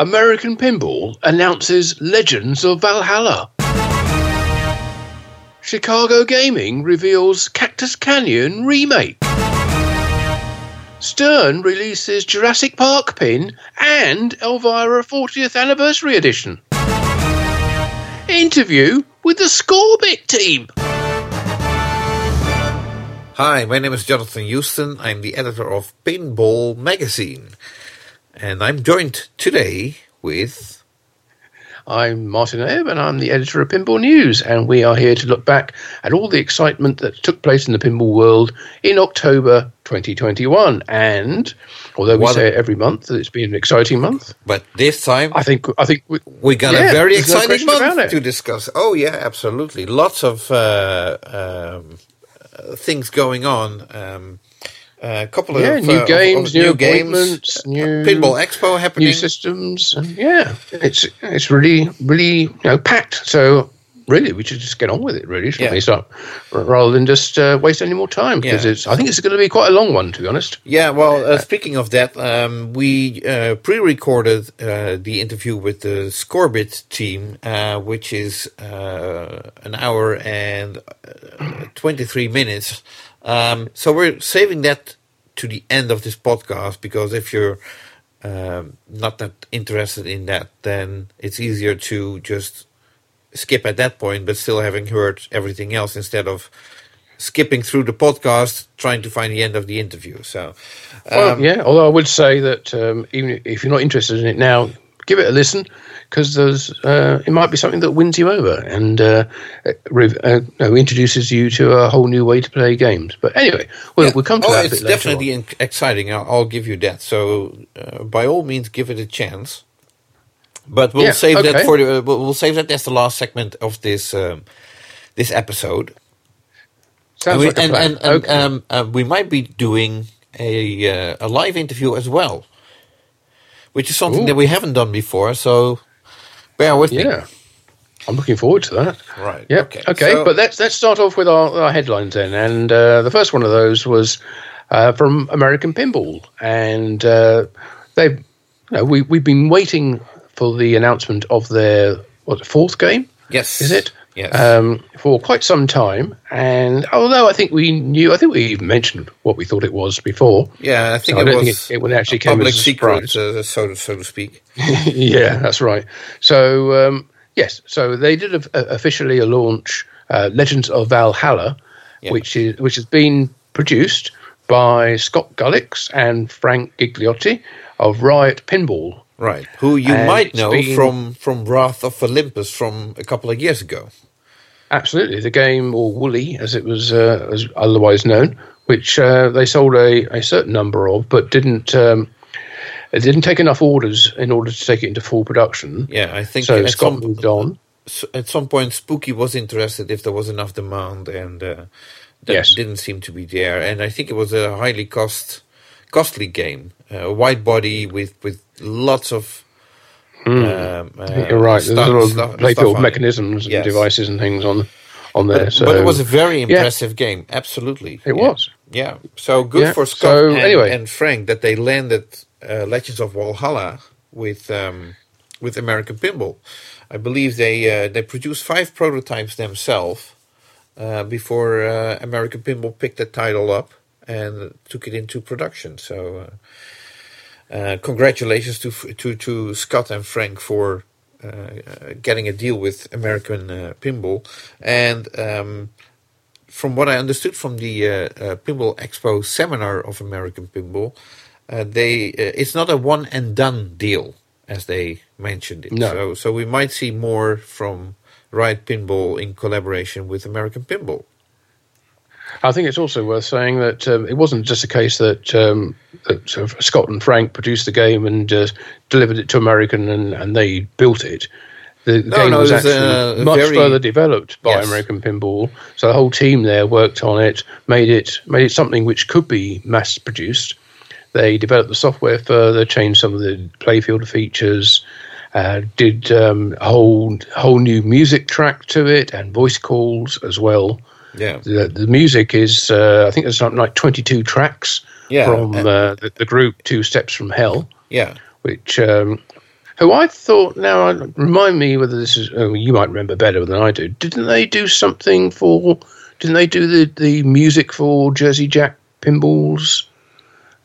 American Pinball announces Legends of Valhalla. Chicago Gaming reveals Cactus Canyon remake. Stern releases Jurassic Park pin and Elvira 40th anniversary edition. Interview with the Scorbit team. Hi, my name is Jonathan Joosten. I'm the editor of Pinball Magazine. And I'm joined today with. I'm Martin Ebb, and I'm the editor of Pinball News, and we are here to look back at all the excitement that took place in the pinball world in October 2021. And although we What- say it every month that it's been an exciting month, But this time, I think I think we, we got yeah, a very there's no exciting month to discuss. Oh, yeah, absolutely. Lots of uh, um, uh, things going on. Um, a couple Yeah, of new uh, games, of new games, uh, new- Pinball Expo happening. new systems. Yeah, it's it's really really you know packed. So really, we should just get on with it. Really, shouldn't Yeah. we? Start rather than just uh, waste any more time because Yeah. it's. I think it's going to be quite a long one, to be honest. Yeah, well, uh, speaking of that, um, we uh, pre-recorded uh, the interview with the Scorbit team, uh, which is uh, an hour and uh, 23 minutes. Um, so we're saving that to the end of this podcast because if you're um, not that interested in that, then it's easier to just skip at that point, but still having heard everything else instead of skipping through the podcast trying to find the end of the interview. So, Well, um, yeah. Although I would say that um, even if you're not interested in it now, give it a listen because there's uh, it might be something that wins you over and uh, re- uh, no, introduces you to a whole new way to play games. But anyway, we'll, yeah. we'll come to oh, that. a it's definitely in- exciting. I'll, I'll give you that. So, uh, by all means, give it a chance. But we'll Yeah, save that for the. We'll we'll save that as the last segment of this um, this episode. Sounds and we, like and, and, and, Okay. um, uh, we might be doing a uh, a live interview as well, which is something Ooh. that we haven't done before. So, bear with me. yeah. I'm looking forward to that. Right. Yeah. Okay. Okay. So- but let's let's start off with our, our headlines then. And uh, the first one of those was uh, from American Pinball, and uh, they, you know, we we've been waiting for the announcement of their what fourth game Yes. is it? Yes. Um, for quite some time, and although I think we knew, I think we even mentioned what we thought it was before. yeah, I think So I it don't was think it- it would actually a came public as a secret, uh, so to, so to speak. yeah, that's right. So um, yes, so they did a, a- officially a launch uh, Legends of Valhalla, Yeah. which is which has been produced by Scott Gullix and Frank Gigliotti of Riot Pinball. Right. Who you And might know been- from from Wrath of Olympus from a couple of years ago. Absolutely, the game or Woolly, as it was uh, as otherwise known, which uh, they sold a, a certain number of, but didn't. Um, it didn't take enough orders in order to take it into full production. Yeah, I think So at Scott some moved on. at some point Spooky was interested if there was enough demand, and uh, that Yes. didn't seem to be there. And I think it was a highly cost costly game, uh, a wide body with with lots of. Um, uh. You're right. There's stuff- a lot of stuff- mechanisms and Yes. devices and things on on there. But, so but it was a very yeah. impressive game. Absolutely, It Yeah. was. Yeah. So good Yeah, for Scott so and, anyway. and Frank that they landed uh, Legends of Valhalla with um, with American Pinball. I believe they uh, they produced five prototypes themselves uh, before uh, American Pinball picked the title up and took it into production. So. Uh, congratulations to to to Scott and Frank for uh, uh, getting a deal with American uh, Pinball, and um, from what I understood from the Pinball Expo seminar of American Pinball, uh, they uh, it's not a one and done deal as they mentioned it. No. So so we might see more from Riot Pinball in collaboration with American Pinball. I think it's also worth saying that um, it wasn't just a case that, um, that sort of Scott and Frank produced the game and uh, delivered it to American and, and they built it. The No, game no, was was, actually uh, much very- further developed by Yes. American Pinball. So the whole team there worked on it, made it made it something which could be mass produced. They developed the software further, changed some of the playfield features, uh, did um, a whole whole new music track to it and voice calls as well. Yeah. The, the music is, uh, I think there's something like 22 tracks Yeah, from and- uh, the, the group Two Steps from Hell, Yeah. which um, who I thought now remind me whether this is oh, you might remember better than I do. Didn't they do something for? Didn't they do the the music for Jersey Jack Pinball's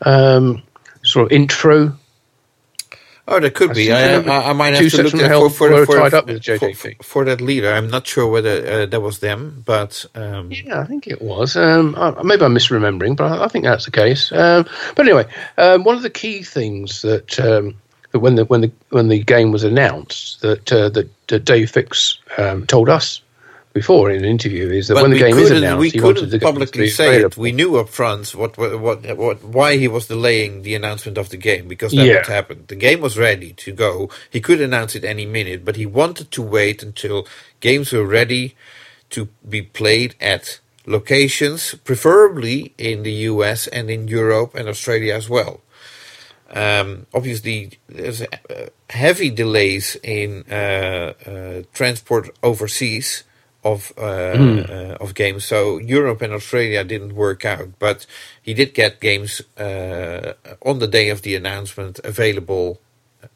um, sort of intro? Oh, there could I be. I, I, I might have to look at hell for, for, tied up with for, JJP. for that leader. I'm not sure whether uh, that was them, but um, Yeah, I think it was. Um, I, maybe I'm misremembering, but I, I think that's the case. Um, but anyway, um, one of the key things that um, that when the when the when the game was announced that uh, that, that Dave Fix um, told us before in an interview is that But when the game is announced, we he wanted couldn't the game to publicly say it. We knew up front what, what, what, why he was delaying the announcement of the game because that's Yeah. what happened. The game was ready to go. He could announce it any minute, but he wanted to wait until games were ready to be played at locations, preferably in the US and in Europe and Australia as well. Um, obviously, there's uh, heavy delays in uh, uh, transport overseas of uh, uh, of games. So Europe and Australia didn't work out, but he did get games uh, on the day of the announcement available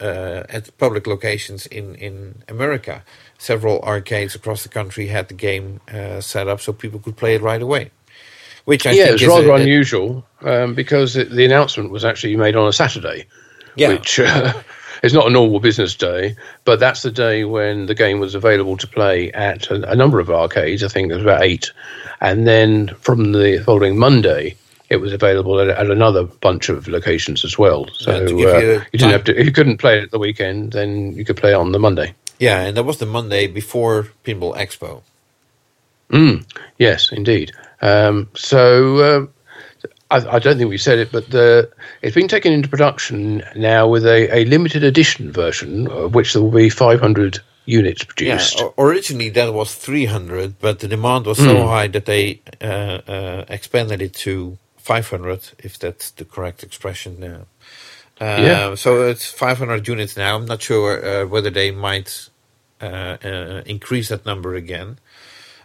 uh, at public locations in in America. Several arcades across the country had the game uh, set up so people could play it right away. Which I yeah, think it's is rather a- a- unusual um, because it, the announcement was actually made on a Saturday, Yeah. which uh, is not a normal business day. But that's the day when the game was available to play at a, a number of arcades. I think there was about eight, and then from the following Monday, it was available at, at another bunch of locations as well. So uh, you you didn't time- have to. If you couldn't play it at the weekend, then you could play on the Monday. Yeah, and that was the Monday before Pinball Expo. Mm, yes, indeed. Um, so um I, I don't think we said it, but the, it's been taken into production now with a, a limited edition version, of which there will be 500 units produced. Yeah, originally that was 300, but the demand was so high that they uh, uh, expanded it to 500, if that's the correct expression now. Uh, Yeah. So it's 500 units now. I'm not sure uh, whether they might uh, uh, increase that number again.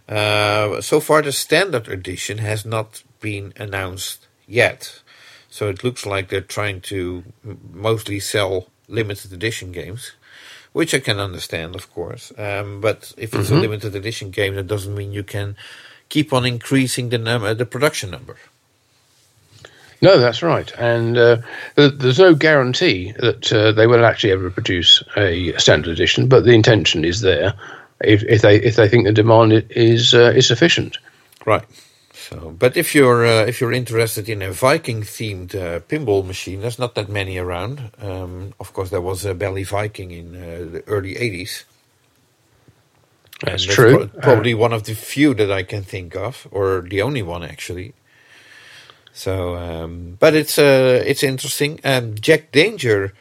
Uh, so far, the standard edition has not been announced yet. So it looks like they're trying to mostly sell limited edition games, which I can understand, of course. Um, but if it's a limited edition game, that doesn't mean you can keep on increasing the number, the production number. No, that's right. And uh, there's no guarantee that uh, they will actually ever produce a standard edition, but the intention is there if, if they if they think the demand is uh, is sufficient. Right. So, but if you're uh, if you're interested in a Viking themed uh, pinball machine, there's not that many around. Um, of course, there was a Bally Viking in uh, the early '80s. And That's true. pro- probably one of the few that I can think of, or the only one actually. So, um, but it's uh, it's interesting. Um, Jack Danger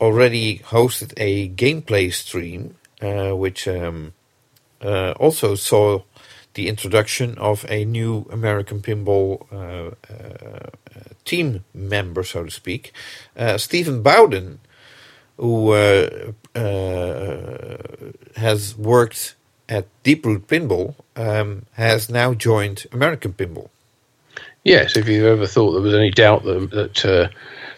already hosted a gameplay stream, uh, which um, uh, also saw the introduction of a new American pinball uh, uh, team member, so to speak, uh, Stephen Bowden, who uh, uh, has worked at Deeproot Pinball, um, has now joined American Pinball. Yes, if you ever thought there was any doubt that that,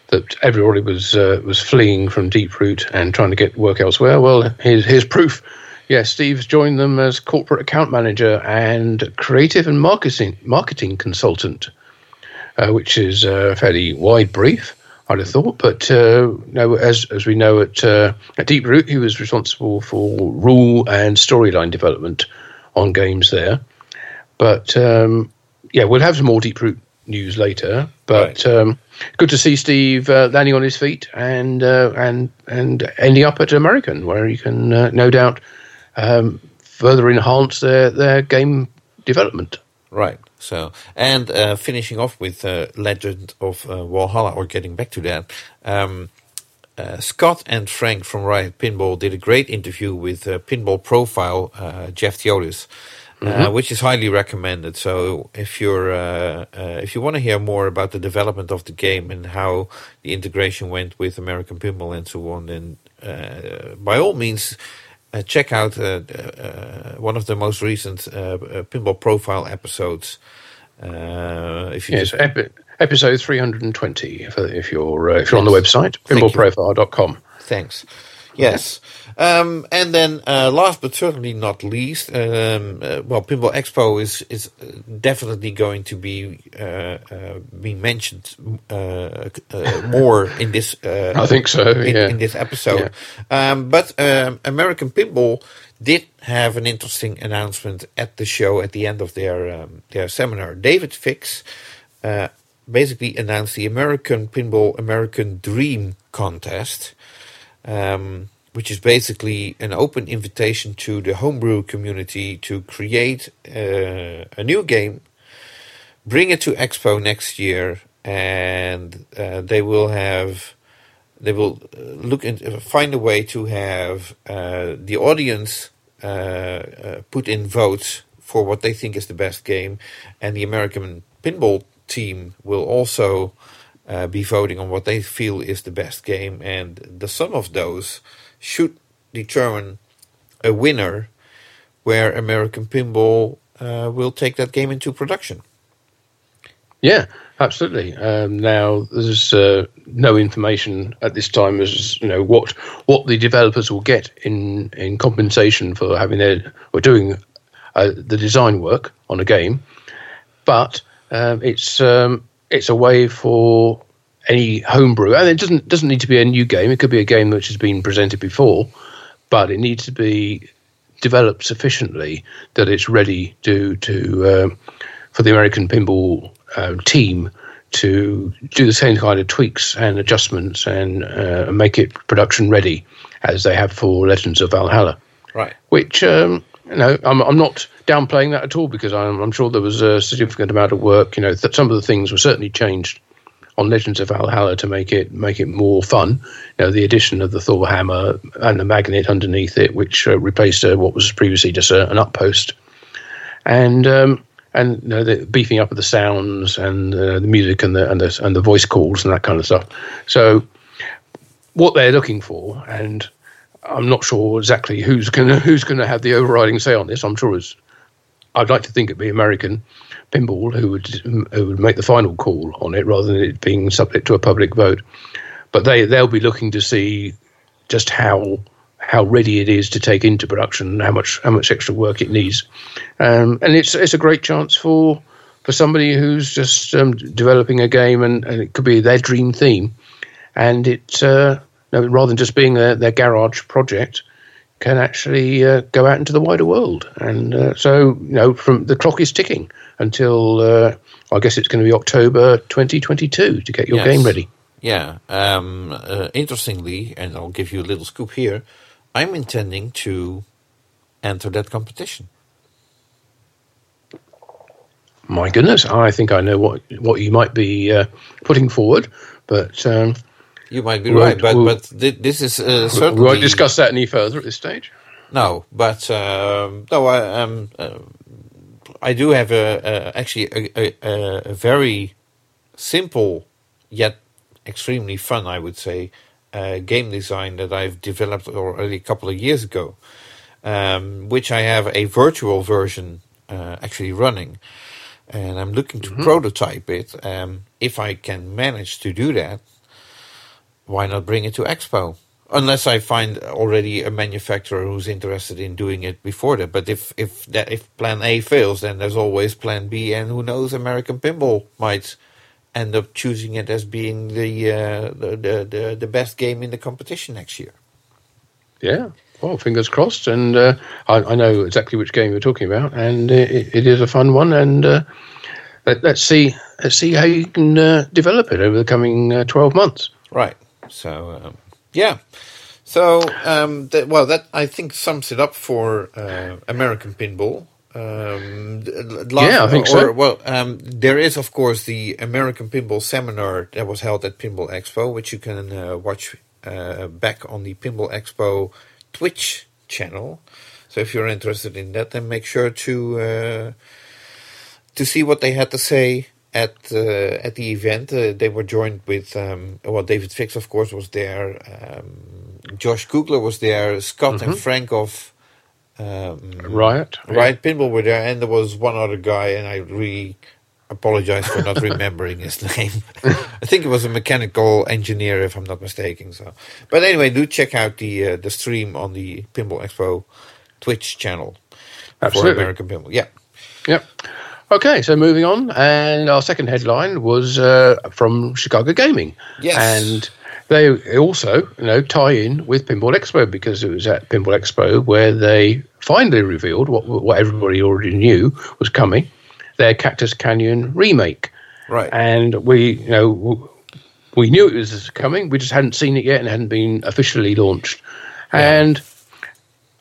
that everybody was was fleeing from Deeproot and trying to get work elsewhere, well, here's here's proof. Yes, Steve's joined them as corporate account manager and creative and marketing marketing consultant, uh, which is a fairly wide brief. I'd have thought, but uh, no, as as we know at uh, at Deeproot, he was responsible for rule and storyline development on games there. But um, yeah, we'll have some more Deeproot news later. But um, good to see Steve uh, landing on his feet and uh, and and ending up at American, where he can uh, no doubt um, further enhance their their game development. Right. So, and uh, finishing off with uh, Legend of uh, Valhalla, or getting back to that, um, uh, Scott and Frank from Riot Pinball did a great interview with uh, Pinball Profile uh, Jeff Teolis, uh, which is highly recommended. So, if you're uh, uh, if you want to hear more about the development of the game and how the integration went with American Pinball and so on, then uh, by all means. Uh, check out uh, uh, one of the most recent uh, uh, pinball profile episodes. Uh, if you Yes, just, epi- episode three hundred and twenty. If, if you're uh, if you're on the website pinballprofile.com. thanks. Yes. Um, and then, uh, last but certainly not least, um, uh, well, Pinball Expo is is definitely going to be uh, uh, be mentioned uh, uh, more in this. Uh, I think so, In, yeah. in this episode, um, but um, American Pinball did have an interesting announcement at the show at the end of their um, their seminar. David Fix uh, basically announced the American Pinball American Dream contest um, which is basically an open invitation to the homebrew community to create uh, a new game, bring it to Expo next year, and uh, they will have they will uh, look and find a way to have uh, the audience uh, uh, put in votes for what they think is the best game, and the American pinball team will also uh, be voting on what they feel is the best game, and the sum of those should determine a winner, where American Pinball uh, will take that game into production. Yeah, absolutely. Um, now there's uh, no information at this time as you know what what the developers will get in in compensation for having their or doing uh, the design work on a game, but um, it's um, it's a way for any homebrew, and it doesn't doesn't need to be a new game. It could be a game which has been presented before, but it needs to be developed sufficiently that it's ready to to um, for the American pinball um, team to do the same kind of tweaks and adjustments and uh, make it production ready as they have for Legends of Valhalla. Right. Which um, know, I'm I'm not downplaying that at all because I'm I'm sure there was a significant amount of work. You know, that some of the things were certainly changed on Legends of Valhalla to make it make it more fun. You know, the addition of the Thor hammer and the magnet underneath it, which uh, replaced uh, what was previously just a, an outpost, and um, and you know, the beefing up of the sounds and uh, the music and the and the and the voice calls and that kind of stuff. So, what they're looking for, and I'm not sure exactly who's gonna who's gonna have the overriding say on this. I'm sure it's. I'd like to think it'd be American pinball who would who would make the final call on it rather than it being subject to a public vote. But they they'll be looking to see just how how ready it is to take into production, how much how much extra work it needs, um, and it's it's a great chance for for somebody who's just um, developing a game and, and it could be their dream theme, and it uh, no, rather than just being their, their garage project, can actually uh, go out into the wider world. And uh, so you know, from the clock is ticking until uh, I guess it's going to be October 2022 to get your Yes. game ready. Yeah. Um, uh, interestingly, and I'll give you a little scoop here, I'm intending to enter that competition. My goodness, I think I know what what you might be uh, putting forward, but um, You might be We'll- right, but we'll- but thi- this is uh, we certainly won't discuss that any further at this stage. No, but um, no, I um, uh, I do have a, a actually a, a, a- very simple yet extremely fun, I would say, uh, game design that I've developed already a couple of years ago, um, which I have a virtual version uh, actually running, and I'm looking to prototype it. Um, if I can manage to do that, why not bring it to Expo? Unless I find already a manufacturer who's interested in doing it before that. But if if that if Plan A fails, then there's always Plan B, and who knows, American Pinball might end up choosing it as being the uh, the, the the the best game in the competition next year. Yeah. Well, fingers crossed, and uh, I, I know exactly which game you're talking about, and it, it is a fun one. And uh, let, let's see, let's see how you can uh, develop it over the coming uh, twelve months. Right. So um, yeah. So um, that, well, that I think sums it up for uh, American pinball. Um, last- Yeah, I think or, so. Well, um, there is of course the American Pinball Seminar that was held at Pinball Expo, which you can uh, watch uh, back on the Pinball Expo Twitch channel. So if you're interested in that, then make sure to uh, to see what they had to say at uh, at the event. Uh, they were joined with um, well, David Fix, of course, was there. Um, Josh Kugler was there. Scott and Frank of um, Riot, Riot Pinball were there, and there was one other guy, and I really, apologize for not remembering his name. I think it was a mechanical engineer, if I'm not mistaken. So, but anyway, do check out the uh, the stream on the Pinball Expo Twitch channel Absolutely. for American Pinball. Yeah, Yep. Okay, so moving on, and our second headline was uh, from Chicago Gaming. Yes. And they also, you know, tie in with Pinball Expo because it was at Pinball Expo where they finally revealed what what everybody already knew was coming, their Cactus Canyon remake. right. And we, you know, we knew it was coming. We just hadn't seen it yet and hadn't been officially launched. And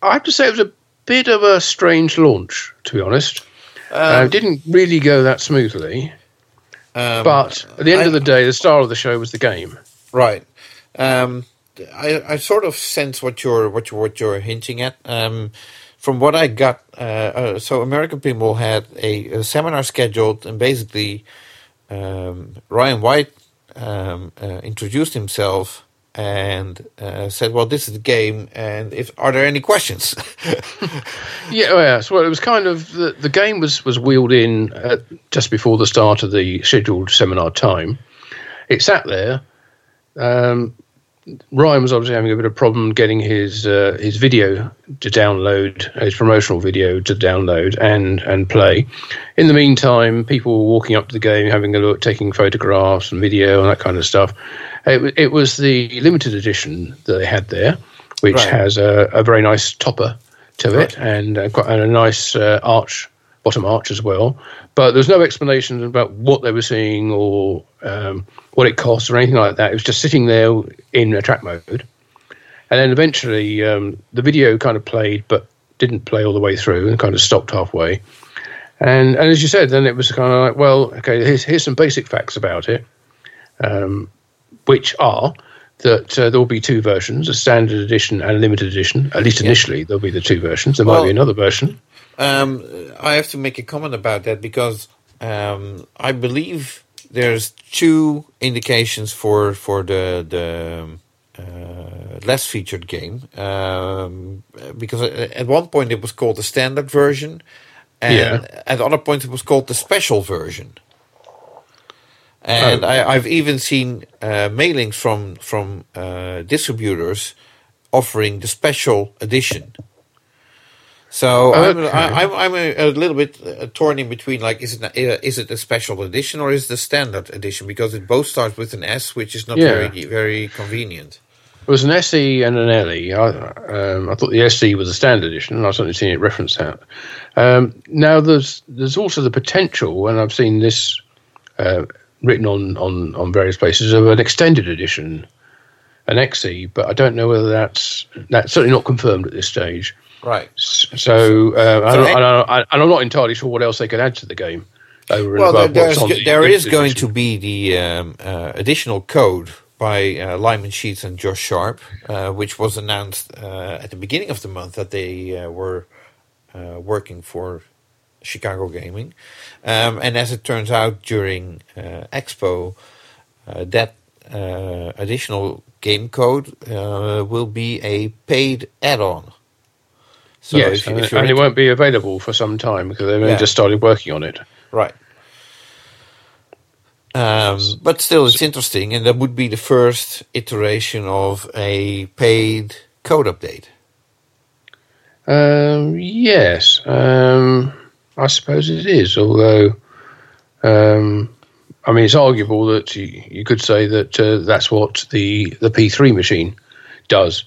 I have to say, it was a bit of a strange launch, to be honest. Uh, didn't really go that smoothly. Um, But at the end I- of the day, the star of the show was the game. Right. Um, I, I sort of sense what you're what you're, what you're hinting at. Um, from what I got, uh, uh, so American Pinball had a, a seminar scheduled, and basically um, Ryan White um, uh, introduced himself and uh, said, "Well, this is the game, and if are there any questions?" Yeah, well, yeah. So it was kind of the, the game was was wheeled in at, just before the start of the scheduled seminar time. It sat there. Um, Ryan was obviously having a bit of problem getting his uh, his video to download, his promotional video to download and and play. In the meantime, people were walking up to the game, having a look, taking photographs and video and that kind of stuff. It, it was the limited edition that they had there, which Right. has a, a very nice topper to it and, uh, quite, and a nice uh, arch, bottom arch as well. But there was no explanation about what they were seeing or um, what it costs or anything like that. It was just sitting there in attract mode. And then eventually um, the video kind of played, but didn't play all the way through and kind of stopped halfway. And, and as you said, then it was kind of like, well, okay, here's, here's some basic facts about it, um, which are that uh, there will be two versions, a standard edition and a limited edition. At least initially, there'll be the two versions. There might be another version. Um, I have to make a comment about that because um, I believe there's two indications for for the the uh, less featured game. Um, because at one point it was called the standard version, and Yeah. at other points it was called the special version. And Oh. I, I've even seen uh, mailings from from uh, distributors offering the special edition. So I'm, I, I'm I'm a, a little bit uh, torn in between. Like, is it uh, it a special edition or is it the standard edition? Because it both starts with an S, which is not Yeah. very very convenient. It was an SE and an LE. I, um, I thought the SE was a standard edition, and I've certainly seen it referenced out. Um, now, there's there's also the potential, and I've seen this uh, written on, on, on various places, of an extended edition, an XE, but I don't know whether that's that's certainly not confirmed at this stage. Right. So, uh, I So don't, a- I don't, I, and I'm not entirely sure what else they could add to the game. Over and Well, there, above there's, the there is going to be the um, uh, additional code by uh, Lyman Sheets and Josh Sharp, uh, which was announced uh, at the beginning of the month that they uh, were uh, working for Chicago Gaming. Um, and as it turns out, during uh, Expo, uh, that uh, additional game code uh, will be a paid add-on. So yes, if, and, if you're and it won't be available for some time because they've only Yeah. just started working on it. Right. Um, but still, it's interesting, and that would be the first iteration of a paid code update. Um, yes, um, I suppose it is. Although, um, I mean, it's arguable that you, you could say that uh, that's what the the P3 machine does,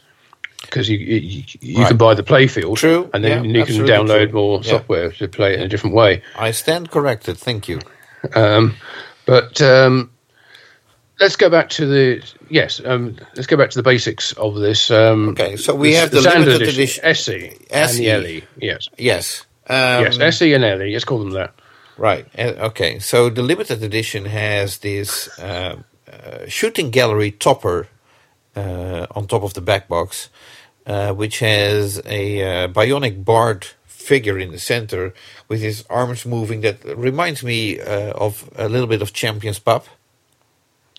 because you you, you Right. can buy the playfield, True, and then yeah, you can download true. more Yeah. software to play it in a different way. I stand corrected. Thank you. Um, but um, let's go back to the yes. Um, let's go back to the basics of this. Um, Okay, so we have the standard limited edition- SE, and the LE. Yes, Yes. Um, yes, SE and LE. Let's call them that. Right. uh, Okay. So the limited edition has this uh, uh, shooting gallery topper uh, on top of the back box, uh, which has a uh, bionic Bart figure in the center with his arms moving. That reminds me uh, of a little bit of Champions Pub.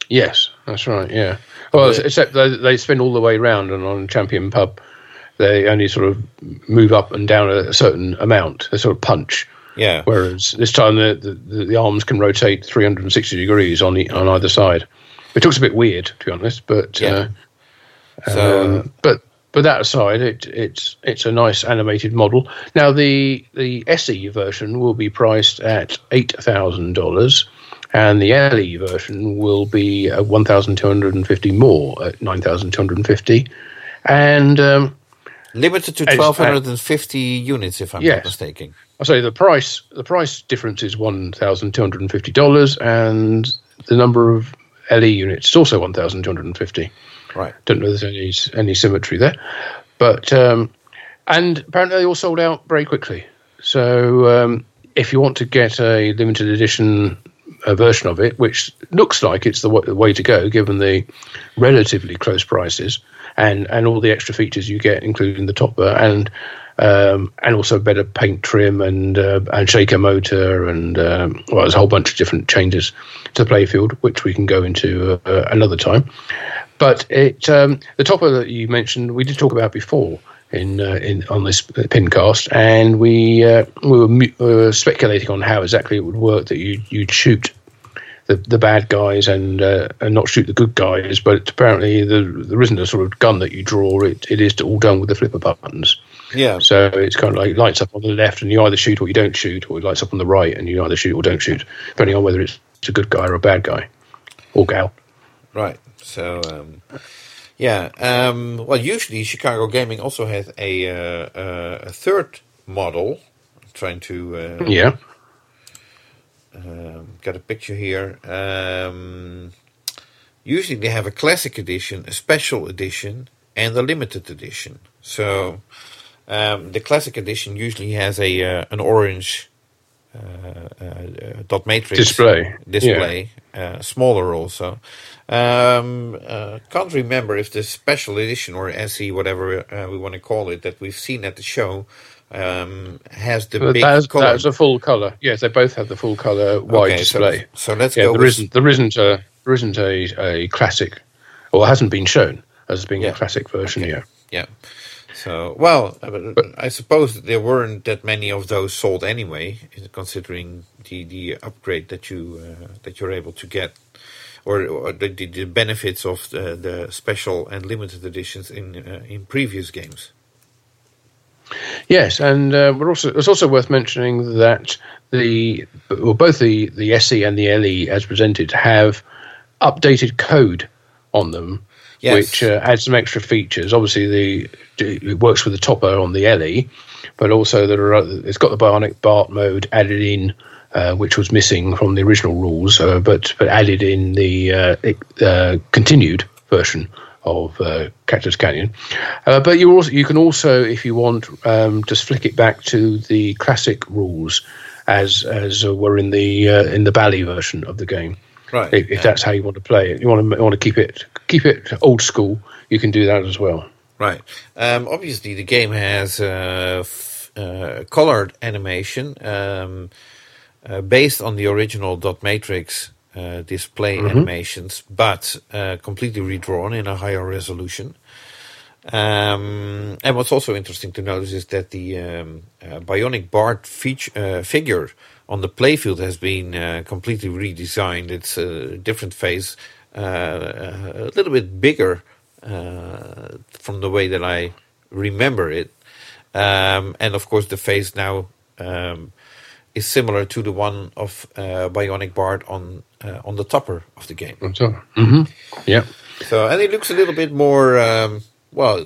Yes, that's right. Yeah. Well, except they, they spin all the way round, and on Champion Pub, they only sort of move up and down a certain amount. They sort of punch. Yeah. Whereas this time the, the, the arms can rotate 360 degrees on the, on either side. It looks a bit weird, to be honest, but Yeah. uh, So- um, but but that aside, it, it's it's a nice animated model. Now the the SE version will be priced at eight thousand dollars, and the LE version will be uh, one thousand two hundred and fifty more at nine thousand two hundred and fifty, and um, Limited to As- 1,250 units, if I'm not Yes. mistaken. I say the price the price difference is one thousand two hundred and fifty dollars, and the number of LE units is also one thousand two hundred and fifty. Right. Don't know if there's any any symmetry there, but um, and apparently they all sold out very quickly. So um, if you want to get a limited edition uh, version of it, which looks like it's the w- the way to go, given the relatively close prices and and all the extra features you get, including the topper and um, and also better paint trim and uh, and shaker motor and um, well, there's a whole bunch of different changes to the playfield, which we can go into uh, another time. But it um, the topper that you mentioned, we did talk about before in uh, in on this pincast, and we uh, we were, we were speculating on how exactly it would work that you you'd shoot the, the bad guys and uh, and not shoot the good guys. But apparently there, there isn't a sort of gun that you draw. It it is all done with the flipper buttons. Yeah. So it's kind of like lights up on the left, and you either shoot or you don't shoot, or it lights up on the right, and you either shoot or don't shoot, depending on whether it's a good guy or a bad guy or gal. Right. So, um, yeah. Um, well, usually Chicago Gaming also has a, uh, uh, a third model. I'm trying to uh, Yeah. Um, get a picture here. Um, usually they have a classic edition, a special edition, and a limited edition. So um, the classic edition usually has a uh, an orange uh, uh, dot matrix Display. display, uh, smaller also. Um, uh, can't remember if the special edition or SE, whatever uh, we want to call it, that we've seen at the show, um, has the big that's, color. that's a full color. Yes, they both have the full color wide Okay, display. So, let's yeah, go. there with- isn't there isn't a there isn't a, a classic, or hasn't been shown as being Yeah. a classic version Okay. yet. Yeah. So, well, but I suppose there weren't that many of those sold anyway, considering the, the upgrade that you uh, that you're able to get, or, or the, the, the benefits of the, the special and limited editions in uh, in previous games. Yes, and uh, we're also it's also worth mentioning that the well, both the the SE and the LE as presented have updated code on them, Yes. which uh, adds some extra features. Obviously, the it works with the topper on the LE, but also there are other, it's got the bionic Bart mode added in. Uh, which was missing from the original rules, uh, but but added in the uh, it- uh, continued version of uh, Cactus Canyon. Uh, but you also you can also, if you want, um, just flick it back to the classic rules as as uh, were in the uh, in the Bally version of the game. Right. If, if that's how you want to play it, you want to want to keep it keep it old school. You can do that as well. Right. Um, obviously, the game has uh, f- uh, colored animation um, uh, based on the original dot matrix uh, display animations, but uh, completely redrawn in a higher resolution. Um, and what's also interesting to notice is that the um, uh, Bionic Bart feature, uh, figure on the playfield has been uh, completely redesigned. It's a different face, uh, a little bit bigger uh, from the way that I remember it. Um, and of course, the face now um, is similar to the one of uh, Bionic Bart on uh, on the topper of the game. So, hmm yeah. So, and it looks a little bit more, um, well,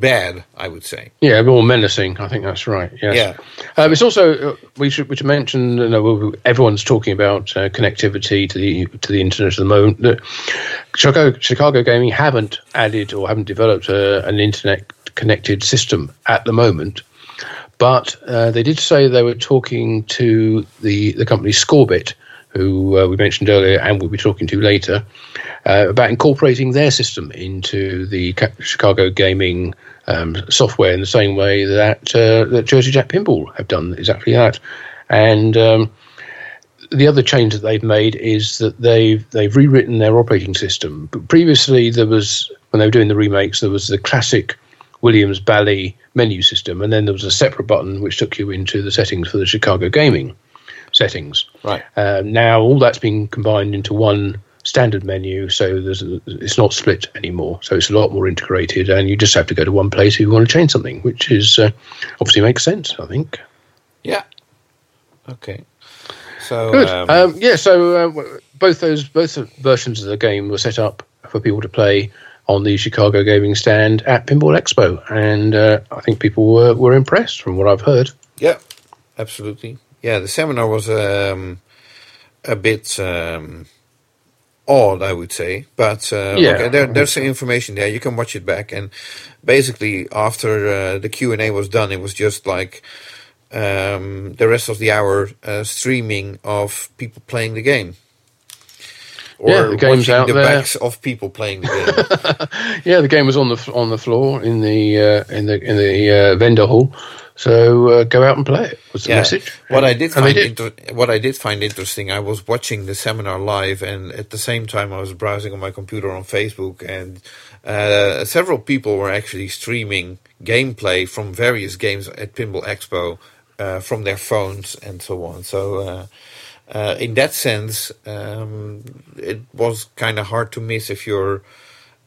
bad, I would say. Yeah, more menacing. I think that's right. Yes. Yeah. Um, it's also uh, we should we should mention. You know, everyone's talking about uh, connectivity to the to the internet at the moment. The Chicago Chicago Gaming haven't added or haven't developed a, an internet connected system at the moment, but uh, they did say they were talking to the the company Scorbit, who uh, we mentioned earlier, and we'll be talking to later. Uh, about incorporating their system into the Chicago gaming um, software in the same way that uh, that Jersey Jack Pinball have done exactly that. And um, the other change that they've made is that they've they've rewritten their operating system. But previously, there was when they were doing the remakes, there was the classic Williams Bally menu system, and then there was a separate button which took you into the settings for the Chicago gaming settings. Right. Uh, now all that's been combined into one standard menu, so there's a, it's not split anymore. So it's a lot more integrated, and you just have to go to one place if you want to change something, which is uh, obviously makes sense. I think. Yeah. Okay. So Good. um, Um, yeah. So uh, both those both versions of the game were set up for people to play on the Chicago Gaming Stand at Pinball Expo, and uh, I think people were, were impressed from what I've heard. Yeah, absolutely. Yeah, the seminar was um, a bit um, odd, I would say. But uh, Yeah. okay, there, there's some information there. You can watch it back. And basically, after uh, the Q and A was done, it was just like um, the rest of the hour uh, streaming of people playing the game. Or Yeah, the game's out the there. backs of people playing the game. Yeah, the game was on the on the floor in the uh, in the in the uh, vendor hall. So uh, go out and play it. Was the Yeah. message? What I did And find did. inter- what I did find interesting, I was watching the seminar live, and at the same time, I was browsing on my computer on Facebook, and uh, several people were actually streaming gameplay from various games at Pinball Expo uh, from their phones and so on. So. Uh, in that sense, um, it was kind of hard to miss if you're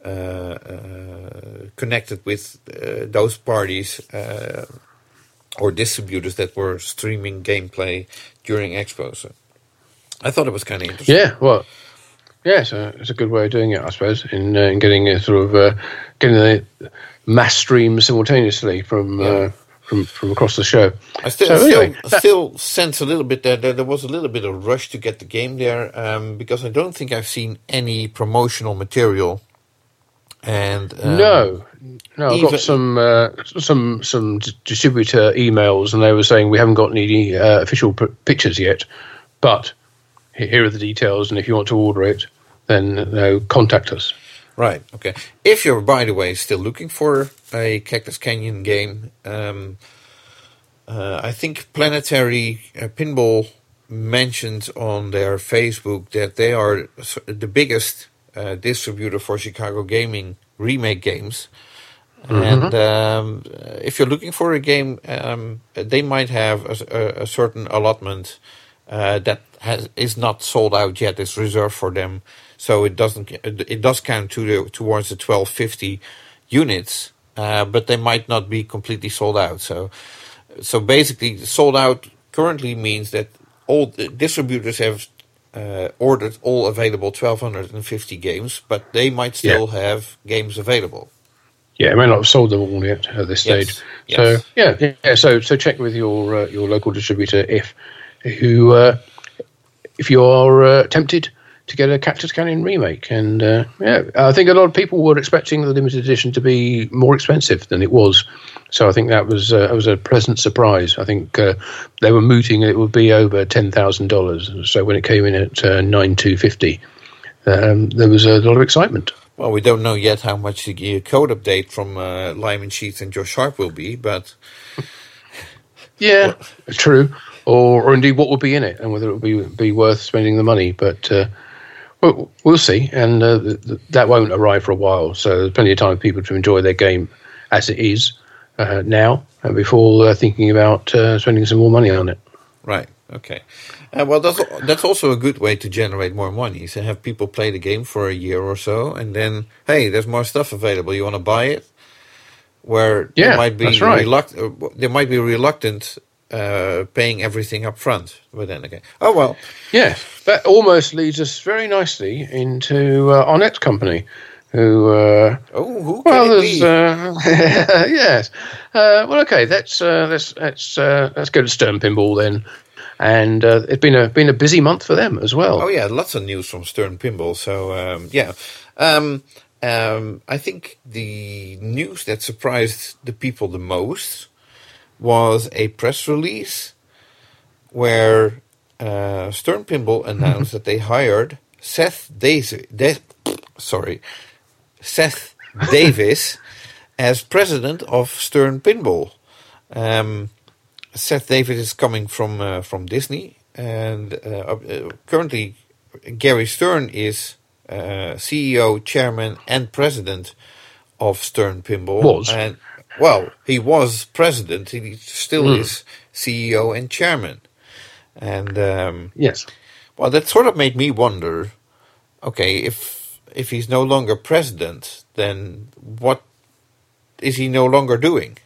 uh, uh, connected with uh, those parties uh, or distributors that were streaming gameplay during Expo. So I thought it was kind of interesting. Yeah, well, yeah, it's a, it's a good way of doing it, I suppose, in uh, in getting a sort of uh, getting the mass stream simultaneously from Yeah. From from across the show. I still, So still, anyway, I that- still sense a little bit that there, there was a little bit of rush to get the game there um, because I don't think I've seen any promotional material. And um, no, no, I've got some uh, some some d- distributor emails, and they were saying we haven't got any uh, official p- pictures yet, but here are the details, and if you want to order it, then uh, contact us. Right. Okay. If you're, by the way, still looking for a Cactus Canyon game, um, uh, I think Planetary uh, Pinball mentioned on their Facebook that they are the biggest uh, distributor for Chicago gaming remake games. And um, if you're looking for a game, um, they might have a certain allotment uh, that has is not sold out yet. It's reserved for them, so it doesn't. It does count to the, towards the 1250 units, uh, but they might not be completely sold out. So, so basically, sold out currently means that all the distributors have uh, ordered all available 1250 games, but they might still have games available. Yeah, I may not have sold them all yet at this stage. yes. So yeah, yeah. So so check with your uh, your local distributor if who uh, if you are uh, tempted to get a Cactus Canyon remake. And uh, yeah, I think a lot of people were expecting the limited edition to be more expensive than it was. So I think that was uh, that was a pleasant surprise. I think uh, they were mooting it would be over ten thousand dollars. So when it came in at uh, nine two fifty, um, there was a lot of excitement. Well, we don't know yet how much the code update from uh, Lyman Sheets and Josh Sharp will be, but Yeah, true. Or, or indeed, what will be in it, and whether it will be be worth spending the money. But uh, we'll, we'll see, and uh, th- th- that won't arrive for a while. So there's plenty of time for people to enjoy their game as it is uh, now, and before uh, thinking about uh, spending some more money on it. right, okay. Uh, well, that's that's also a good way to generate more money. So have people play the game for a year or so, and then hey, there's more stuff available. You want to buy it? Where Yeah, they might be right. reluctant, uh, they might be reluctant uh, paying everything up front. But then again, oh well, Yeah, that almost leads us very nicely into uh, our next company, who. Uh, oh who can Well, it there's be? uh, yes. Uh, well, okay. Let's uh, let's let's uh, let's go to Stern Pinball then, and uh, it's been a been a busy month for them as well. Oh yeah, lots of news from Stern Pinball. So um, yeah, um, um, I think the news that surprised the people the most was a press release where uh, Stern Pinball announced that they hired Seth Davis. De- sorry, Seth Davis as president of Stern Pinball. Um, Seth Davis is coming from uh, from Disney, and uh, uh, currently Gary Stern is uh, CEO, chairman, and president of Stern Pinball. Was. and well, he was president. He still mm. is CEO and chairman. And um, yes, well, that sort of made me wonder. Okay, if if he's no longer president, then what is he no longer doing?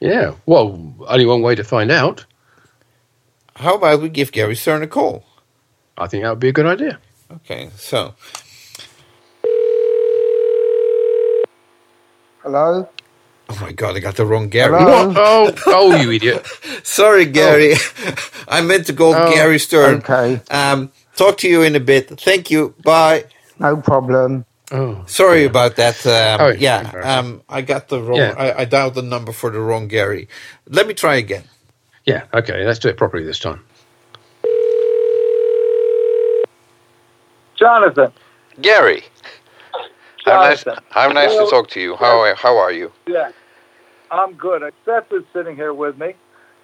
Yeah, well, only one way to find out. How about we give Gary Stern a call? I think that would be a good idea. Okay, so. Hello? Oh my god, I got the wrong Gary. Hello? Oh, oh, you idiot. Sorry, Gary. Oh. I meant to call oh, Gary Stern. Okay. Um, talk to you in a bit. Thank you. Bye. No problem. Oh, Sorry yeah. about that. Um, oh, yeah, um, I got the wrong. Yeah. I, I dialed the number for the wrong Gary. Let me try again. Yeah. Okay. Let's do it properly this time. Jonathan. Gary. How nice, how nice to talk to you. How are, how are you? Yeah, I'm good. Seth is sitting here with me,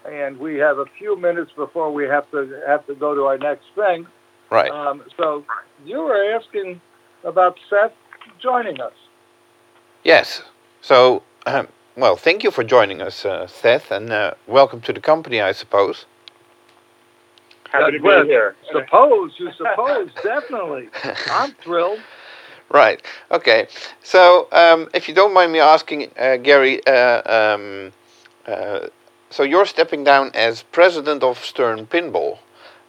and we have a few minutes before we have to have to go to our next thing. Right. Um, so you were asking about Seth joining us. Yes. So, um, well, thank you for joining us, uh, Seth, and uh, welcome to the company, I suppose. Happy to be here. Suppose, you suppose, definitely. I'm thrilled. Right. Okay. So, um, if you don't mind me asking, uh, Gary, uh, um, uh, so you're stepping down as president of Stern Pinball,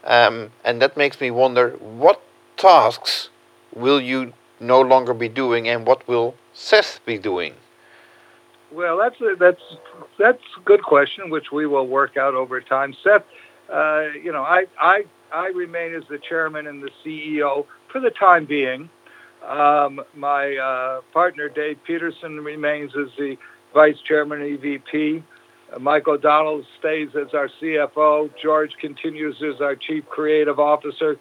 um, and that makes me wonder what tasks will you no longer be doing, and what will Seth be doing? Well, that's a, that's that's a good question, which we will work out over time. Seth, uh, you know, I I I remain as the chairman and the CEO for the time being. Um, my uh, partner Dave Peterson remains as the vice chairman EVP. Uh, Mike O'Donnell stays as our CFO. George continues as our chief creative officer.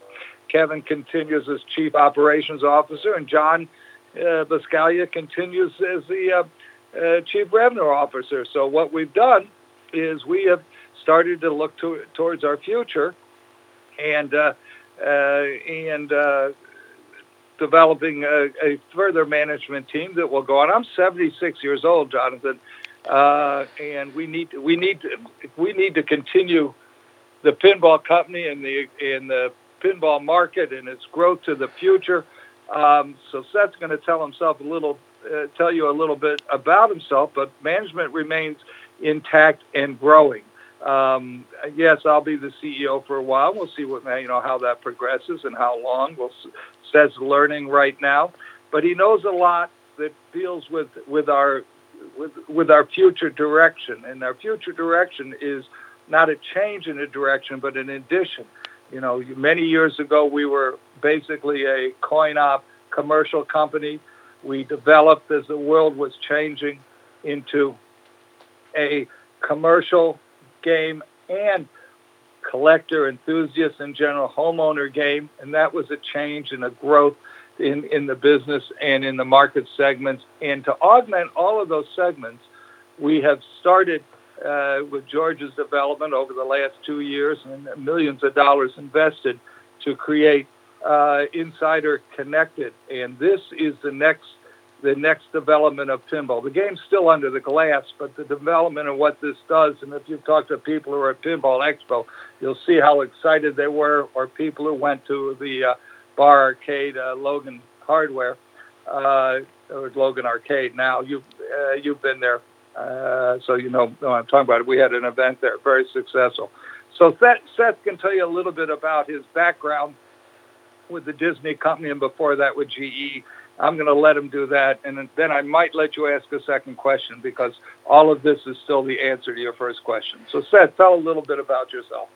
Kevin continues as Chief Operations Officer, and John uh, Buscaglia continues as the uh, uh, Chief Revenue Officer. So what we've done is we have started to look to, towards our future, and uh, uh, and uh, developing a, a, further management team that will go on. I'm 76 years old, Jonathan, and we need we need to, we need to continue the pinball company and the and the pinball market and its growth to the future. Um, so Seth's going to tell himself a little, uh, tell you a little bit about himself, but management remains intact and growing. Um, yes, I'll be the CEO for a while. We'll see what you know how that progresses and how long. We'll Seth's learning right now, but he knows a lot that deals with with our with with our future direction, and our future direction is not a change in a direction, but an addition. You know, many years ago, we were basically a coin op commercial company. We developed as the world was changing into a commercial game and collector, enthusiast, and general homeowner game. And that was a change and a growth in, in the business and in the market segments. And to augment all of those segments, we have started uh, with George's development over the last two years and millions of dollars invested to create uh, Insider Connected, and this is the next the next development of pinball. The game's still under the glass, but the development of what this does, and if you talk to people who are at Pinball Expo, you'll see how excited they were, or people who went to the uh, bar arcade, uh, Logan Hardware, uh, or Logan Arcade. Now you've uh, you've been there uh, so you know what I'm talking about. We had an event there, very successful. So Seth, Seth can tell you a little bit about his background with the Disney company, and before that with GE. I'm going to let him do that, and then I might let you ask a second question because all of this is still the answer to your first question. So Seth, tell a little bit about yourself.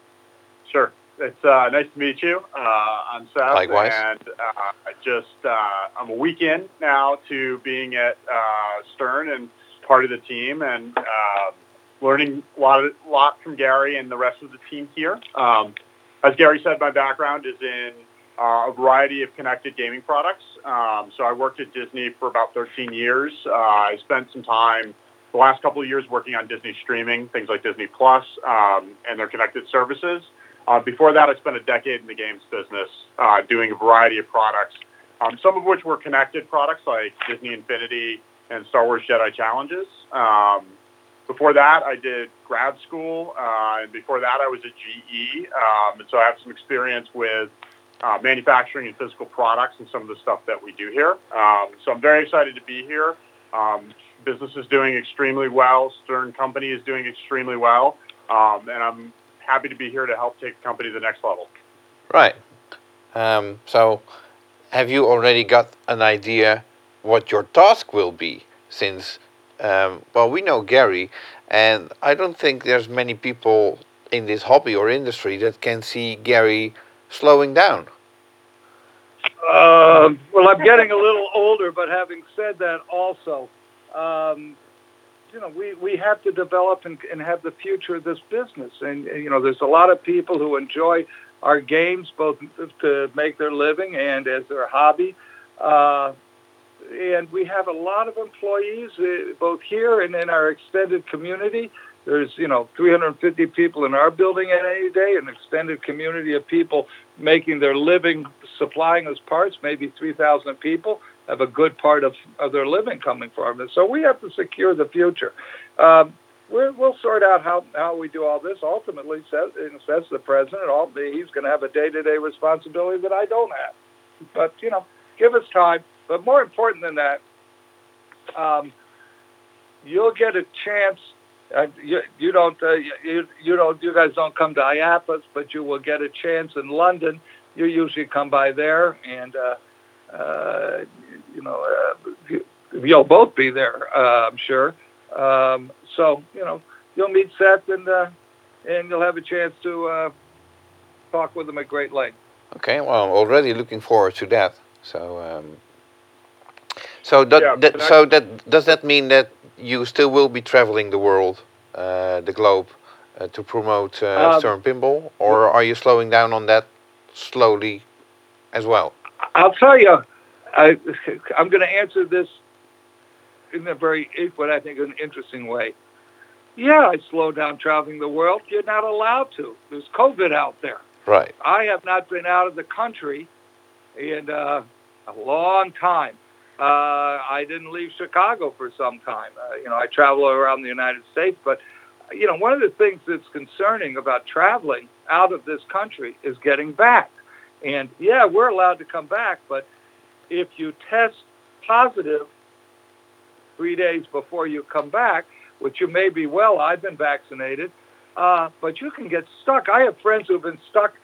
Sure. It's uh, nice to meet you. Uh, I'm Seth, Likewise. and uh, I just uh, I'm a week in now to being at uh, Stern, and part of the team and uh, learning a lot, of, lot from Gary and the rest of the team here. Um, as Gary said, my background is in uh, a variety of connected gaming products. Um, so I worked at Disney for about 13 years. Uh, I spent some time the last couple of years working on Disney streaming, things like Disney Plus um, and their connected services. Uh, before that, I spent a decade in the games business uh, doing a variety of products, um, some of which were connected products like Disney Infinity, and Star Wars Jedi Challenges. Um, before that, I did grad school, uh, and before that, I was at GE, um, and so I have some experience with uh, manufacturing and physical products and some of the stuff that we do here. Um, so I'm very excited to be here. Um, business is doing extremely well. Stern Company is doing extremely well, um, and I'm happy to be here to help take the company to the next level. Right. Um, so, have you already got an idea what your task will be? Since, um, well, we know Gary, and I don't think there's many people in this hobby or industry that can see Gary slowing down. Uh, well, I'm getting a little older, but having said that, also, um, you know, we, we have to develop and, and have the future of this business. And, you know, there's a lot of people who enjoy our games both to make their living and as their hobby. Uh, and we have a lot of employees, uh, both here and in our extended community. There's, you know, 350 people in our building at any day, an extended community of people making their living supplying us parts, maybe 3,000 people have a good part of, of their living coming from it. So we have to secure the future. Um, we will sort out how, how we do all this. Ultimately, says, says the president, all, he's going to have a day-to-day responsibility that I don't have. But, you know, give us time. But more important than that, um, you'll get a chance. Uh, you, you don't, uh, you, you don't, you guys don't come to IAPAS, but you will get a chance in London. You usually come by there, and uh, uh, you know, uh, you'll both be there, I'm sure. Um, so you know, you'll meet Seth, and and you'll have a chance to talk with him at great length. Okay, well, I'm already looking forward to that. So, um, so that, Yeah, that but I- so that does that mean that you still will be traveling the world, uh, the globe, uh, to promote uh, Um, Stern Pinball, or are you slowing down on that slowly as well? I'll tell you, I, I'm going to answer this in a very, what I think, an interesting way. Yeah, I slow down traveling the world. You're not allowed to. There's COVID out there. Right. I have not been out of the country in uh, a long time. Uh, I didn't leave Chicago for some time. Uh, you know, I travel around the United States, but you know, one of the things that's concerning about traveling out of this country is getting back. And yeah, we're allowed to come back, but if you test positive three days before you come back, which you may be well, I've been vaccinated, uh, but you can get stuck. I have friends who've been stuck,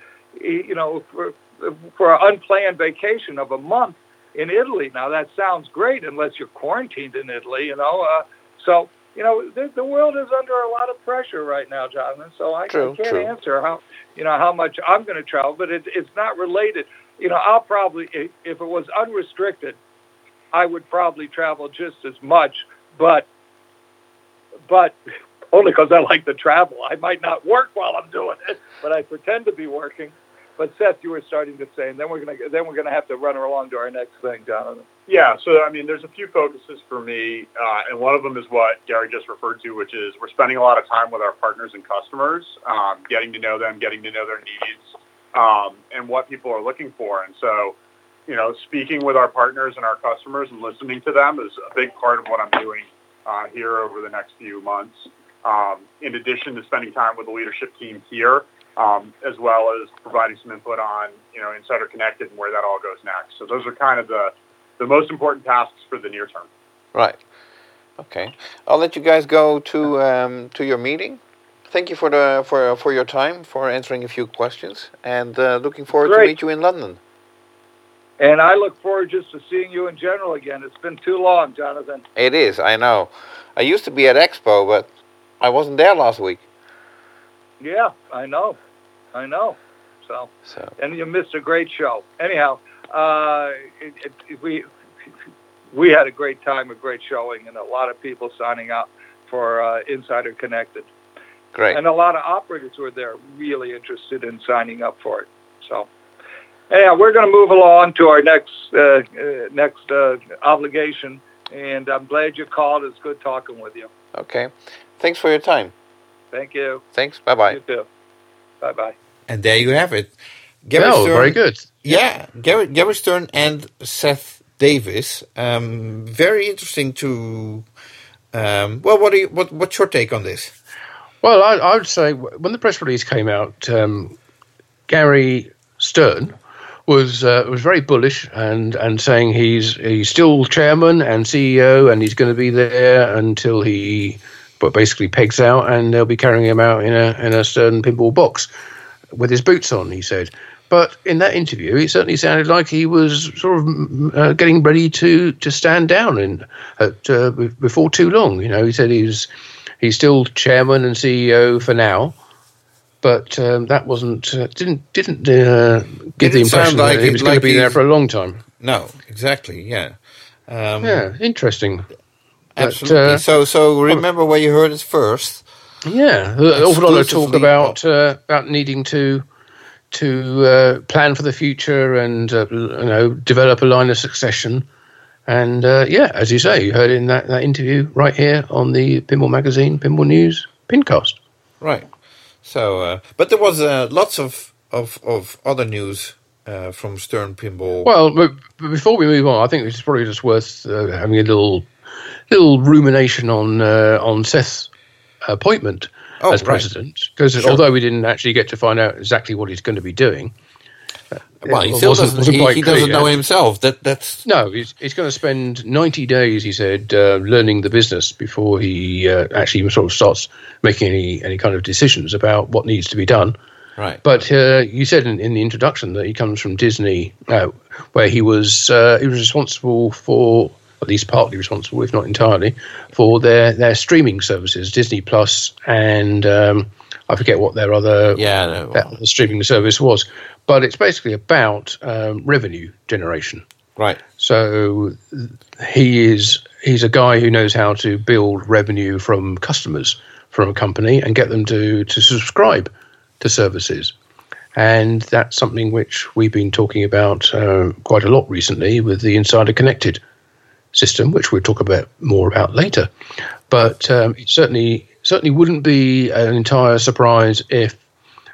you know, for for an unplanned vacation of a month in Italy. Now that sounds great unless you're quarantined in Italy, you know. Uh, so you know, the, the world is under a lot of pressure right now, Jonathan. So I, True, I can't true. answer how you know how much I'm going to travel, but it, it's not related. You know, I'll probably if if it was unrestricted, I would probably travel just as much, but but only because I like to travel. I might not work while I'm doing it, but I pretend to be working. But Seth, you were starting to say, and then we're gonna then we're gonna have to run her along to our next thing, Jonathan. Yeah, so I mean, there's a few focuses for me, uh, and one of them is what Gary just referred to, which is we're spending a lot of time with our partners and customers, um, getting to know them, getting to know their needs, um, and what people are looking for. And so, you know, speaking with our partners and our customers and listening to them is a big part of what I'm doing uh, here over the next few months. Um, in addition to spending time with the leadership team here, um, as well as providing some input on, you know, Insider Connected and where that all goes next. So those are kind of the the most important tasks for the near term. Right. Okay. I'll let you guys go to um, to your meeting. Thank you for the for for your time for answering a few questions, and uh, looking forward to meet you in London. And I look forward just to seeing you in general again. It's been too long, Jonathan. It is. I know. I used to be at Expo, but I wasn't there last week. Yeah, I know, I know. So, So and you missed a great show. Anyhow, uh, it, it, we we had a great time, a great showing, and a lot of people signing up for uh, Insider Connected. great. and a lot of operators were there really interested in signing up for it. So, yeah, we're going to move along to our next uh, uh, next uh, obligation, and I'm glad you called. It's good talking with you. Okay. Thanks for your time. Thank you. Thanks. Bye bye. You too. Bye bye. And there you have it. Gary Oh, Stern, very good. Yeah, Gary, Gary Stern and Seth Davis. Um, very interesting to. Um, well, what, are you, what what's your take on this? Well, I, I would say when the press release came out, um, Gary Stern was uh, was very bullish and, and saying he's he's still chairman and CEO and he's going to be there until he, but basically pegs out and they'll be carrying him out in a in a Stern pinball box with his boots on. He said. But in that interview, it certainly sounded like he was sort of mm, uh, getting ready to, to stand down in, at, uh, before too long. You know, he said he's he's still chairman and CEO for now, but um, that wasn't uh, didn't didn't uh, give Didn't the impression like that he was going like to be there for a long time. No, exactly. Yeah. Um, Yeah, interesting. But, Absolutely. uh, so, so remember where you heard it first. Yeah, lot of talk about uh, about needing to to uh, plan for the future and uh, you know develop a line of succession. And uh, yeah, as you say, you heard in that, that interview right here on the Pinball Magazine, Pinball News, Pincast. Right. So, uh, but there was uh, lots of, of, of other news uh, from Stern Pinball. Well, before we move on, I think it's probably just worth uh, having a little little rumination on uh, on Seth's appointment Oh, as president, because Sure. although we didn't actually get to find out exactly what he's going to be doing, well, he still wasn't- doesn't, wasn't he, he doesn't know himself. That That's No, he's, he's going to spend 90 days, he said, uh, learning the business before he uh, actually sort of starts making any, any kind of decisions about what needs to be done. right. But uh, you said in, in the introduction that he comes from Disney, uh, where he was uh, he was responsible for, at least partly responsible, if not entirely, for their, their streaming services, Disney Plus, and um, I forget what their other Yeah. no, other streaming service was. But it's basically about um, revenue generation. Right. So he is he's a guy who knows how to build revenue from customers from a company and get them to to subscribe to services. And that's something which we've been talking about uh, quite a lot recently with the Insider Connected system, which we'll talk about more about later. But um, it certainly certainly wouldn't be an entire surprise if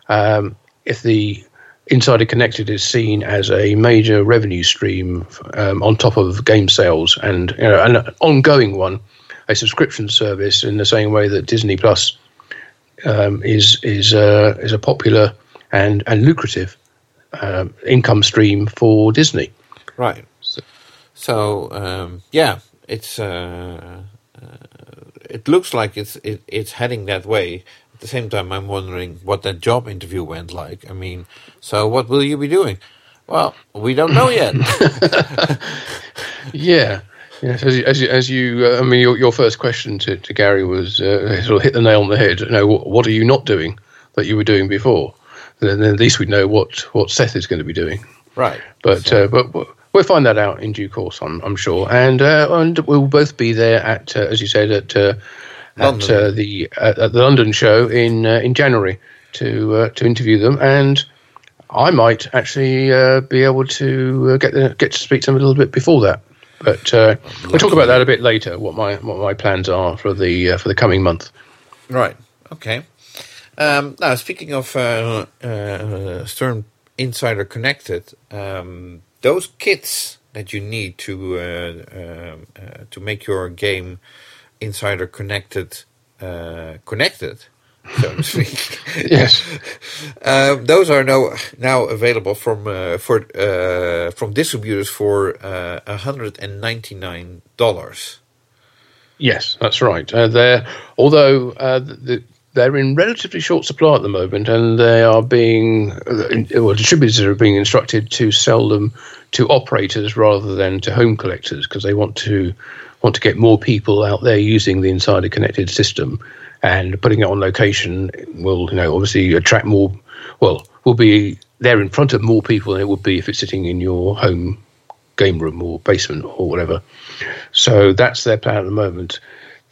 um, if the Insider Connected is seen as a major revenue stream um, on top of game sales and you know, an ongoing one, a subscription service in the same way that Disney Plus um, is is uh, is a popular and and lucrative um, income stream for Disney. Right. So, um, yeah, it's uh, uh, it looks like it's it, it's heading that way. At the same time, I'm wondering what that job interview went like. I mean, so what will you be doing? Well, we don't know yet. Yeah. Yes, as you, as you, as you uh, I mean, your, your first question to, to Gary was uh, sort of hit the nail on the head. You know, what, what are you not doing that you were doing before? Then, then at least we know what, what Seth is going to be doing. right. But uh, but we'll find that out in due course, I'm, I'm sure. And uh, and we'll both be there at, uh, as you said, at uh, at uh, the at, at the London show in uh, in January to uh, to interview them. And I might actually uh, be able to uh, get the, get to speak to them a little bit before that. But uh, we'll talk about that a bit later. What my what my plans are for the uh, for the coming month. Right. Okay. Um, now, speaking of uh, uh, Stern Insider Connected, um, those kits that you need to uh, um, uh, to make your game Insider Connected uh, connected, so to speak. Yes. Um, those are now now available from uh, for uh, from distributors for uh, hundred and ninety nine dollars. Yes, that's right. Uh, they're although uh, the, they're in relatively short supply at the moment, and they are being well, distributors are being instructed to sell them to operators rather than to home collectors because they want to want to get more people out there using the Insider Connected system, and putting it on location will you know obviously attract more. Well, will be there in front of more people than it would be if it's sitting in your home game room or basement or whatever. So that's their plan at the moment.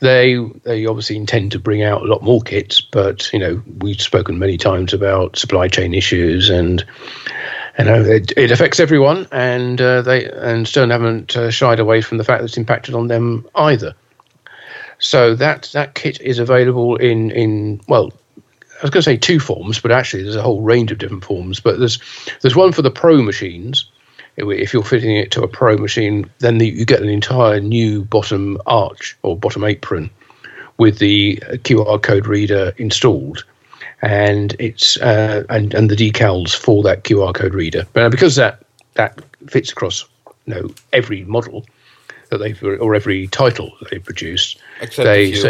They they obviously intend to bring out a lot more kits, but you know we've spoken many times about supply chain issues and you know it, it affects everyone, and uh, they and Stern haven't uh, shied away from the fact that it's impacted on them either. So that that kit is available in in well. I was going to say two forms, but actually there's a whole range of different forms. But there's there's one for the pro machines, if you're fitting it to a pro machine, then the, you get an entire new bottom arch or bottom apron with the QR code reader installed, and it's uh, and and the decals for that QR code reader. But because that that fits across you know every model that they've or every title that they've produced, Except they a few.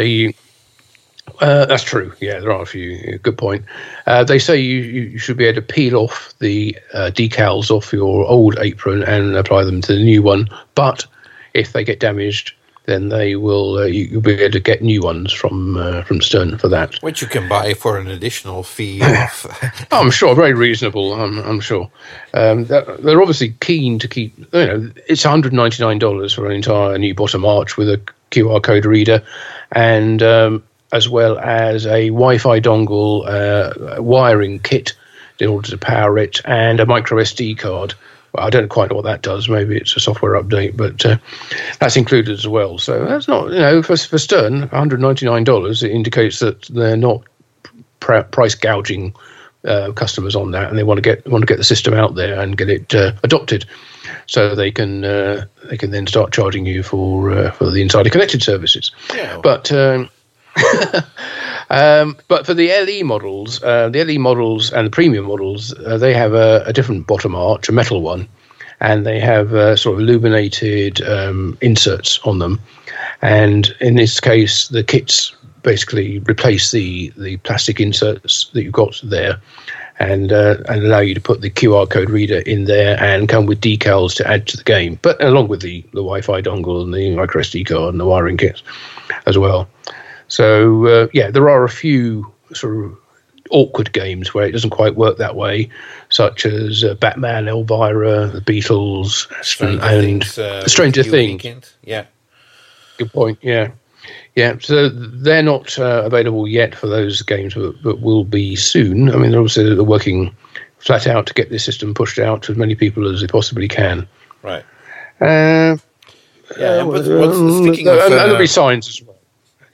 Uh, that's true. Yeah, there are a few. Good point. Uh, they say you, you should be able to peel off the uh, decals off your old apron and apply them to the new one. But if they get damaged, then they will. Uh, you, you'll be able to get new ones from uh, from Stern for that. Which you can buy for an additional fee. I'm sure, very reasonable. I'm, I'm sure. Um, they're, they're obviously keen to keep. You know, it's 199 dollars for an entire new bottom arch with a QR code reader, and um, as well as a Wi-Fi dongle, uh, wiring kit in order to power it, and a micro SD card. Well, I don't quite know what that does. Maybe it's a software update, but uh, that's included as well. So that's not, you know, for, for Stern, $199. It indicates that they're not pr- price gouging uh, customers on that, and they want to get want to get the system out there and get it uh, adopted, so they can uh, they can then start charging you for uh, for the insider connected services. Yeah. But um, um, but for the LE models, uh, the LE models and the premium models, uh, they have a, a different bottom arch, a metal one, and they have uh, sort of illuminated um, inserts on them. And in this case, the kits basically replace the the plastic inserts that you've got there, and uh, and allow you to put the QR code reader in there and come with decals to add to the game, but along with the the Wi-Fi dongle and the micro SD card and the wiring kits as well. So uh, yeah, there are a few sort of awkward games where it doesn't quite work that way, such as uh, Batman, Elvira, the Beatles, Stranger and Things, uh, Stranger Things. weekend. Yeah. Good point. Yeah, yeah. So they're not uh, available yet for those games, but, but will be soon. I mean, they're obviously they're working flat out to get this system pushed out to as many people as they possibly can. Right. Uh, Yeah. what's, uh, what's, speaking and, of. and there'll uh, be signs as.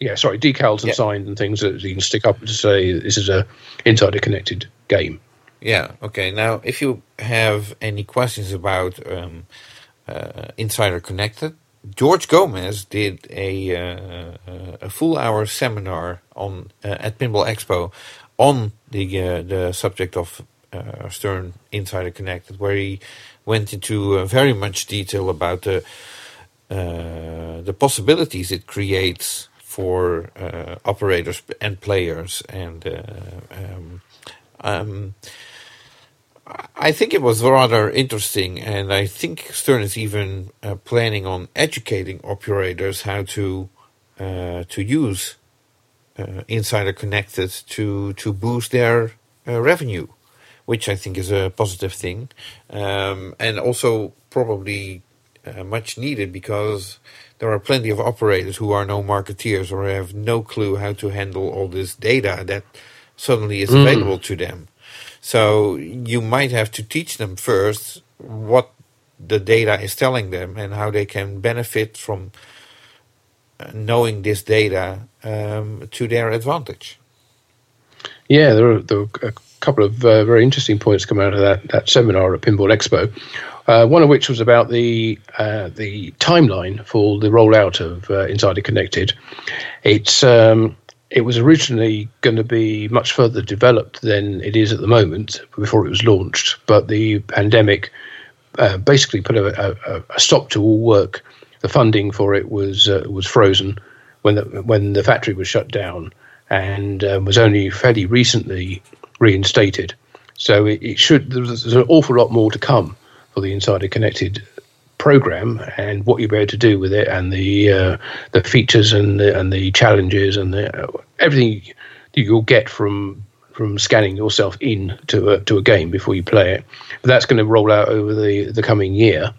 Yeah, sorry, decals and Yeah. signs and things that you can stick up to say this is a insider connected game. Yeah. Okay. Now, if you have any questions about um, uh, Insider Connected, George Gomez did a uh, a full hour seminar on uh, at Pinball Expo on the uh, the subject of uh, Stern Insider Connected, where he went into uh, very much detail about the uh, the possibilities it creates for uh, operators and players and uh, um, um, I think it was rather interesting, and I think Stern is even uh, planning on educating operators how to uh, to use uh, Insider Connected to to boost their uh, revenue, which I think is a positive thing, um, and also probably uh, much needed because there are plenty of operators who are no marketeers or have no clue how to handle all this data that suddenly is available to them. So you might have to teach them first what the data is telling them and how they can benefit from uh, knowing this data um, to their advantage. Yeah, there are, there were a couple of uh, very interesting points come out of that, that seminar at Pinball Expo. Uh, one of which was about the uh, the timeline for the rollout of uh, Insider Connected. It's um, it was originally going to be much further developed than it is at the moment before it was launched, but the pandemic uh, basically put a, a, a stop to all work. The funding for it was uh, was frozen when the, when the factory was shut down and um, was only fairly recently reinstated. So it, it should there's, there's an awful lot more to come for the Insider Connected program and what you'll be able to do with it and the uh, the features and the, and the challenges and the, everything that you'll get from from scanning yourself in to a, to a game before you play it. But that's going to roll out over the, the coming year.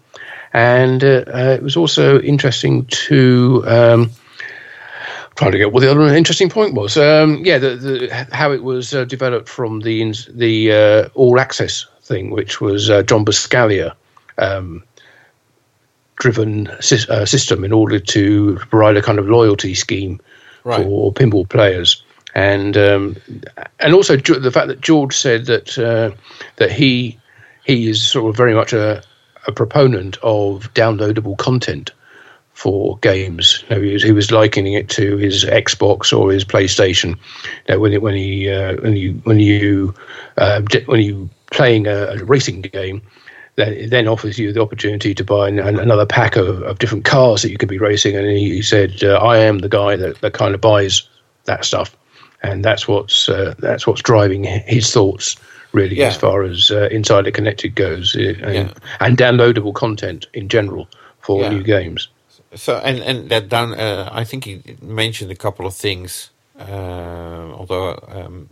And uh, uh, it was also interesting to um, trying to get what the other interesting point was. Um, yeah, the, the how it was uh, developed from the the uh, all access thing, which was uh, John Buscaglia. Um, driven sys- uh, system in order to provide a kind of loyalty scheme Right. for pinball players and um, and also the fact that George said that uh, that he he is sort of very much a a proponent of downloadable content for games. You know, he, was, he was likening it to his Xbox or his PlayStation. You know, when it, when he uh, when you when you uh, when you playing a, a racing game, then it then offers you the opportunity to buy an, another pack of, of different cars that you could be racing. And he, he said, uh, "I am the guy that, that kind of buys that stuff," and that's what's uh, that's what's driving his thoughts really Yeah. as far as uh, Insider Connected goes, uh, and, Yeah. and downloadable content in general for Yeah. new games. So and and that down, uh, I think he mentioned a couple of things, uh, although um,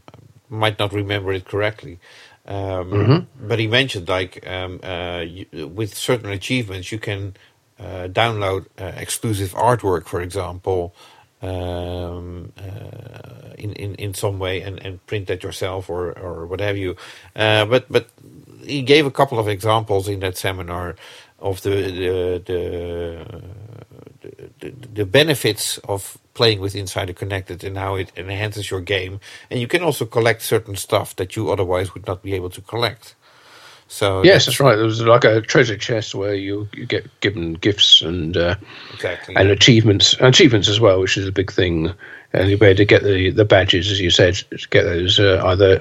might not remember it correctly. Um, But he mentioned like um, uh, you, with certain achievements, you can uh, download uh, exclusive artwork, for example, um, uh, in, in in some way, and, and print that yourself or or what have you. Uh, but but he gave a couple of examples in that seminar of the the, the the, the benefits of playing with Insider Connected and how it enhances your game. And you can also collect certain stuff that you otherwise would not be able to collect. So Yes, that's right. There was like a treasure chest where you, you get given gifts and uh, exactly. and achievements, achievements as well, which is a big thing. And you'll be able to get the, the badges, as you said, to get those uh, either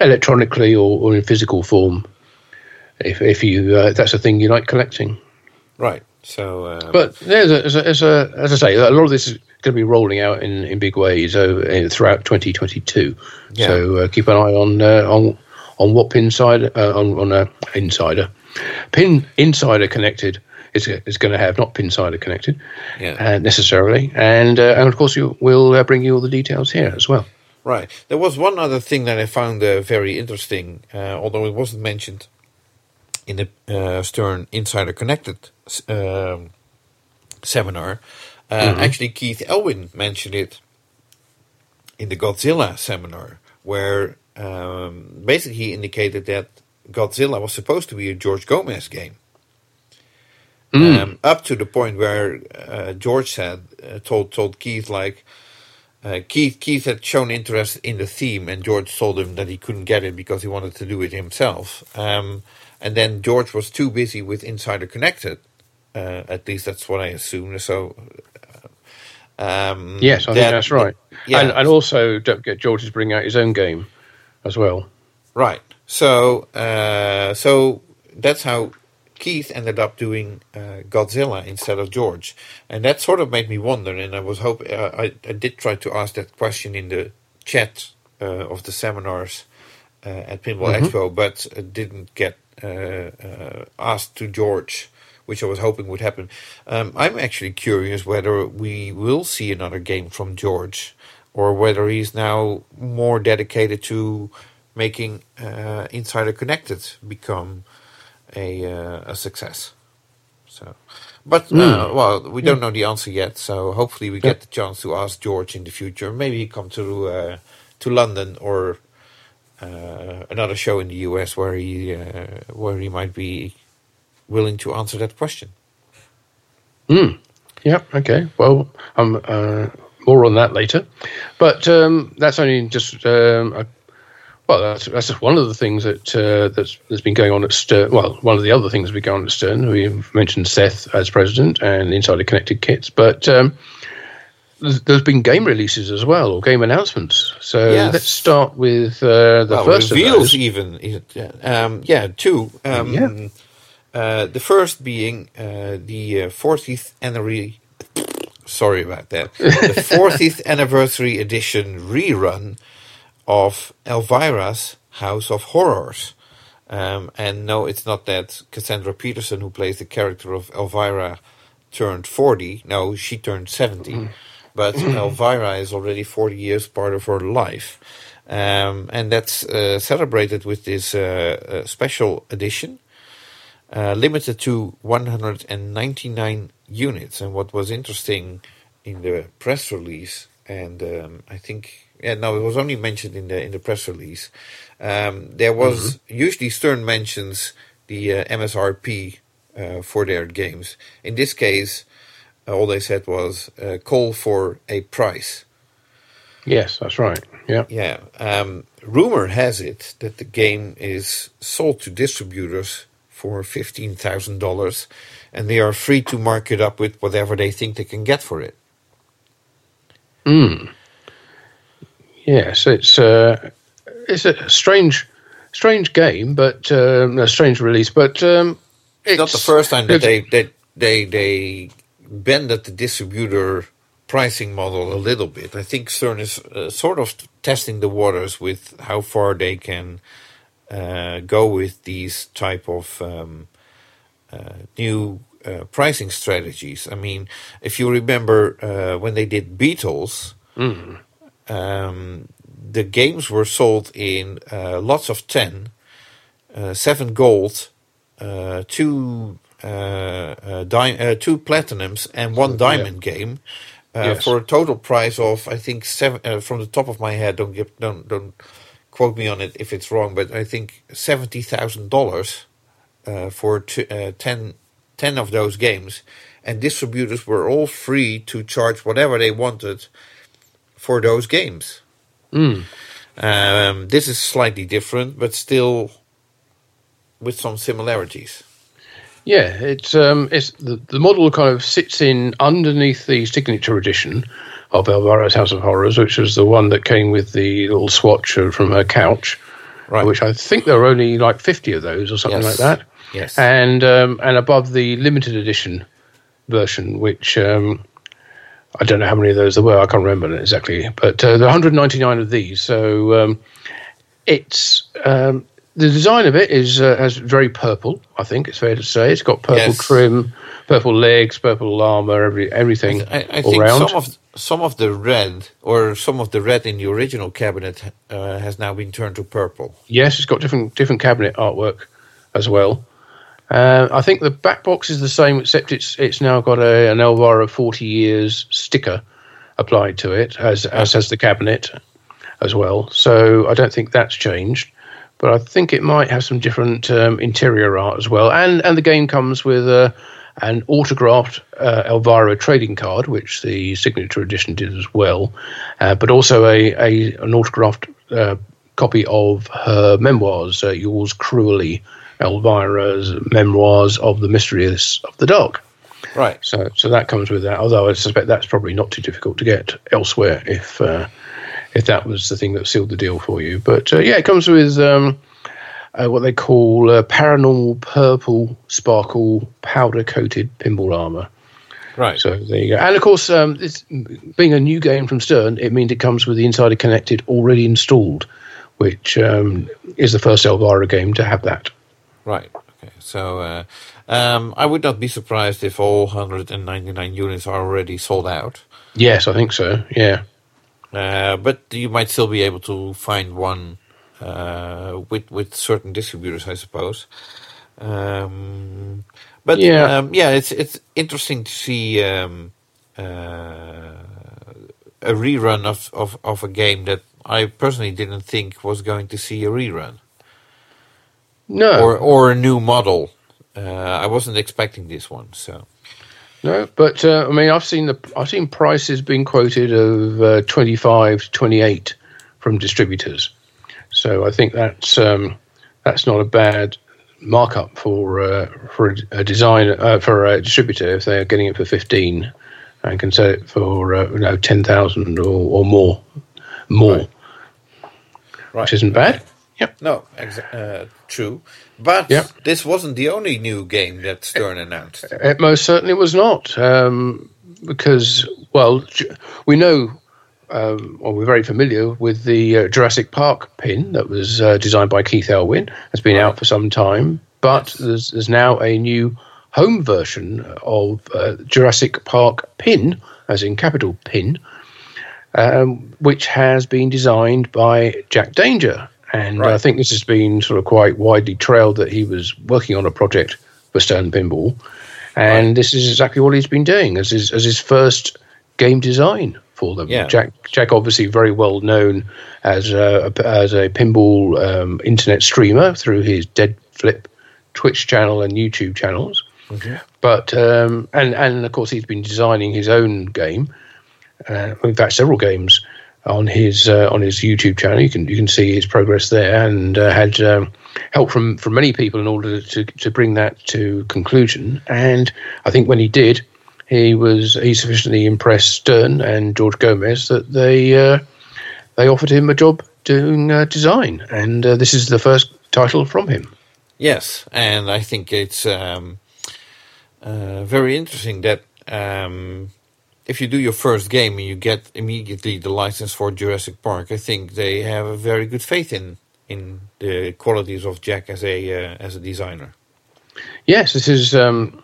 electronically or, or in physical form. If if you uh, that's a thing you like collecting. right. So, uh, But there's a, as, a, as, a, as I say, a lot of this is going to be rolling out in, in big ways over, uh, throughout 2022. Yeah. So uh, keep an eye on uh, on on what Pinside uh, on on uh, Insider, Pin Insider Connected is is going to have, not Pinsider Connected, Yeah. uh, necessarily, and uh, and of course you, we'll uh, bring you all the details here as well. Right. There was one other thing that I found uh, very interesting, uh, although it wasn't mentioned in the uh, Stern Insider Connected um, seminar. Uh, Actually, Keith Elwin mentioned it in the Godzilla seminar, where um, basically he indicated that Godzilla was supposed to be a George Gomez game. Um, up to the point where uh, George said, uh, told told Keith like, uh, Keith Keith had shown interest in the theme, and George told him that he couldn't get it because he wanted to do it himself. Um, and then George was too busy with Insider Connected. Uh, at least that's what I assume. So, uh, um, Yes, I think that's right. Yeah, And, and also don't forget George is bringing out his own game as well. Right. So, uh, so that's how Keith ended up doing uh, Godzilla instead of George, and that sort of made me wonder. And I was hope uh, I I did try to ask that question in the chat uh, of the seminars uh, at Pinball Expo, but didn't get uh, uh, asked to George, which I was hoping would happen. Um, I'm actually curious whether we will see another game from George, or whether he's now more dedicated to making uh, Insider Connected become a uh, a success. So, but uh, well, we don't know the answer yet. So hopefully we get the chance to ask George in the future. Maybe he come to uh, to London or uh, another show in the US where he uh, where he might be willing to answer that question. Yeah. Okay. Well, um, uh, more on that later. But um, that's only just um, a, well, that's that's just one of the things that uh, that's that's been going on at Stern. Well, one of the other things that's been going on at Stern. We've mentioned Seth as president and Insider Connected kits, but um, there's, there's been game releases as well or game announcements. So Yes. let's start with uh, the well, first reveals even. Um, yeah, two. Um, Yeah. Uh, the first being uh, the uh, 40th anniversary. Sorry about that. The 40th anniversary edition rerun of Elvira's House of Horrors. Um, and no, it's not that Cassandra Peterson, who plays the character of Elvira, turned 40. No, she turned 70. But Elvira is already 40 years part of her life. Um, and that's uh, celebrated with this uh, uh, special edition, uh, limited to 199 units. And what was interesting in the press release, and um, I think, yeah, no, it was only mentioned in the in the press release. Um, there was usually Stern mentions the uh, MSRP uh, for their games. In this case, uh, all they said was uh, call for a price. Yes, that's right. Yeah. Yeah. Um, rumor has it that the game is sold to distributors for fifteen thousand dollars, and they are free to mark it up with whatever they think they can get for it. Mm. Yes, it's uh, it's a strange, strange game, but um, a strange release. But um, it's, not the first time that they they they they bended the distributor pricing model a little bit. I think Stern is uh, sort of testing the waters with how far they can uh, go with these type of um, uh, new uh, pricing strategies. I mean, if you remember uh, when they did Beatles, mm. um, the games were sold in uh, lots of 10, seven gold, two uh, di- uh, two platinums and one diamond yeah. game uh, yes. for a total price of I think seven. from the top of my head, don't get don't don't quote me on it if it's wrong, but I think seventy thousand dollars for t- 10, 10 of those games, and distributors were all free to charge whatever they wanted for those games. Mm. Um, this is slightly different, but still with some similarities. Yeah, it's um, it's the, the model kind of sits in underneath the signature edition of Elvira's House of Horrors, which was the one that came with the little swatch from her couch, right. which I think there are only like fifty of those or something yes. like that. Yes, and um, and above the limited edition version, which um, I don't know how many of those there were. I can't remember exactly, but uh, there are 199 of these. So um, it's um, the design of it is uh, has very purple. I think it's fair to say it's got purple yes. trim, purple legs, purple armor, every everything. I, I think round. some of some of the red or some of the red in the original cabinet uh, has now been turned to purple. Yes, it's got different different cabinet artwork as well. Uh, I think the back box is the same, except it's it's now got a, an Elvira forty years sticker applied to it, as as has the cabinet as well. So I don't think that's changed but I think it might have some different um, interior art as well. And and the game comes with uh, an autographed uh, Elvira trading card, which the signature edition did as well, uh, but also a, a an autographed uh, copy of her memoirs, uh, yours cruelly, Elvira's memoirs of the mysteries of the dark. Right. So so that comes with that. Although I suspect that's probably not too difficult to get elsewhere if uh, if that was the thing that sealed the deal for you. But uh, yeah, it comes with um, uh, what they call uh, paranormal purple sparkle powder coated pinball armor. Right. So there you go. And of course, um, being a new game from Stern, it means it comes with the Insider Connected already installed, which um, is the first Elvira game to have that. Right. Okay. So uh, um, I would not be surprised if all 199 units are already sold out. Yes, I think so. Yeah. Uh, but you might still be able to find one uh, with with certain distributors, I suppose. Um, but yeah, um, yeah, it's it's interesting to see um, uh, a rerun of, of, of a game that I personally didn't think was going to see a rerun. No, or or a new model. Uh, I wasn't expecting this one, so. No, but uh, I mean, I've seen the I've seen prices being quoted of uh, twenty five to twenty eight from distributors. So I think that's um, that's not a bad markup for uh, for a, design uh, for a distributor if they are getting it for fifteen and can sell it for uh, you know ten thousand or, or more more, right. right. which isn't bad. Yep. No, uh, true. But yep. this wasn't the only new game that Stern announced. It most certainly was not, um, because well, we know, um, or we're very familiar with the uh, Jurassic Park pin that was uh, designed by Keith Elwin. Has been right. out for some time, but yes. there's, there's now a new home version of uh, Jurassic Park pin, as in capital pin, um, which has been designed by Jack Danger, and right. I think this has been sort of quite widely trailed that he was working on a project for Stern Pinball. And right. this is exactly what he's been doing as his, as his first game design for them. Yeah. Jack, Jack, obviously very well known as a, as a pinball um, internet streamer through his Dead Flip Twitch channel and YouTube channels. Okay. But um, and and of course he's been designing his own game. Uh, in fact, several games on his uh, on his YouTube channel. You can you can see his progress there, and uh, had um, help from from many people in order to to bring that to conclusion. And I think when he did, he was he sufficiently impressed Stern and George Gomez that they uh, they offered him a job doing uh, design, and uh, this is the first title from him. Yes, and I think it's um, uh, very interesting that um, if you do your first game and you get immediately the license for Jurassic Park, I think they have a very good faith in in the qualities of Jack as a uh, as a designer. Yes, this is um,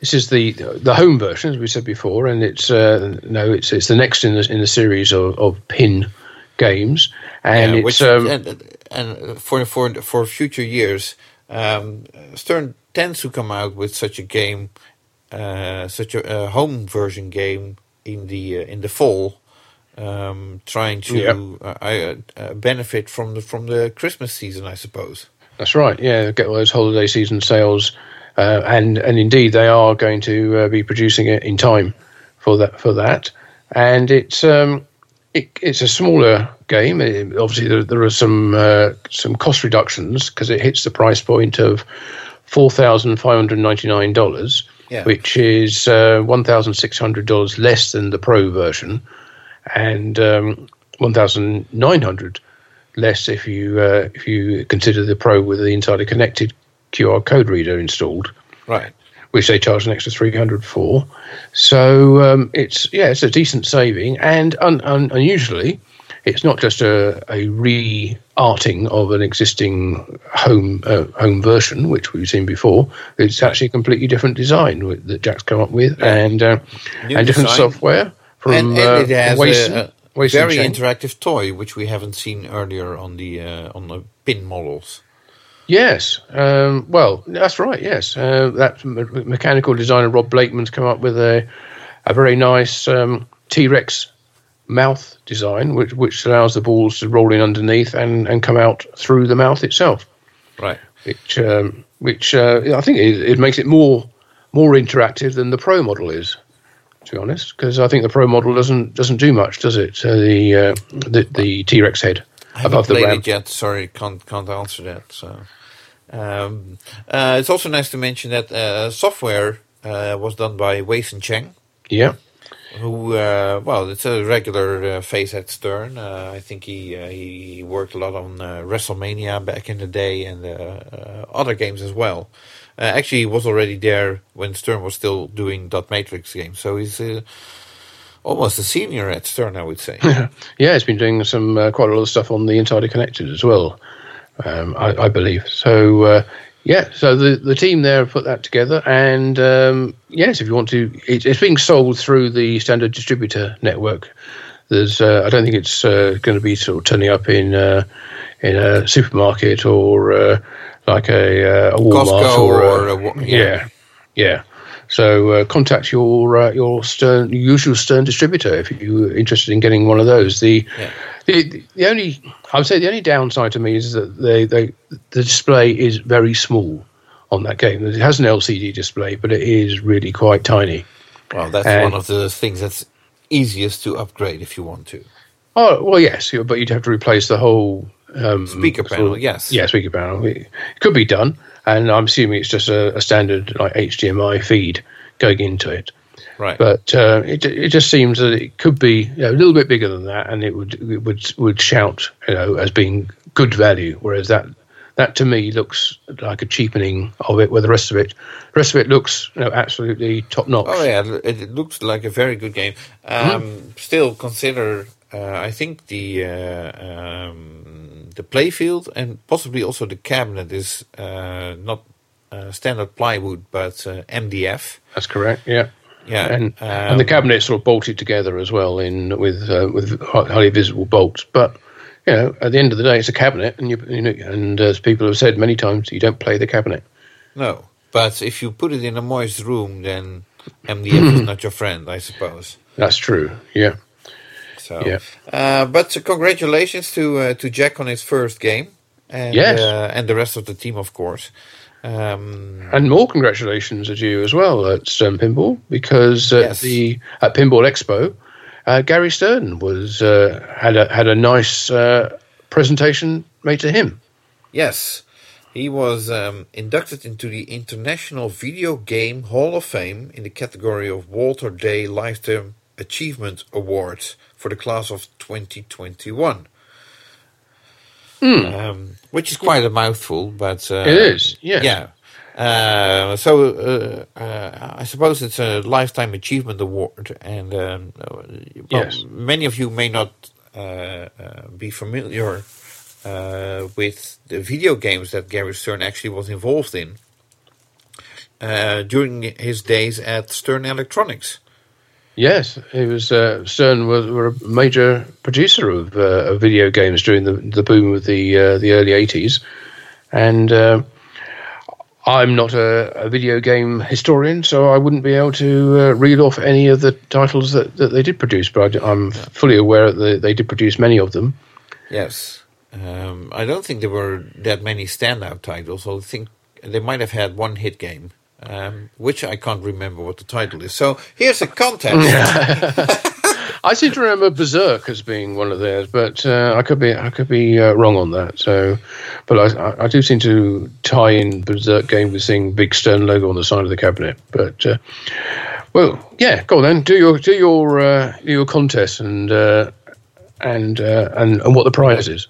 this is the the home version, as we said before, and it's uh, no, it's it's the next in the in the series of, of pin games, and Yeah, it's which, um, and, and for for for future years, um, Stern tends to come out with such a game, uh, such a, a home version game in the uh, in the fall, um, trying to Yeah. uh, I, uh, benefit from the from the Christmas season, I suppose. That's right. Yeah, get all those holiday season sales, uh, and and indeed they are going to uh, be producing it in time for that for that. And it's um, it, it's a smaller game. It- obviously, there, there are some uh, some cost reductions because it hits the price point of four thousand five hundred ninety nine dollars, Yeah. which is uh, one thousand six hundred dollars less than the Pro version, and um, one thousand nine hundred less if you uh, if you consider the Pro with the Insider Connected QR code reader installed, Right. which they charge an extra three hundred for. So um, it's yeah, it's a decent saving, and un- un- unusually, it's not just a, a re-arting of an existing home uh, home version, which we've seen before. It's actually a completely different design with, that Jack's come up with, and uh, and different design. software from and, uh, and it has Wason- a, a very interactive toy, which we haven't seen earlier on the uh, on the pin models. Yes. Um, well, that's right. Yes. Uh, that me- mechanical designer Rob Blakeman's come up with a a very nice um, T Rex mouth design, which which allows the balls to roll in underneath and, and come out through the mouth itself. Right. Which um, which uh, I think it, it makes it more more interactive than the Pro model is. To be honest, because I think the Pro model doesn't doesn't do much, does it? Uh, the uh, the the T Rex head I above the played ramp. it yet. Sorry, can't can't answer that. So, um, uh, it's also nice to mention that uh, software uh, was done by Wei-Sun Cheng, Yeah. who, uh, well, it's a regular uh, face at Stern. Uh, I think he uh, he worked a lot on uh, WrestleMania back in the day and uh, uh, other games as well. Uh, actually, he was already there when Stern was still doing Dot Matrix games, so he's uh, almost a senior at Stern, I would say. Yeah, he's been doing some uh, quite a lot of stuff on the Insider Connected as well, um, I, I believe. So uh, yeah, so the the team there put that together, and um, yes, if you want to, it, it's being sold through the standard distributor network. There's, uh, I don't think it's uh, going to be sort of turning up in uh, in a supermarket or uh, like a, uh, a Walmart Costco or, or a, a yeah, yeah. yeah. So uh, contact your uh, your Stern usual Stern distributor if you're interested in getting one of those. The, Yeah. The the only I would say the only downside to me is that they, they the display is very small on that game. It has an LCD display, but it is really quite tiny. Well, that's And- one of the things that's easiest to upgrade if you want to. Oh well, yes, but you'd have to replace the whole um, Speaker sort panel, of- yes. yeah, speaker panel. It could be done, and I'm assuming it's just a, a standard like HDMI feed going into it. Right. But uh, it it just seems that it could be you know, a little bit bigger than that, and it would it would would shout you know as being good value. Whereas that that to me looks like a cheapening of it. Where the rest of it, the rest of it looks you know absolutely top notch. oh yeah, it, it looks like a very good game. Um, Mm-hmm. Still consider, uh, I think the uh, um, the playfield and possibly also the cabinet is uh, not uh, standard plywood but uh, MDF. That's correct. Yeah. Yeah, and um, and the cabinet sort of bolted together as well in with uh, with highly visible bolts. But you know, at the end of the day, it's a cabinet, and you, you know, and as people have said many times, you don't play the cabinet. No, but if you put it in a moist room, then MDF is not your friend, I suppose. That's true. Yeah. So, Yeah. uh, but uh, congratulations to uh, to Jack on his first game, and Yes. uh, and the rest of the team, of course. Um, And more congratulations to you as well at Stern Pinball because at Yes. the at Pinball Expo, uh, Gary Stern was uh, had a had a nice uh, presentation made to him. yes, He was um, inducted into the International Video Game Hall of Fame in the category of Walter Day Lifetime Achievement Awards for the class of 2021. Um, which is quite a mouthful, but uh. It is, yes. yeah. Uh, so uh, uh, I suppose it's a lifetime achievement award, and um, uh, well, Yes. many of you may not uh, uh, be familiar uh, with the video games that Gary Stern actually was involved in uh, during his days at Stern Electronics. Yes, it was. Uh, Stern was were a major producer of, uh, of video games during the the boom of the uh, the early eighties, and uh, I'm not a, a video game historian, so I wouldn't be able to uh, read off any of the titles that, that they did produce. But I, am fully aware that they, they did produce many of them. Yes. Um, I don't think there were that many standout titles. I think they might have had one hit game, um, which I can't remember what the title is. So here's a contest. I seem to remember Berserk as being one of theirs, but uh, I could be I could be uh, wrong on that. So, but I, I, do seem to tie in Berserk game with seeing big Stern logo on the side of the cabinet. But uh, well, yeah, go on then. Do your do your uh, do your contest and uh, and, uh, and and what the prize is.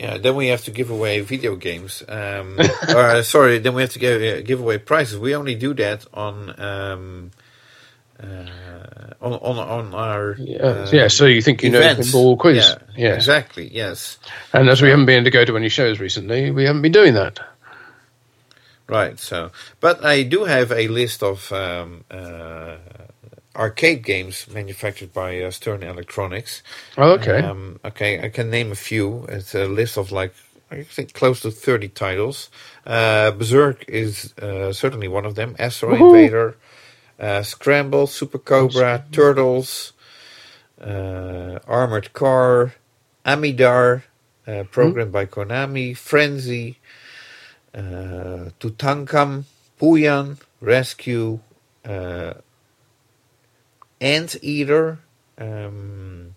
Yeah, then we have to give away video games. Um, or, sorry, then we have to give, uh, give away prizes. We only do that on um, uh, on, on on our Yeah, uh, yeah. So you think you know events. pinball quiz? Yeah, yes. exactly. Yes, And as we haven't been able to go to any shows recently, we haven't been doing that. right. So, but I do have a list of um, uh, arcade games manufactured by uh, Stern Electronics. Oh, okay. Um, okay, I can name a few. It's a list of like I think close to thirty titles. Uh, Berserk is uh, certainly one of them. Astro Woohoo! Invader, uh, Scramble, Super Cobra, Turtles, uh, Armored Car, Amidar, uh, programmed by Konami, Frenzy, uh, Tutankham, Pooyan, Rescue, uh, Anteater. Um,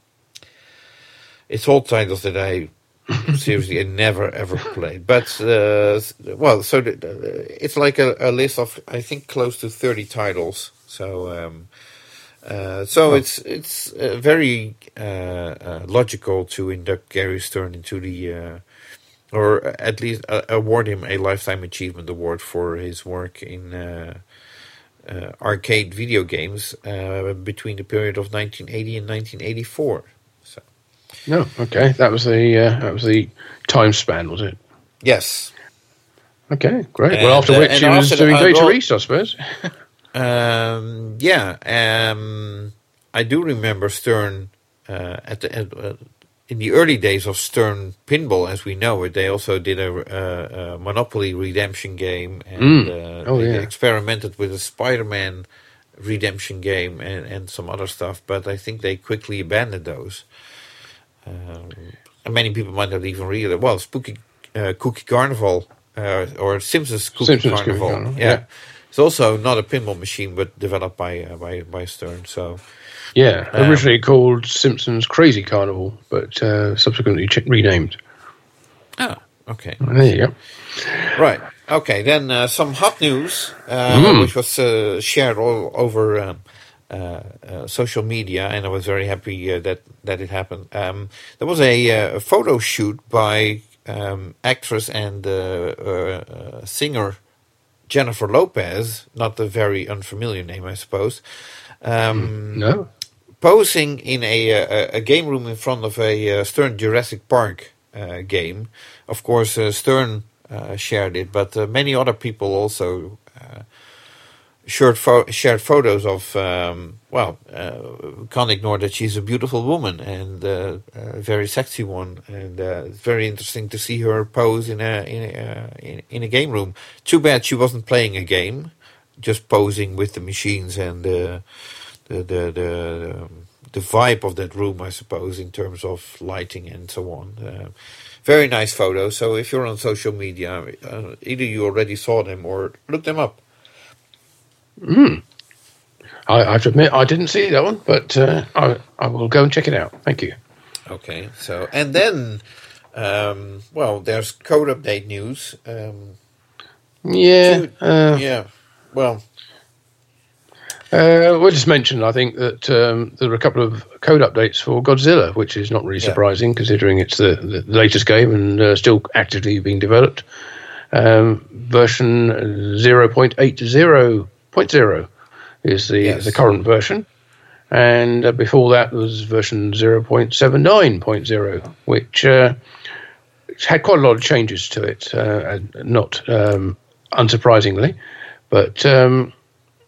it's all titles that I seriously I never ever played. But uh, well, so the, the- it's like a, a list of I think close to thirty titles. So um, uh, so it's it's uh, very uh, uh, logical to induct Gary Stern into the. Uh, or at least uh, award him a lifetime achievement award for his work in arcade video games uh, between the period of 1980 and 1984. So No, okay. That was the uh, that was the time span, was it? yes, Okay, great. And, well, after uh, which he was doing uh, Data well- East, I suppose. um, yeah. Um, I do remember Stern uh, at the end, uh, in the early days of Stern Pinball, as we know it. They also did a, uh, a Monopoly redemption game, and Mm. uh, Oh, they yeah. experimented with a Spider-Man redemption game and, and some other stuff. But I think they quickly abandoned those. Um, and many people might not even read it. Well, Spooky uh, Kooky Carnival uh, or Simpsons Kooky Simpsons Kooky Carnival. Carnival, yeah. yeah. It's also not a pinball machine, but developed by uh, by by Stern. So Yeah, Um, originally called Simpsons Crazy Carnival, but uh, subsequently ch- renamed. Oh, okay, There you go. right, okay. Then uh, some hot news, uh, Mm. which was uh, shared all over um, uh, uh, social media, and I was very happy uh, that that it happened. Um, there was a, uh, a photo shoot by um, actress and uh, uh, uh, singer Jennifer Lopez, not a very unfamiliar name, I suppose. Um, No, posing in a, a, a game room in front of a uh, Stern Jurassic Park uh, game. Of course, uh, Stern uh, shared it, but uh, many other people also uh, shared, pho- shared photos of. Um, well, uh, can't ignore that she's a beautiful woman and uh, a very sexy one, and uh, it's very interesting to see her pose in a in a, in, in a game room. Too bad she wasn't playing a game, just posing with the machines and. The the the um, the vibe of that room, I suppose, in terms of lighting and so on. Uh, very nice photos. So if you're on social media, uh, either you already saw them or look them up. I, I have to admit I didn't see that one, but uh, I, I will go and check it out. Thank you. Okay. So and then Um, well, there's code update news. Um, Yeah. Two- Uh, yeah. Well, Uh, we'll just mention, I think, that um, there are a couple of code updates for Godzilla, which is not really Yeah. surprising considering it's the, the latest game and uh, still actively being developed. Um, version 0.80.0 is the, Yes. the current version. And uh, before that was version 0.79.0, which uh, had quite a lot of changes to it, uh, and not um, unsurprisingly. But um,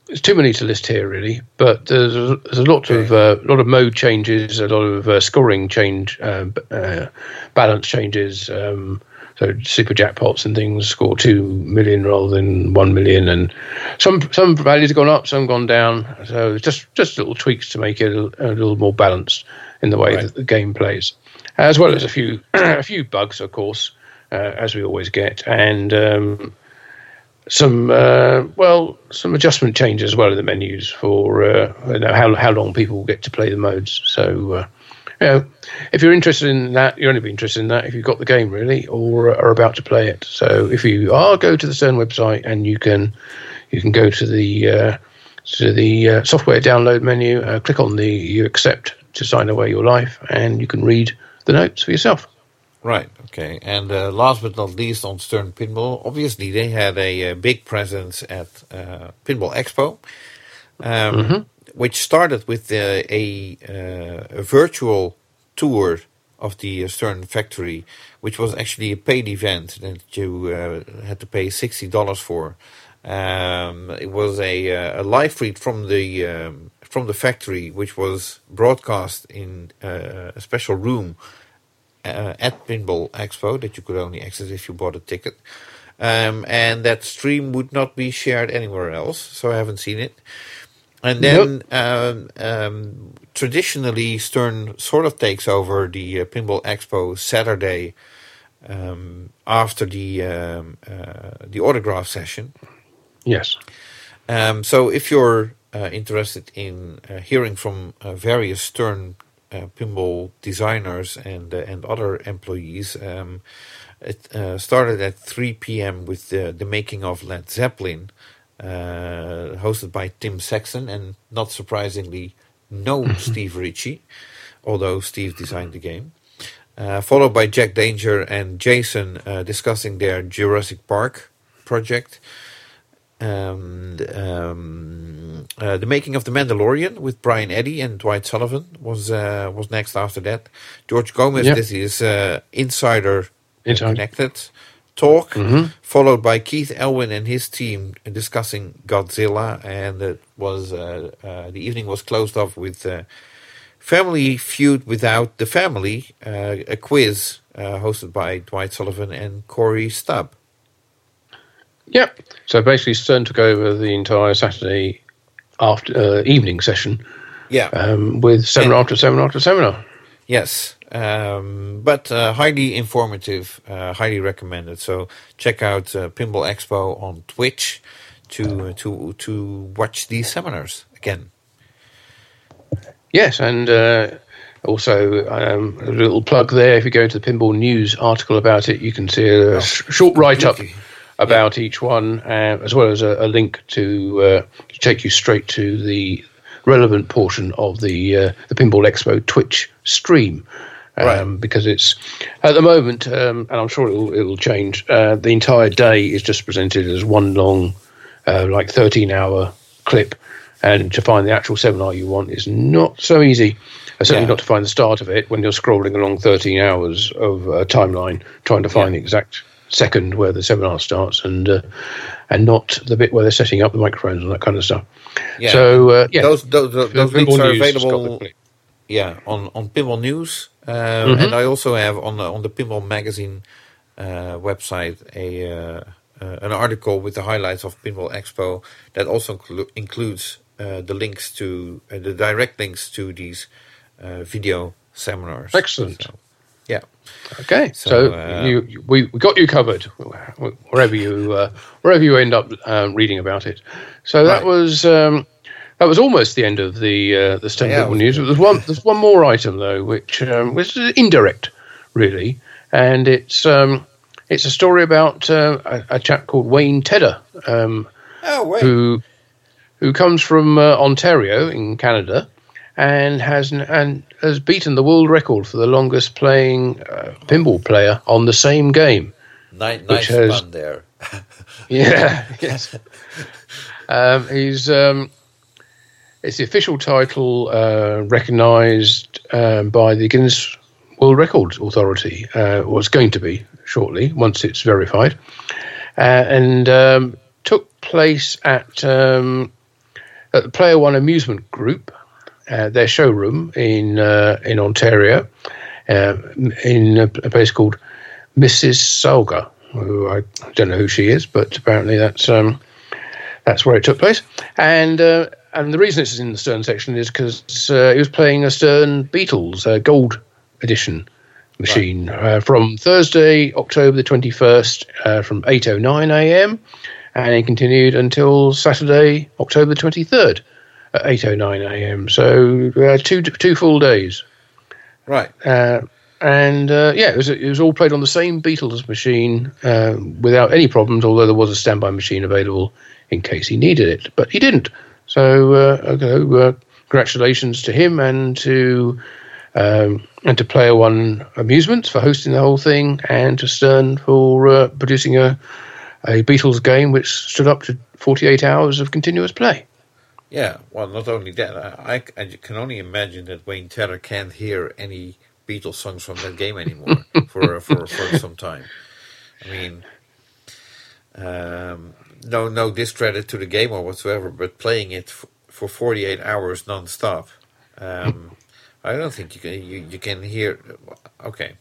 there's too many to list here, really. But there's a, there's a lot of uh, lot of mode changes, a lot of uh, scoring change, uh, uh, balance changes. Um, so super jackpots and things score two million rather than one million, and some some values have gone up, some gone down. So it's just just little tweaks to make it a, a little more balanced in the way Right. that the game plays, as well as a few a few bugs, of course, uh, as we always get, and. Um, some uh, well some adjustment changes as well in the menus for uh, you know, how how long people will get to play the modes. So uh, you know, if you're interested in that, you're only be interested in that if you've got the game really or are about to play it. So if you are, go to the Stern website and you can you can go to the uh, to the uh, software download menu, uh, click on the you accept to sign away your life, and you can read the notes for yourself. Right. Okay. And uh, last but not least, on Stern Pinball, obviously they had a, uh big presence at uh, Pinball Expo, um, which started with uh, a, uh, a virtual tour of the uh, Stern factory, which was actually a paid event that you uh, had to pay sixty dollars for. Um, it was a, a live feed from the um, from the factory, which was broadcast in uh, a special room at Pinball Expo that you could only access if you bought a ticket. Um, and that stream would not be shared anywhere else, so I haven't seen it. And then um, um, traditionally, Stern sort of takes over the uh, Pinball Expo Saturday um, after the um, uh, the autograph session. Yes. Um, so if you're uh, interested in uh, hearing from uh, various Stern uh, pinball designers and uh, and other employees, um, it uh, started at 3 p.m. with the, the making of Led Zeppelin, uh, hosted by Tim Sexton, and not surprisingly, no Steve Ritchie, although Steve designed the game. Uh, followed by Jack Danger and Jason uh, discussing their Jurassic Park project. Um, um, uh, the making of the Mandalorian with Brian Eddy and Dwight Sullivan was uh, was next after that. George Gomez Yep. did his uh, Insider Inside. Connected talk, Mhm. followed by Keith Elwin and his team discussing Godzilla, and it was uh, uh, the evening was closed off with uh, Family Feud without the family, uh, a quiz uh, hosted by Dwight Sullivan and Corey Stubb. Yep. So basically, Stern took over the entire Saturday after uh, evening session Yeah. um, with seminar after seminar after seminar. Yes, um, but uh, highly informative, uh, highly recommended. So check out uh, Pinball Expo on Twitch to to to watch these seminars again. Yes, and uh, also um, a little plug there. If you go into the Pinball News article about it, you can see a sh- short write up about each one, uh, as well as a, a link to, uh, to take you straight to the relevant portion of the uh, the Pinball Expo Twitch stream. Um, Right. Because it's at the moment, um, and I'm sure it will, it will change. Uh, the entire day is just presented as one long, uh, like 13 hour clip, and to find the actual seminar you want is not so easy. Uh, certainly Yeah. not to find the start of it when you're scrolling along 13 hours of uh, timeline trying to find Yeah. the exact second where the seminar starts and uh, and not the bit where they're setting up the microphones and that kind of stuff. Yeah. So uh, yeah, those those, those, The links are News has got the available. Yeah, on on Pinball News, uh, Mm-hmm. and I also have on the, on the Pinball Magazine uh, website a uh, uh, an article with the highlights of Pinball Expo that also inclu- includes uh, the links to uh, the direct links to these uh, video seminars. Excellent. So, yeah. Okay, So, so, uh, you, we, we got you covered wherever you uh, wherever you end up um, reading about it. So that Right. was um, that was almost the end of the uh, the Stern Yeah, it Pinball was news. There's one there's one more item though, which um, was indirect, really, and it's um, it's a story about uh, a, a chap called Wayne Tedder, um, Oh who who comes from uh, Ontario in Canada, and has and has beaten the world record for the longest playing uh, pinball player on the same game. Nice, nice has- fun there. Yeah, yes. Um, he's um, it's the official title uh, recognised um, by the Guinness World Records Authority. Uh, or it's going to be shortly once it's verified, uh, and um, took place at um, at the Player One Amusement Group, uh, their showroom in uh, in Ontario, uh, in a, a place called Mrs. Salga, who I don't know who she is, but apparently that's um, that's where it took place. And uh, and the reason it's in the Stern section is because uh, he was playing a Stern Beatles uh, Gold Edition machine uh, from Thursday, October the twenty first, uh, from eight oh nine a.m. and it continued until Saturday, October the twenty third, at eight oh nine a.m. So uh, two two full days. Right. Uh, and uh, yeah, it was it was all played on the same Beatles machine uh, without any problems. Although there was a standby machine available in case he needed it, but he didn't. So uh, okay, uh, congratulations to him and to um, and to Player One Amusements for hosting the whole thing, and to Stern for uh, producing a a Beatles game which stood up to 48 hours of continuous play. Yeah. Well, not only that, I, I, I can only imagine that Wayne Tedder can't hear any Beatles songs from that game anymore for for for some time. I mean, um, no no discredit to the game or whatsoever, but playing it f- for forty eight hours non-stop, um, I don't think you can you, you can hear. Okay,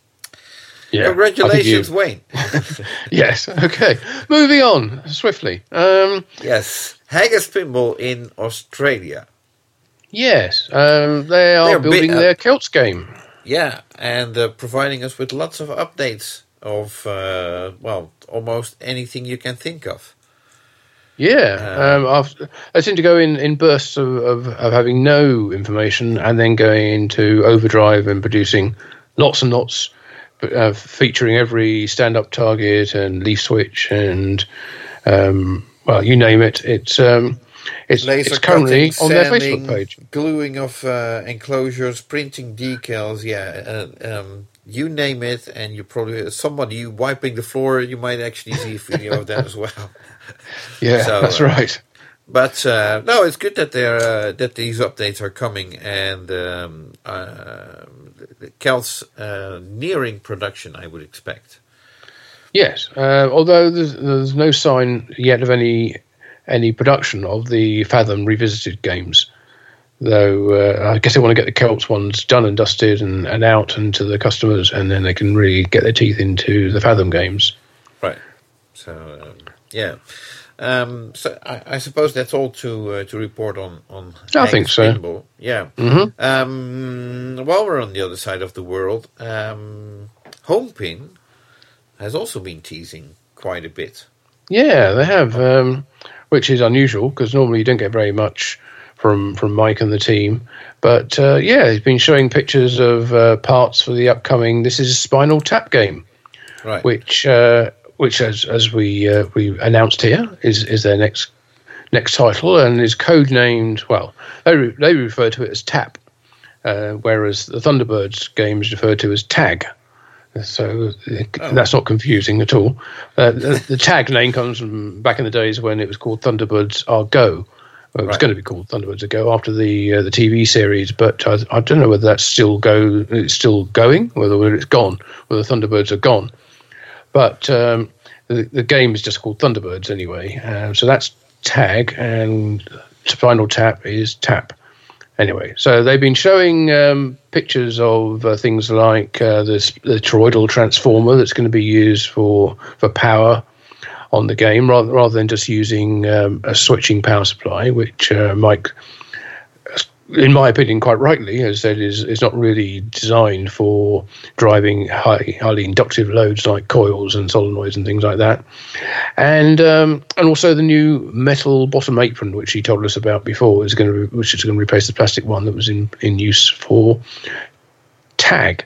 Yeah, congratulations, I Wayne. yes. Okay. Moving on swiftly. Um, yes, Haggis Pinball in Australia. Yes, um, they are They're bit- building uh, their Celts game. Yeah, and uh, providing us with lots of updates of uh, well, almost anything you can think of. Yeah, Uh, um, after, they seem to go in, in bursts of, of, of having no information and then going into overdrive and producing lots and lots, uh, featuring every stand up target and leaf switch and, um, well, you name it. It's um, it's, Laser it's currently cutting, on their sanding, Facebook page. Gluing of uh, enclosures, printing decals, yeah, uh, um, you name it, and you probably somebody wiping the floor. You might actually see a video of that as well. Yeah, So, that's uh, right. But uh, no, it's good that they're uh, that these updates are coming, and the Celts uh, nearing production. I would expect. Yes, uh, although there's, there's no sign yet of any any production of the Fathom revisited games. Though uh, I guess they want to get the Celts ones done and dusted and, and out and to the customers, and then they can really get their teeth into the Fathom games. Right. So um, yeah. Um, so I, I suppose that's all to uh, to report on on. I think Haggis so. Yeah. Mhm. Um, while we're on the other side of the world, um, Homepin has also been teasing quite a bit. Yeah, they have, um, which is unusual because normally you don't get very much from from Mike and the team. But uh, yeah, he's been showing pictures of uh, parts for the upcoming. This is Spinal Tap game. Right. which uh, which as as we uh, we announced here is is their next next title and is codenamed well they re- they refer to it as Tap, uh, whereas the Thunderbirds game is referred to as Tag. So uh, that's not confusing at all. Uh, the, the tag name comes from back in the days when it was called Thunderbirds Are Go. Well, it was Right. going to be called Thunderbirds Are Go after the uh, the TV series, but I, I don't know whether that's still go it's still going, whether whether it's gone, whether Thunderbirds are gone. But um, the, the game is just called Thunderbirds anyway. Uh, so that's tag, and Spinal Tap is tap. Anyway, so they've been showing um, pictures of uh, things like uh, this, the toroidal transformer that's going to be used for for power on the game, rather rather than just using um, a switching power supply, which uh, Mike, in my opinion, quite rightly has said is is not really designed for driving high, highly inductive loads like coils and solenoids and things like that, and um, and also the new metal bottom apron, which he told us about before, is going to which is going to replace the plastic one that was in in use for tag.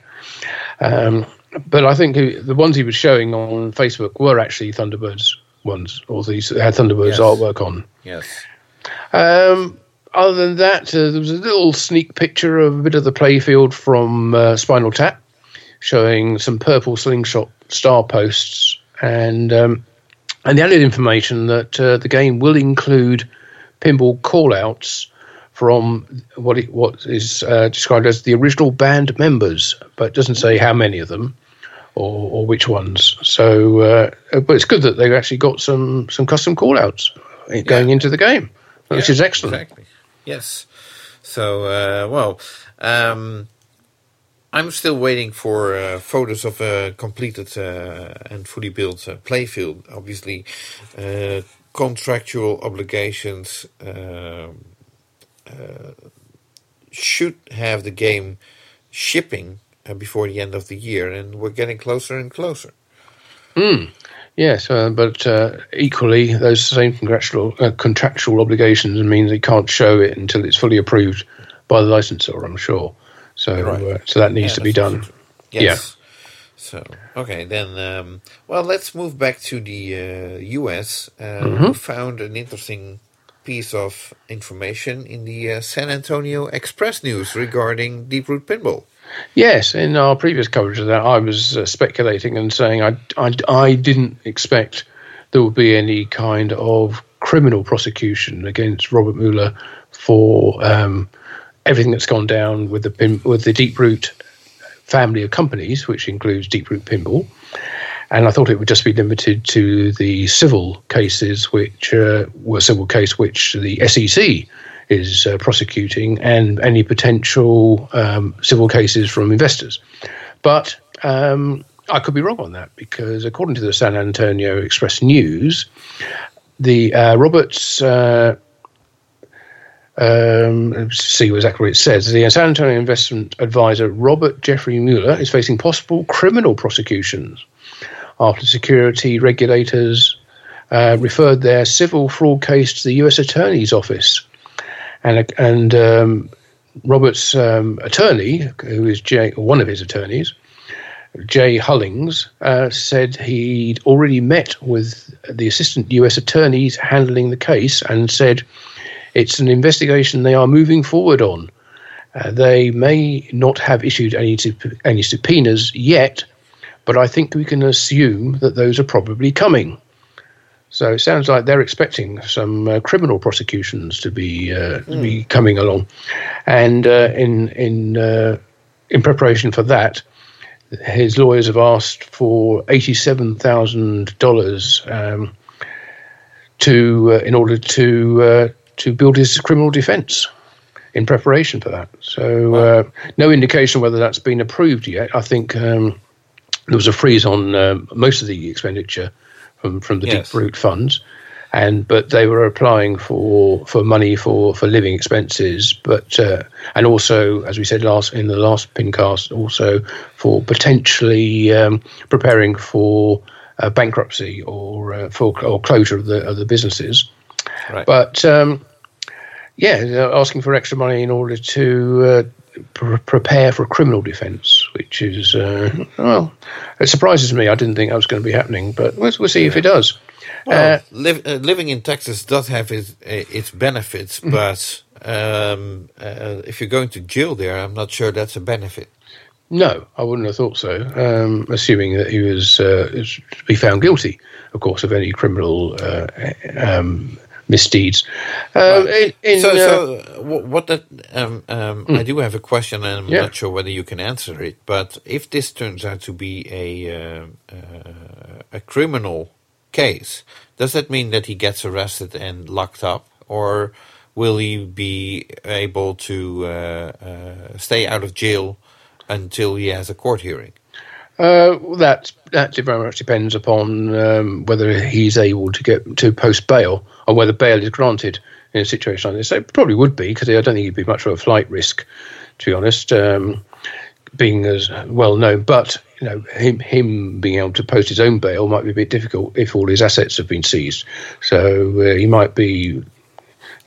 Um, but I think the ones he was showing on Facebook were actually Thunderbirds ones, or these had Thunderbirds Yes. artwork on. Yes. Um, other than that, uh, there was a little sneak picture of a bit of the playfield from uh, Spinal Tap, showing some purple slingshot star posts, and um, and the added information that uh, the game will include pinball callouts from what it, what is uh, described as the original band members, but doesn't say how many of them or, or which ones. So, uh, but it's good that they've actually got some some custom callouts going into the game, which Yeah, is excellent. Exactly. Yes. So, uh, well, um, I'm still waiting for uh, photos of a completed uh, and fully built uh, playfield. Obviously, uh, contractual obligations um, uh, should have the game shipping before the end of the year, and we're getting closer and closer. Yes, uh, but uh, equally, those same contractual uh, contractual obligations means they can't show it until it's fully approved by the licensor. I'm sure. So, Right. uh, so that needs Yeah, to be done. Yes. So okay, then um, well, let's move back to the uh, U.S. Uh, We found an interesting piece of information in the uh, San Antonio Express News regarding Deeproot Pinball. Yes, in our previous coverage of that, I was uh, speculating and saying I, I, I didn't expect there would be any kind of criminal prosecution against Robert Mueller for um, everything that's gone down with the pin, with the Deeproot family of companies, which includes Deeproot Pinball. And I thought it would just be limited to the civil cases, which uh, were civil case which the SEC is uh, prosecuting, and any potential um, civil cases from investors. But um, I could be wrong on that because, according to the San Antonio Express News, the uh, Roberts. Uh, um, see exactly what it says. The San Antonio investment advisor Robert Jeffrey Mueller is facing possible criminal prosecutions after security regulators uh, referred their civil fraud case to the U.S. Attorney's Office, and and um, Robert's um, attorney, who is Jay, one of his attorneys, Jay Hulings, uh, said he'd already met with the assistant U.S. attorneys handling the case and said it's an investigation they are moving forward on. Uh, they may not have issued any any subpoenas yet, but I think we can assume that those are probably coming. So it sounds like they're expecting some uh, criminal prosecutions to be uh, to be coming along, and uh, in in uh, in preparation for that, his lawyers have asked for eighty-seven thousand um, dollars to uh, in order to uh, to build his criminal defence in preparation for that. So uh, no indication whether that's been approved yet. I think um, there was a freeze on most of the expenditure from from the Yes. deep root funds. And but they were applying for, for money for, for living expenses, but uh, and also as we said last in the last pincast, also for potentially um, preparing for uh, bankruptcy or uh, for or closure of the of the businesses. Right. But um, yeah, asking for extra money in order to uh, pr- prepare for a criminal defence, which is uh, well, it surprises me. I didn't think that was going to be happening, but we'll, we'll see if it does. Well, Uh, liv- uh, living in Texas does have its, uh, its benefits, Mm-hmm. but um, uh, if you're going to jail there, I'm not sure that's a benefit. no, I wouldn't have thought so. Um, assuming that he was uh, is to be found guilty, of course, of any criminal uh, um, misdeeds. Um, in, in, so, uh, so uh, what that um, um, I do have a question, and I'm. Yeah. not sure whether you can answer it. But if this turns out to be a uh, uh, a criminal case, does that mean that he gets arrested and locked up, or will he be able to uh, uh, stay out of jail until he has a court hearing? Uh, that that very much depends upon um, whether he's able to get to post bail or whether bail is granted in a situation like this. So it probably would be because I don't think he'd be much of a flight risk, to be honest, um, being as well known. But you know, him him being able to post his own bail might be a bit difficult if all his assets have been seized. So uh, he might be.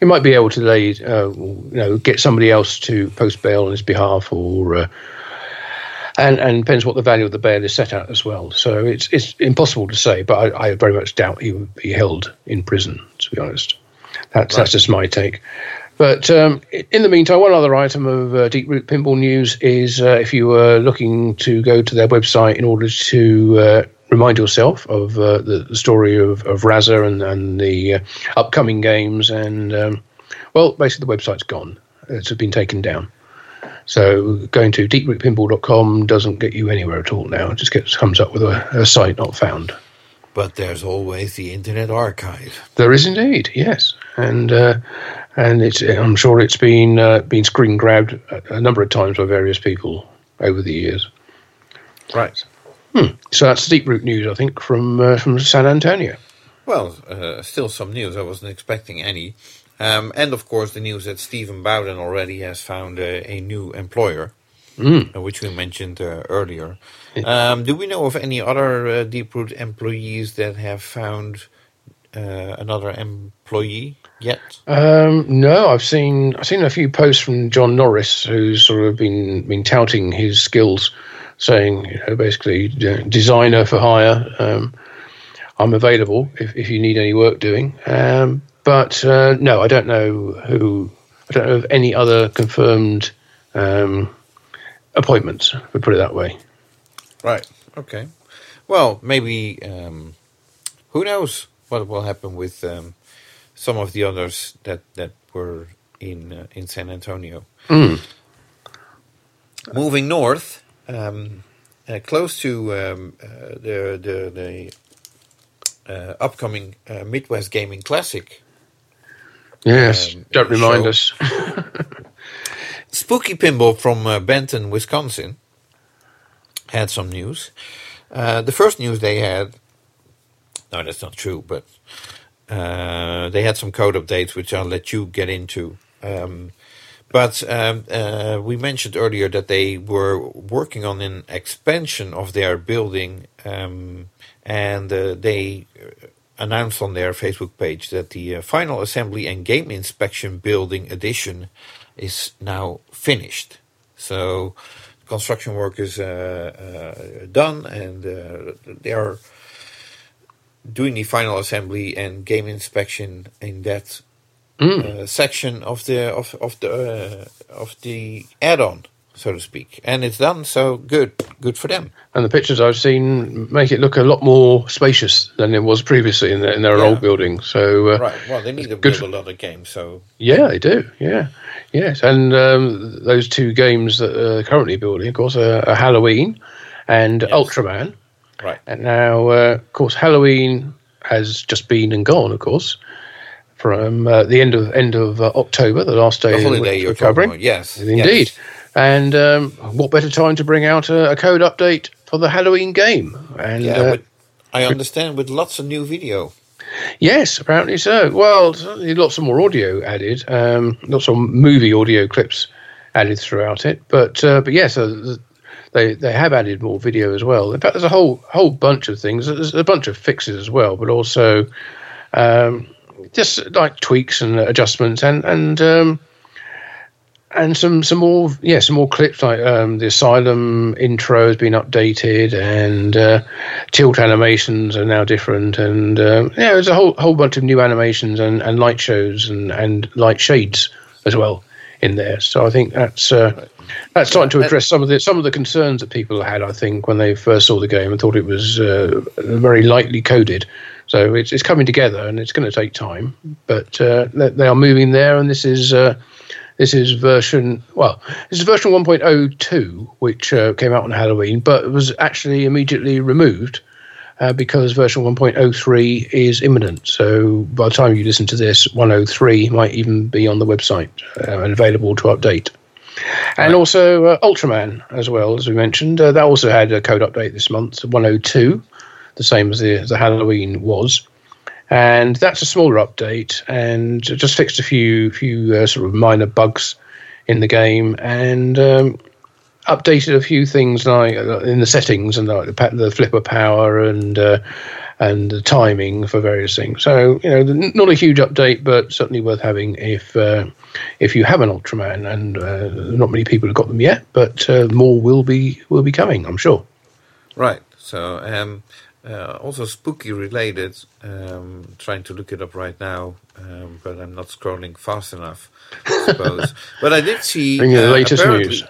He might be able to lay, uh, you know, get somebody else to post bail on his behalf, or uh, and and depends what the value of the bail is set at as well. So it's it's impossible to say, but I, I very much doubt he would be held in prison. To be honest, that's that's just my take. But um, in the meantime, one other item of uh, Deeproot Pinball news is uh, if you were looking to go to their website in order to uh, remind yourself of uh, the, the, story of, of and, and the uh, upcoming games, and um, well, basically the website's gone. It's been taken down. So going to deeprootpinball.com doesn't get you anywhere at all now. It just gets comes up with a, a site not found. But there's always the Internet Archive. There is indeed, yes, and uh, and it's I'm sure it's been uh, been screen grabbed a, a, number of times by various people over the years. Right. Hmm. So that's Deeproot news, I think, from uh, from San Antonio. Well, uh, still some news. I wasn't expecting any. Um, and of course, the news that Stephen Bowden already has found a, a new employer, mm. uh, which we mentioned uh, earlier. Um, do we know of any other uh, Deeproot employees that have found uh, another employee yet? Um, no, I've seen I've seen a few posts from John Norris, who's sort of been been touting his skills, saying you know, basically designer for hire. Um, I'm available if, if you need any work doing. Um, but uh, no, I don't know who. I don't know of any other confirmed um, appointments. We put it that way. Right. Okay. Well, maybe. Um, who knows what will happen with um, some of the others that that were in uh, in San Antonio. Mm. Moving north, um, uh, close to um, uh, the the, the uh, upcoming uh, Midwest Gaming Classic. Yes, um, don't remind show. us. Spooky Pinball from uh, Benton, Wisconsin, had some news. Uh, the first news they had, no, that's not true, but uh, they had some code updates, which I'll let you get into. Um, but um, uh, we mentioned earlier that they were working on an expansion of their building, um, and uh, they announced on their Facebook page that the uh, final assembly and game inspection building addition is now finished. So construction work is uh, uh, done, and uh, they are doing the final assembly and game inspection in that mm. section of the of of the of the add-on so to speak. And it's done, so good, good for them. And the pictures I've seen make it look a lot more spacious than it was previously in, the, in their yeah. old building. So uh, right, well, they need to build for, a lot of games. So yeah, they do. Yeah, yes, and um, those two games that are currently building, of course, are, are Halloween and yes. Ultraman. Right. And now, uh, of course, Halloween has just been and gone, of course. From uh, the end of end of uh, October, the last day of the holiday you're covering, yes, indeed. Yes. And um, what better time to bring out a, a, code update for the Halloween game? And yeah, uh, I understand with lots of new video. Yes, apparently so. Well, lots of more audio added, um, lots of movie audio clips added throughout it. But uh, but yes, uh, they they have added more video as well. In fact, there's a whole whole bunch of things. There's a bunch of fixes as well, but also um, just like tweaks and adjustments and and um, and some some more yeah some more clips like um, the asylum intro has been updated and uh, tilt animations are now different and uh, yeah there's a whole whole bunch of new animations and, and light shows and, and light shades as well in there. So I think that's uh, that's starting to address some of the some of the concerns that people had I think when they first saw the game and thought it was uh, very lightly coded. So it's it's coming together and it's going to take time but uh, they are moving there and this is uh, this is version, well, this is version 1.02, which uh, came out on Halloween, but was actually immediately removed uh, because version 1.03 is imminent. So by the time you listen to this, 103 might even be on the website uh, and available to update. And right. also uh, Ultraman, as well, as we mentioned, uh, that also had a code update this month, 102, the same as the, as the Halloween was and that's a smaller update and just fixed a few few uh, sort of minor bugs in the game and um, updated a few things like uh, in the settings and like the, the flipper power and uh, and the timing for various things. So you know, not a huge update, but certainly worth having if uh, if you have an Ultraman, and uh, not many people have got them yet, but uh, more will be will be coming, I'm sure. Right. So, um, uh, also spooky related. Um, trying to look it up right now, um, but I'm not scrolling fast enough. I suppose. but I did see Bring the uh, latest news.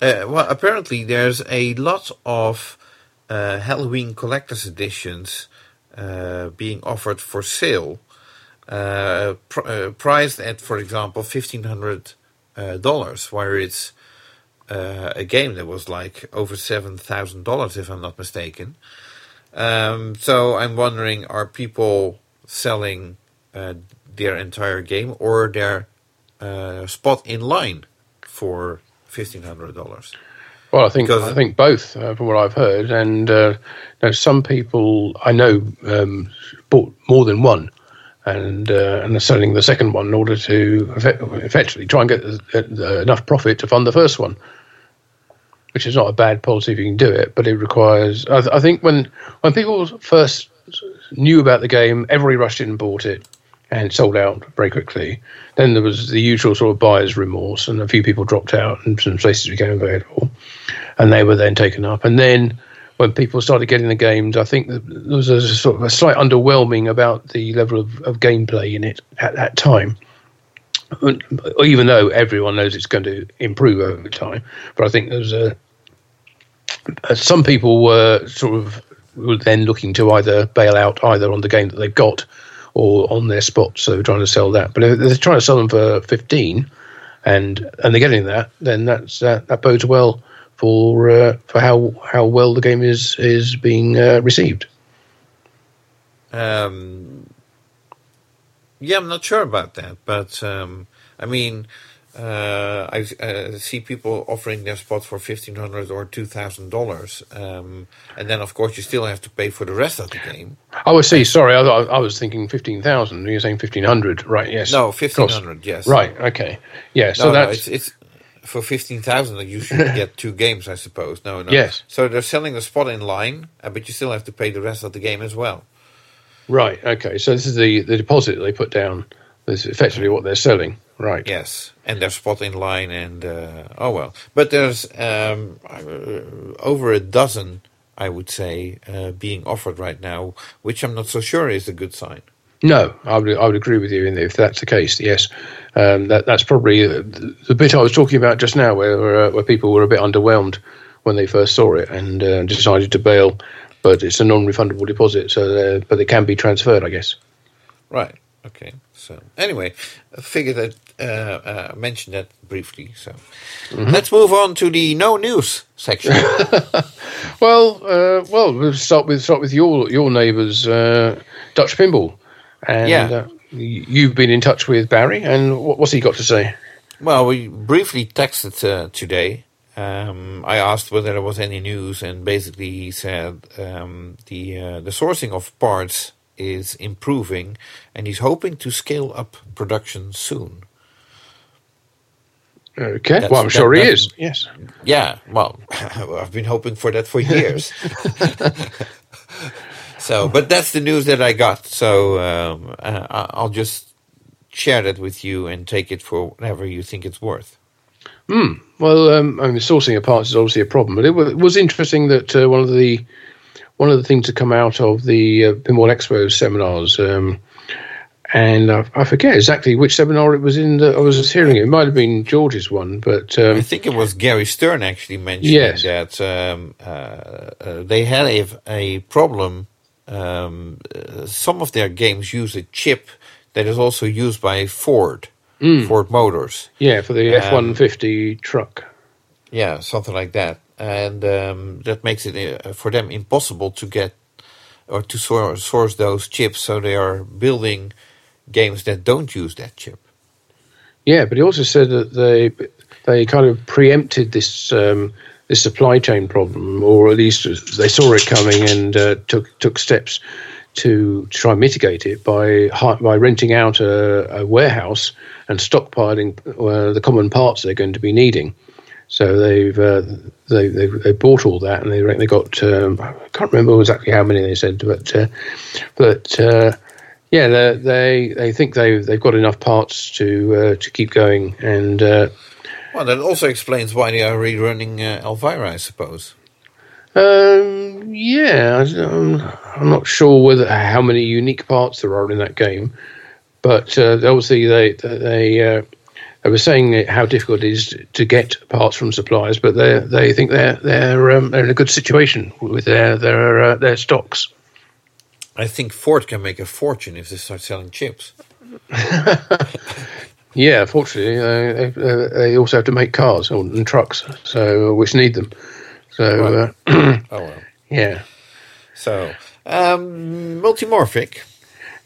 Uh, well, apparently there's a lot of uh, Halloween collector's editions uh, being offered for sale, uh, pr- uh, priced at, for example, fifteen hundred uh, dollars, where it's uh, a game that was like over seven thousand dollars, if I'm not mistaken. Um, so I'm wondering, are people selling uh, their entire game or their uh, spot in line for fifteen hundred dollars? Well, I think Because- I think both, uh, from what I've heard, and uh, you know, some people I know um, bought more than one, and uh, and are selling the second one in order to effect- effectively try and get enough profit to fund the first one. Which is not a bad policy if you can do it, but it requires. I, th- I think when when people first knew about the game, everybody rushed in and bought it, and sold out very quickly. Then there was the usual sort of buyer's remorse, and a few people dropped out, and some places became available, and they were then taken up. And then when people started getting the games, I think there was a sort of a slight underwhelming about the level of, of gameplay in it at that time. Even though everyone knows it's going to improve over time, but I think there's a some people were sort of were then looking to either bail out either on the game that they've got or on their spot, so they're trying to sell that. But if they're trying to sell them for fifteen, and and they're getting that, then that's that, that bodes well for uh, for how how well the game is is being uh, received. Um, yeah, I'm not sure about that, but um, I mean, uh, I uh, see people offering their spot for fifteen hundred or two thousand dollars, um, and then of course you still have to pay for the rest of the game. Oh, I see. Sorry, I, I was thinking fifteen thousand. You're saying fifteen hundred, right? Yes. No, fifteen Yes. Right. Okay. Yeah. So no, no, that's it's, it's for fifteen thousand. You should get two games, I suppose. No, no. Yes. So they're selling the spot in line, uh, but you still have to pay the rest of the game as well. right. Okay. So this is the the deposit they put down. This is effectively what they're selling. Right. Yes, and their spot in line, and uh, oh well. But there's um, uh, over a dozen, I would say, uh, being offered right now, which I'm not so sure is a good sign. No, I would I would agree with you in if that's the case. Yes, um, that that's probably uh, the, the bit I was talking about just now, where uh, where people were a bit underwhelmed when they first saw it and uh, decided to bail. But it's a non-refundable deposit, so but it can be transferred, I guess. Right. Okay. So anyway, I figured that uh, uh, mention that briefly. So let's move on to the no news section. Well, uh, well, we'll start with start with your your neighbours, uh, Dutch Pinball, and Yeah. uh, you've been in touch with Barry, and what, what's he got to say? Well, we briefly texted uh, today. Um, I asked whether there was any news, and basically he said um, the uh, the sourcing of parts is improving, and he's hoping to scale up production soon. Okay, That's- well, I'm that- sure he is. Yes. Yeah, well, I've been hoping for that for years. so, but that's the news that I got. So um, uh, I'll just share that with you and take it for whatever you think it's worth. Hmm. Well, um, I mean, sourcing of parts is obviously a problem, but it was, it was interesting that uh, one of the one of the things to come out of the uh, Pinball Expo seminars, um, and I, I forget exactly which seminar it was in. That I was hearing it. It might have been George's one, but um, I think it was Gary Stern actually mentioning Yes. that um, uh, uh, they had a, a problem. Um, uh, some of their games use a chip that is also used by Ford, Ford Motors. yeah, for the Um, F one fifty truck. Yeah, something like that, and um, that makes it uh, for them impossible to get or to source, those chips. So they are building games that don't use that chip. Yeah, but he also said that they they kind of preempted this um, this supply chain problem, or at least they saw it coming and uh, took took steps to try and mitigate it by by renting out a, a warehouse and stockpiling uh, the common parts they're going to be needing. So they've uh, they, they they bought all that, and they they got um, I can't remember exactly how many they said, but uh, but uh, yeah, they, they they think they they've got enough parts to uh, to keep going, and uh, Well, that also explains why they are rerunning uh, Elvira, I suppose. um, yeah, I'm, I'm not sure whether how many unique parts there are in that game, but uh, obviously they they uh, they were saying how difficult it is to get parts from suppliers, but they they think they're they're um, they're in a good situation with their their uh, their stocks. I think Ford can make a fortune if they start selling chips. Yeah, fortunately, uh, they, uh, they also have to make cars and trucks, so which need them. So uh, Oh well. yeah, So, um, multimorphic.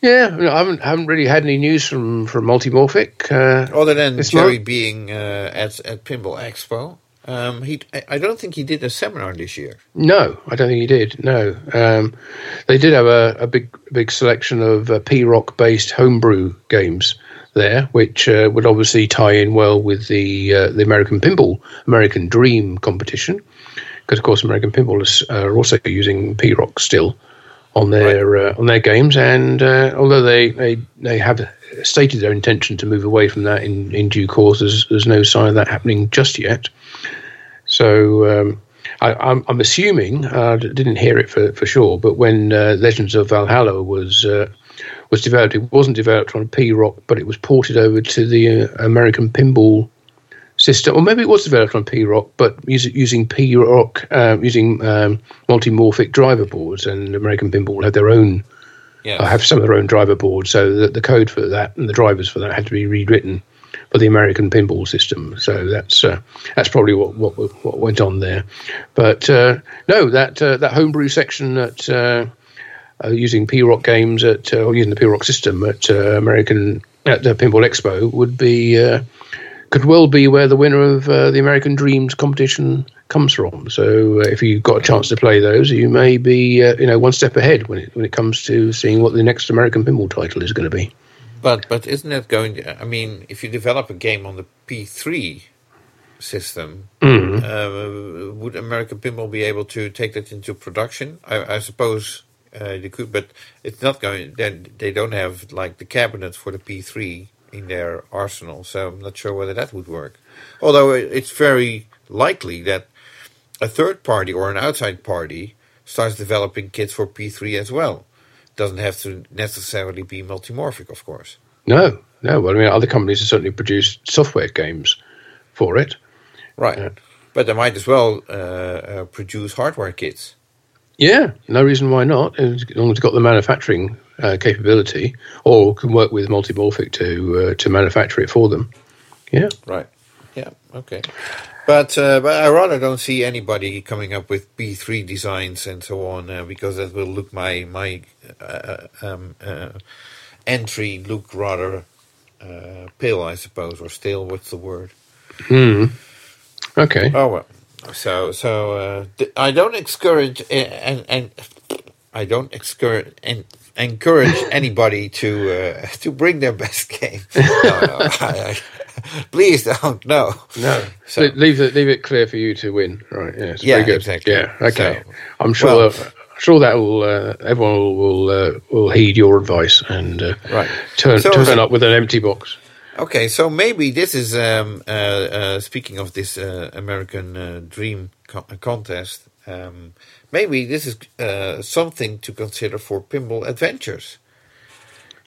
Yeah. no, I haven't haven't really had any news from from Multimorphic. Uh, Other than Jerry not- being uh, at at Pinball Expo, um, he I, I don't think he did a seminar this year. No, I don't think he did. No, um, they did have a, a big big selection of uh, P-ROC based homebrew games there, which uh, would obviously tie in well with the uh, the American Pinball American Dream competition, because of course American Pinball is, uh, are also using P-ROC still on their uh, on their games, and uh, although they, they they have stated their intention to move away from that in, in due course, there's, there's no sign of that happening just yet. So um, I, I'm, I'm assuming I d- didn't hear it for, for sure, but when uh, Legends of Valhalla was uh, was developed, it wasn't developed on P-ROC, but it was ported over to the uh, American Pinball system, or maybe it was developed on P-ROC, but using using P-ROC uh, using um, multimorphic driver boards, and American Pinball had their own Yeah, uh, have some of their own driver boards, so that the code for that and the drivers for that had to be rewritten for the American pinball system. So that's uh, that's probably what, what what went on there. But uh, no, that uh, that homebrew section at uh, uh, using P-ROC games at uh, or using the P-ROC system at uh, American at the Pinball Expo would be uh, could well be where the winner of uh, the American Dreams competition comes from. So uh, if you've got a chance to play those, you may be uh, you know one step ahead when it when it comes to seeing what the next American pinball title is going to be. but but isn't that going? To, I mean, if you develop a game on the P3 system, uh, would American Pinball be able to take that into production? I, I suppose uh, they could, but it's not going. Then they don't have like the cabinet for the P3 in their arsenal, so I'm not sure whether that would work. Although it's very likely that a third party or an outside party starts developing kits for P3 as well. Doesn't have to necessarily be multimorphic, of course. No, no. Well, I mean, other companies have certainly produced software games for it. Right. Yeah. But they might as well uh, uh, produce hardware kits. Yeah, no reason why not. As long as it's got the manufacturing uh, capability, or can work with Multimorphic to uh, to manufacture it for them. Yeah. Right. Yeah. Okay. But uh, but I rather don't see anybody coming up with P three designs and so on uh, because that will look my my uh, um, uh, entry look rather uh, pale, I suppose, or stale. What's the word? Hmm. Okay. Oh well. So so uh, I don't encourage uh, and and I don't encourage and encourage anybody to uh, to bring their best game. No, no, I, I, please don't. No. No, So- Le- leave it leave it clear for you to win. Right? Yeah, very good. exactly. Yeah. Okay. So- I'm sure. well- I'm sure that will uh, everyone will will, uh, will heed your advice and uh, Right. turn So- turn up with an empty box. Okay, so maybe this is um, uh, uh, speaking of this uh, American uh, Dream co- contest. Um, maybe this is uh, something to consider for Pinball Adventures.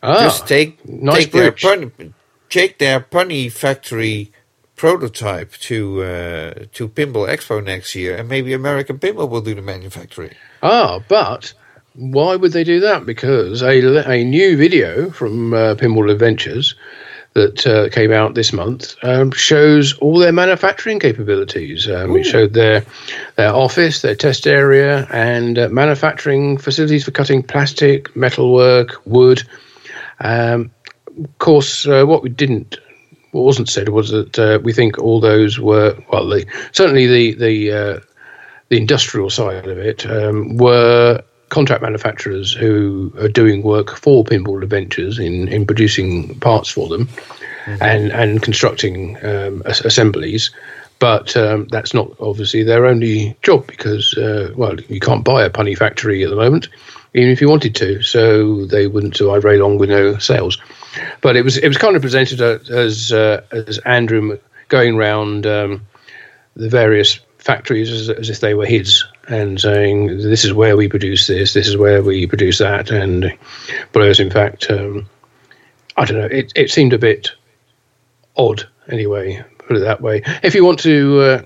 Ah, Just take nice take their pun, take their Punny Factory prototype to uh, to Pinball Expo next year, and maybe American Pinball will do the manufacturing. Ah, but why would they do that? Because a, a new video from uh, Pinball Adventures that uh, came out this month um, shows all their manufacturing capabilities. Um, it showed their their office, their test area, and uh, manufacturing facilities for cutting plastic, metalwork, wood. Um, of course, uh, what we didn't what wasn't said was that uh, we think all those were well, the, certainly the the uh, the industrial side of it um, were contract manufacturers who are doing work for Pinball Adventures in, in producing parts for them and and constructing um, as- assemblies. but um, that's not obviously their only job because, uh, well, you can't buy a punny factory at the moment, even if you wanted to. So they wouldn't survive very long with no sales. But it was it was kind of presented as uh, as Andrew going around um, the various factories as, as, if they were his and saying this is where we produce this, this is where we produce that, and whereas in fact, um, I don't know, it it seemed a bit odd anyway. Put it that way. If you want to uh,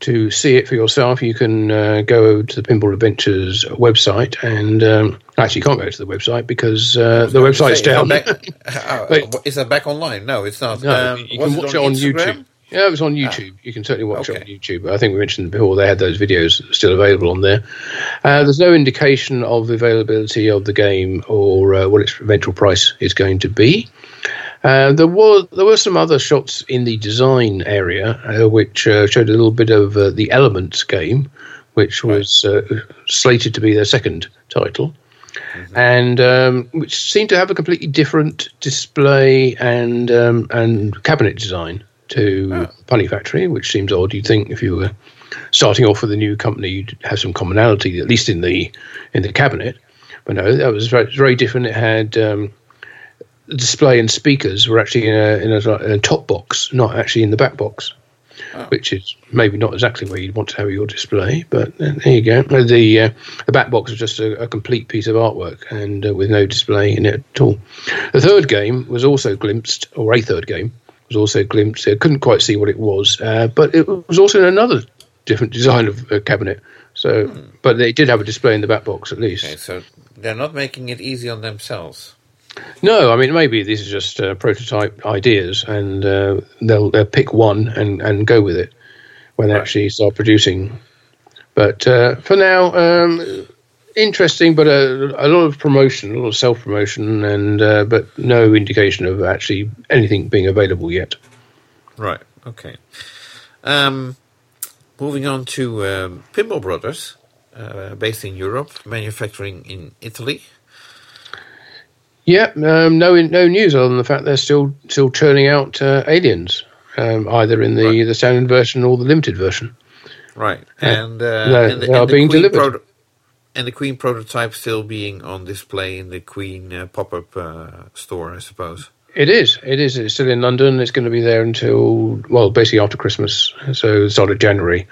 to see it for yourself, you can uh, go to the Pinball Adventures website, and um, actually, you can't go to the website because uh, the website's say, down. Back, uh, is that back online? No, it's not. No, um, you can watch it on, YouTube. Yeah, it was on YouTube. You can certainly watch Okay. it on YouTube. I think we mentioned before they had those videos still available on there. Uh, there's no indication of availability of the game or uh, what its eventual price is going to be. Uh, there was there were some other shots in the design area uh, which uh, showed a little bit of uh, the Elements game, which was uh, slated to be their second title, and um, which seemed to have a completely different display and um, and cabinet design to Punny Factory, which seems odd. You'd think if you were starting off with a new company, you'd have some commonality, at least in the in the cabinet. But no, that was very, very different. It had um, the display and speakers were actually in a, in a, in a top box, not actually in the back box, which is maybe not exactly where you'd want to have your display. But uh, there you go. Uh, The uh, the back box was just a, a complete piece of artwork and uh, with no display in it at all. The third game was also glimpsed, or a third game was also glimpsed. I couldn't quite see what it was, uh, but it was also in another different design of uh, cabinet. So, but they did have a display in the back box at least. Okay, so they're not making it easy on themselves. No, I mean maybe these are just uh, prototype ideas, and uh, they'll they'll pick one and, and go with it when they Right. actually start producing. But uh, for now, um, interesting, but a, a lot of promotion, a lot of self promotion, and uh, but no indication of actually anything being available yet. Right. Okay. Um, moving on to um, Pinball Brothers, uh, based in Europe, manufacturing in Italy. Yeah, um, no no news other than the fact they're still still churning out uh, aliens, um, either in the, Right. the standard version or the limited version. Right. And, uh, They- and, the, they are and being Queen delivered. proto- and the Queen prototype still being on display in the Queen uh, pop-up uh, store, I suppose. It is. It is. It's still in London. It's going to be there until well, basically after Christmas. So the start of January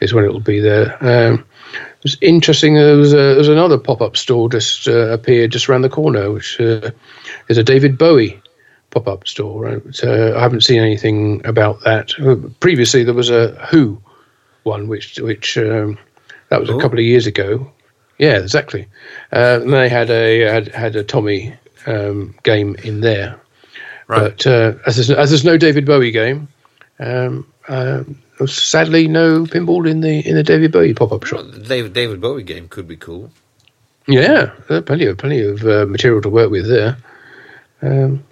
is when it will be there. Um, it was interesting. There was, a, there was another pop-up store just uh, appeared just around the corner, which uh, is a David Bowie pop-up store. Right? Uh, I haven't seen anything about that. Previously, there was a Who one, which which um, that was a Oh. couple of years ago. Yeah, exactly. Uh, and they had a had, had a Tommy um, game in there. Right. But uh, as, there's, as there's no David Bowie game, um, um, sadly no pinball in the in the David Bowie pop up shop. Well, the David, David Bowie game could be cool. Yeah, there are plenty of plenty of uh, material to work with there. Um,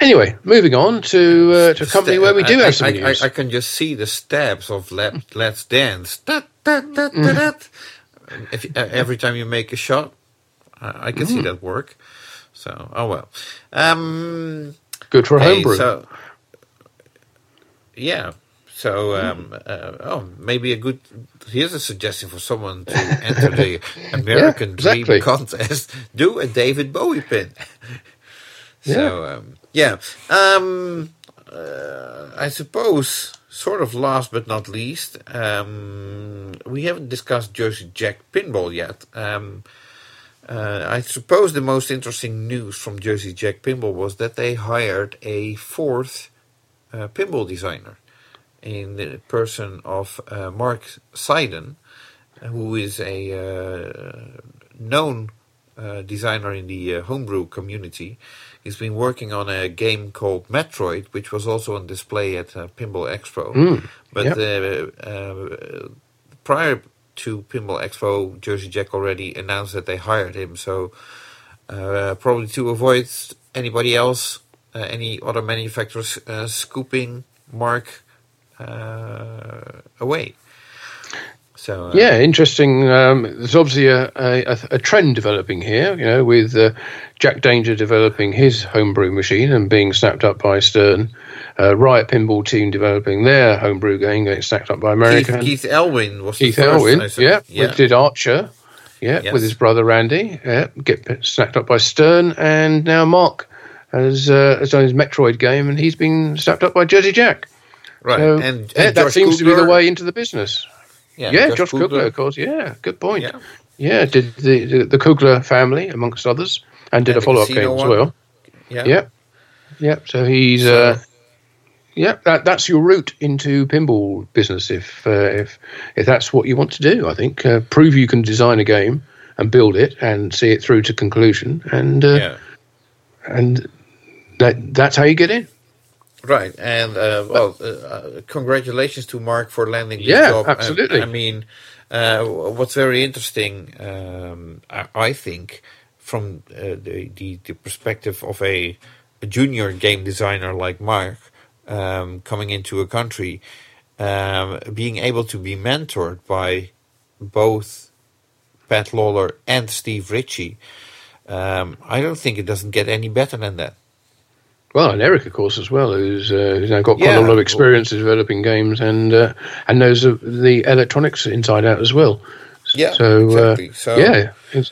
anyway, moving on to uh, to a company Sta- where we do I, have some I, news. I, I can just see the steps of Let, Let's Dance. Da, da, da, da, da. If, uh, every time you make a shot, I, I can see that work. So, oh well. Um, Good for okay, homebrew. so, yeah. So, um, uh, oh, maybe a good. Here's a suggestion for someone to enter the American exactly. Dream contest. Do a David Bowie pin. So um, yeah, um, uh, I suppose sort of last but not least, um, we haven't discussed Jersey Jack Pinball yet. Um, uh, I suppose the most interesting news from Jersey Jack Pinball was that they hired a fourth uh, pinball designer in the person of uh, Mark Seiden, who is a uh, known uh, designer in the uh, homebrew community. He's been working on a game called Metroid, which was also on display at uh, Pinball Expo. Mm, but yep. uh, uh, prior to Pinball Expo, Jersey Jack already announced that they hired him. So uh, probably to avoid anybody else, uh, any other manufacturers uh, scooping Mark uh, away. So uh, Yeah, interesting. Um, there's obviously a, a, a trend developing here, you know, with uh, Jack Danger developing his homebrew machine and being snapped up by Stern. uh, Riot Pinball team developing their homebrew game getting snapped up by America. Keith, Keith Elwin was Keith the first, Elwin, yeah, yeah. did Archer, yeah, Yes. with his brother Randy, yeah, get snapped up by Stern, and now Mark has uh, has done his Metroid game, and he's been snapped up by Jersey Jack. right. So, and, yeah, that seems to be the way into the business. Yeah, Yeah, Josh, Kugler. Kugler, of course. Yeah, good point. Yeah. Yeah, did the, the the Kugler family amongst others, and did And a follow up game as well. Yeah. Yeah, yeah. So he's So- uh, yeah. That that's your route into pinball business. If uh, if if that's what you want to do, I think uh, prove you can design a game and build it and see it through to conclusion, and uh, yeah. and that that's how you get in. Right, and uh, well, uh, uh, congratulations to Mark for landing this Yeah, job. absolutely. I, I mean, uh, what's very interesting, um, I, I think, from uh, the, the the perspective of a, a junior game designer like Mark um, coming into a country, um, being able to be mentored by both Pat Lawlor and Steve Ritchie. Um, I don't think it doesn't get any better than that. Well, and Eric, of course, as well, who's, uh, who's now got quite Yeah. a lot of experience developing games and uh, and knows of the electronics inside out as well. Yeah, So, exactly. uh, So yeah, it's,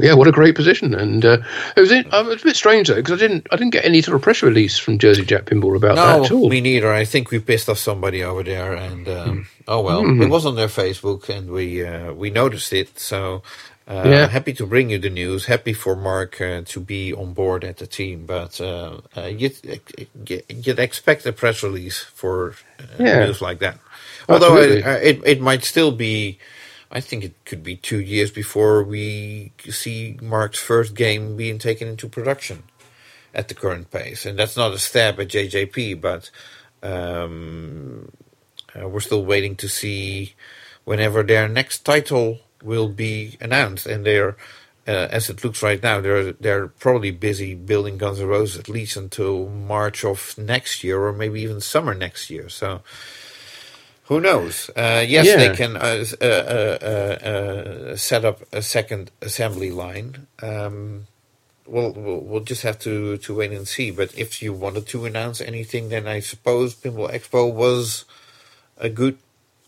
yeah, what a great position. And uh, it was in, uh, it was a bit strange though because I didn't I didn't get any sort of press release from Jersey Jack Pinball about that at No, all. me neither. I think we pissed off somebody over there, and um, oh well, Mm-hmm. it was on their Facebook, and we uh, we noticed it. So uh, Yeah. happy to bring you the news. Happy for Mark uh, to be on board at the team, but uh, uh, you'd, you'd expect a press release for uh, Yeah. news like that. Although it, uh, it it might still be. I think it could be two years before we see Mark's first game being taken into production at the current pace. And that's not a stab at JJP, but um, uh, we're still waiting to see whenever their next title will be announced. And they're, uh, as it looks right now, they're they're probably busy building Guns N' Roses at least until March of next year, or maybe even summer next year. So. Who knows? Uh, yes, Yeah. they can uh, uh, uh, uh, set up a second assembly line. Um, we'll, we'll we'll just have to, to wait and see. But if you wanted to announce anything, then I suppose Pinball Expo was a good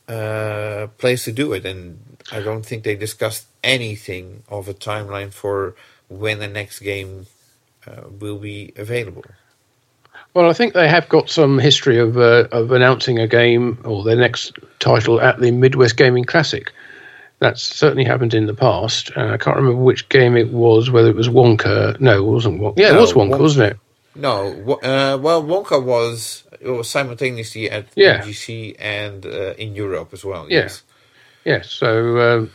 uh, place to do it. And I don't think they discussed anything of a timeline for when the next game uh, will be available. Well, I think they have got some history of uh, of announcing a game or their next title at the Midwest Gaming Classic. That's certainly happened in the past. And I can't remember which game it was, whether it was Wonka. No, it wasn't Wonka. Yeah, it was Wonka, Wonka. wasn't it? No, uh, well, Wonka was it was simultaneously at Yeah. MGC and uh, in Europe as well. Yeah. Yes. Yes. So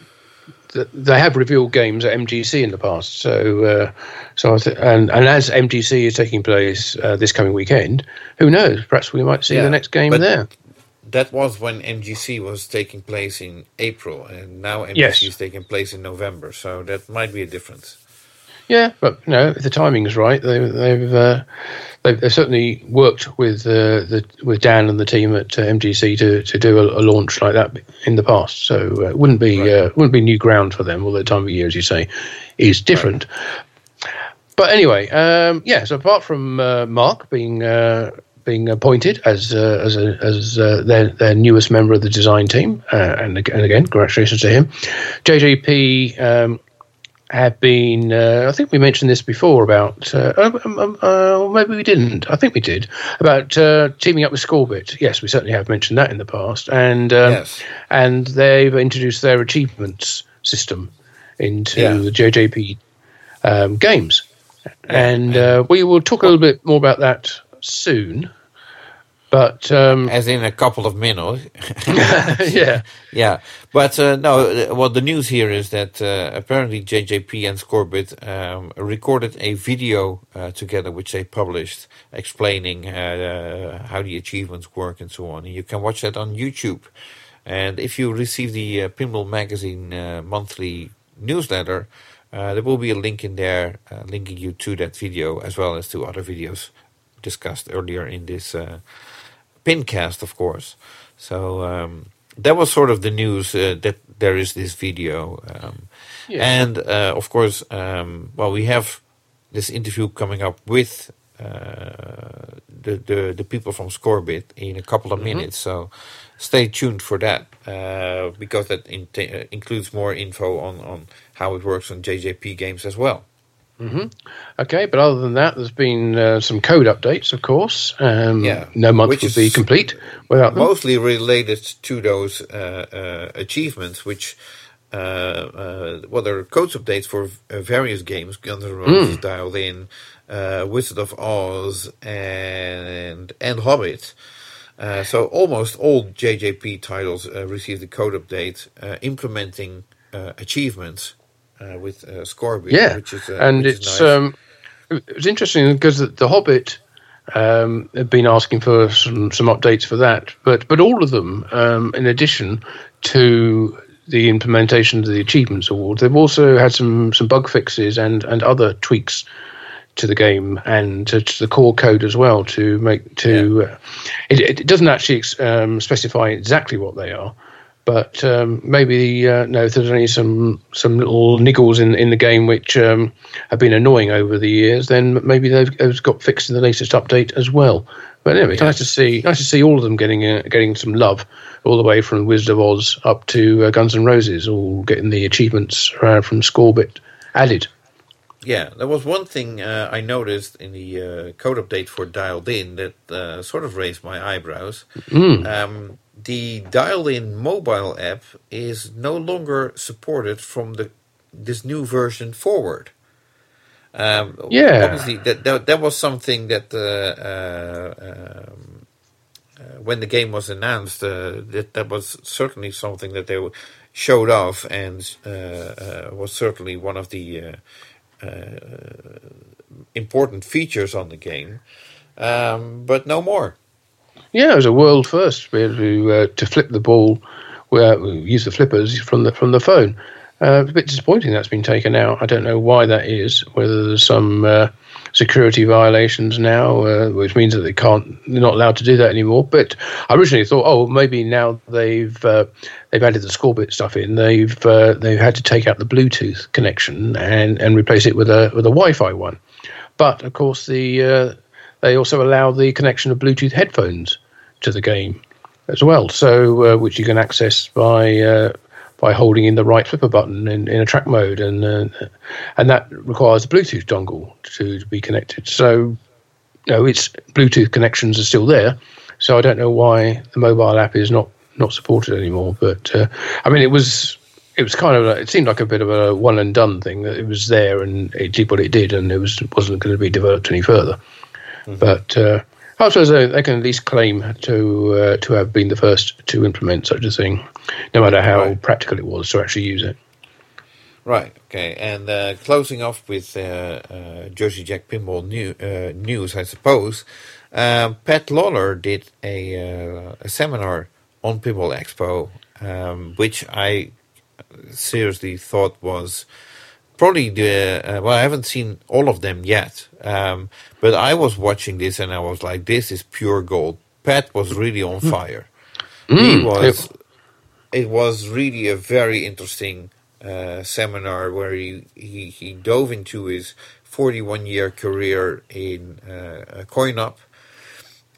th- they have revealed games at MGC in the past. So uh, so I th- and and as MGC is taking place uh, this coming weekend, who knows? Perhaps we might see Yeah, the next game there. That was when MGC was taking place in April, and now MGC Yes. is taking place in November. So that might be a difference. Yeah, but you know, if the timing's right, they, they've uh, they've, they've certainly worked with uh, the with Dan and the team at uh, MGC to, to do a, a launch like that in the past. So uh, it wouldn't be Right. uh, wouldn't be new ground for them. Although the time of year, as you say, is different. But anyway, um, yeah. So apart from uh, Mark being uh, being appointed as uh, as a, as uh, their their newest member of the design team, uh, and, and again, congratulations to him. JJP um, have been. Uh, I think we mentioned this before about. Uh, um, um, uh, maybe we didn't. I think we did about uh, teaming up with Scorbit. Yes, we certainly have mentioned that in the past, and um, Yes. and they've introduced their achievements system into Yeah. the JJP um, games, and uh, we will talk a little bit more about that soon. But um, As in a couple of minutes. yeah, Yeah, but uh, no. uh, Well, the news here is that uh, apparently JJP and Scorbit um, recorded a video uh, together, which they published, explaining uh, uh, how the achievements work and so on. And you can watch that on YouTube. And if you receive the uh, Pinball Magazine uh, monthly newsletter, uh, there will be a link in there uh, linking you to that video as well as to other videos discussed earlier in this uh, pincast, of course. So um, that was sort of the news uh, that there is this video, um, Yeah. and uh, of course, um, well, we have this interview coming up with uh, the, the the people from Scorbit in a couple of Mm-hmm. minutes. So stay tuned for that uh, because that in- uh, includes more info on on how it works on JJP games as well. Okay, but other than that, there's been uh, some code updates, of course. Um, Yeah, no month which would be complete without them. mostly related to those uh, uh, achievements, which uh, uh, well, there are code updates for uh, various games: Guns N' Roses, Dialed In, uh, Wizard of Oz, and and Hobbit. Uh, so almost all JJP titles uh, received a code update uh, implementing uh, achievements uh, with uh, Scorbit, Yeah, which is uh, and which it's nice. um, it was interesting because the, the Hobbit um, have been asking for some some updates for that, but but all of them, um, in addition to the implementation of the achievements award, they've also had some some bug fixes and and other tweaks to the game and to, to the core code as well to make to uh, it, it doesn't actually um, specify exactly what they are but um, maybe uh, no if there's only some some little niggles in in the game which um, have been annoying over the years then maybe they've, they've got fixed in the latest update as well. But anyway it's nice to see nice to see all of them getting uh, getting some love all the way from Wizard of Oz up to uh, Guns N' Roses all getting the achievements uh, from Scorbit added. Yeah, there was one thing uh, I noticed in the uh, code update for Dialed In that uh, sort of raised my eyebrows. Um, the dial-in mobile app is no longer supported from the this new version forward. Um, Yeah. obviously that, that that was something that uh, uh, um, uh, when the game was announced, uh, that that was certainly something that they showed off, and uh, uh, was certainly one of the uh, uh, important features on the game. Um, but no more. Yeah, it was a world first to to uh, to flip the ball, where use the flippers from the from the phone. Uh, a bit disappointing that's been taken out. I don't know why that is. Whether there's some uh, security violations now, uh, which means that they can't, they're not allowed to do that anymore. But I originally thought, oh, maybe now they've uh, they've added the Scorbit stuff in. They've uh, they've had to take out the Bluetooth connection and and replace it with a with a Wi-Fi one. But of course, the uh, they also allow the connection of Bluetooth headphones to the game as well, so uh, which you can access by uh, by holding in the right flipper button in, in a track mode, and uh, and that requires a Bluetooth dongle to, to be connected. So, you know, its Bluetooth connections are still there. So I don't know why the mobile app is not not supported anymore. But uh, I mean, it was it was kind of it seemed like a bit of a one and done thing that it was there and it did what it did, and it was wasn't going to be developed any further. But uh, I suppose they, they can at least claim to uh, to have been the first to implement such a thing, no matter how Right. practical it was to actually use it. Right. Okay. And uh, closing off with uh, uh, Jersey Jack Pinball new, uh, news, I suppose. Um, Pat Lawlor did a, uh, a seminar on Pinball Expo, um, which I seriously thought was probably the uh, well. I haven't seen all of them yet, um, but I was watching this and I was like, "This is pure gold." Pat was really on fire. he Mm, was. It was really a very interesting uh, seminar where he, he, he dove into his 41 year career in uh, coin up,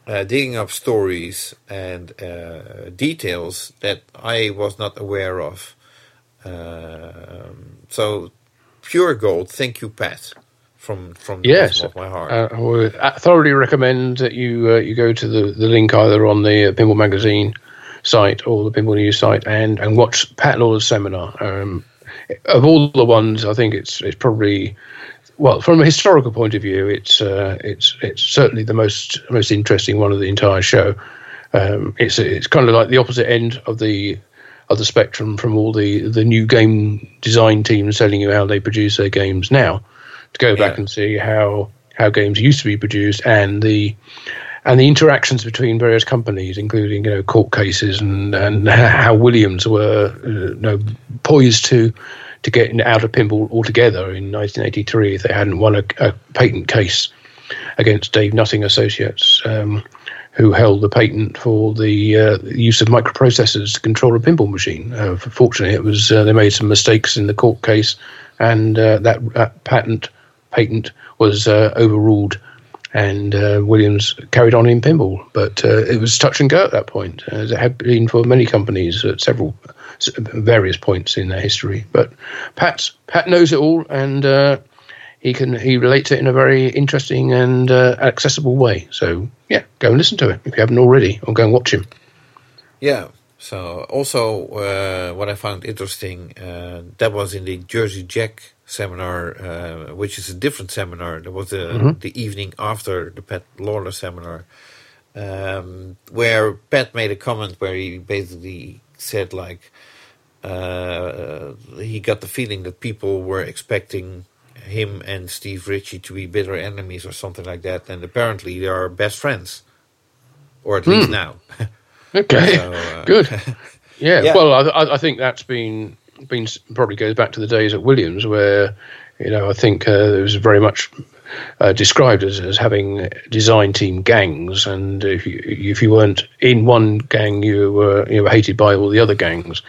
uh, digging up stories and uh, details that I was not aware of. Um, so, pure gold. Thank you, Pat, from from the Yes, bottom of my heart. Uh, I would thoroughly recommend that you uh, you go to the, the link either on the uh, Pinball Magazine site or the Pinball News site and, and watch Pat Lawlor's seminar. Um, of all the ones, I think it's it's probably well from a historical point of view, it's uh, it's it's certainly the most most interesting one of the entire show. Um, it's it's kind of like the opposite end of the of the spectrum from all the the new game design teams telling you how they produce their games now to go back Yeah. and see how how games used to be produced and the and the interactions between various companies, including you know court cases and and how Williams were uh, you know poised to to get out of pinball altogether in 1983 if they hadn't won a, a patent case against Dave Nutting Associates, um, who held the patent for the uh, use of microprocessors to control a pinball machine. Uh, fortunately, it was uh, they made some mistakes in the court case, and uh, that, that patent patent was uh, overruled and uh, Williams carried on in pinball. But it was touch and go at that point, as it had been for many companies at several various points in their history. But Pat Pat knows it all, and he can he relates it in a very interesting and uh, accessible way. So yeah, go and listen to it if you haven't already, or go and watch him. Yeah. So also, uh, what I found interesting uh, that was in the Jersey Jack seminar, uh, which is a different seminar. That was the the evening after the Pat Lawlor seminar, um, where Pat made a comment where he basically said like uh, he got the feeling that people were expecting him and Steve Ritchie to be bitter enemies or something like that, and apparently they are best friends, or at least now. Okay, So, uh, good. Yeah, Yeah. well, I, I- I think that's been been probably goes back to the days at Williams where you know I think uh, it was very much uh, described as, as having design team gangs, and if you if you weren't in one gang, you were you were hated by all the other gangs.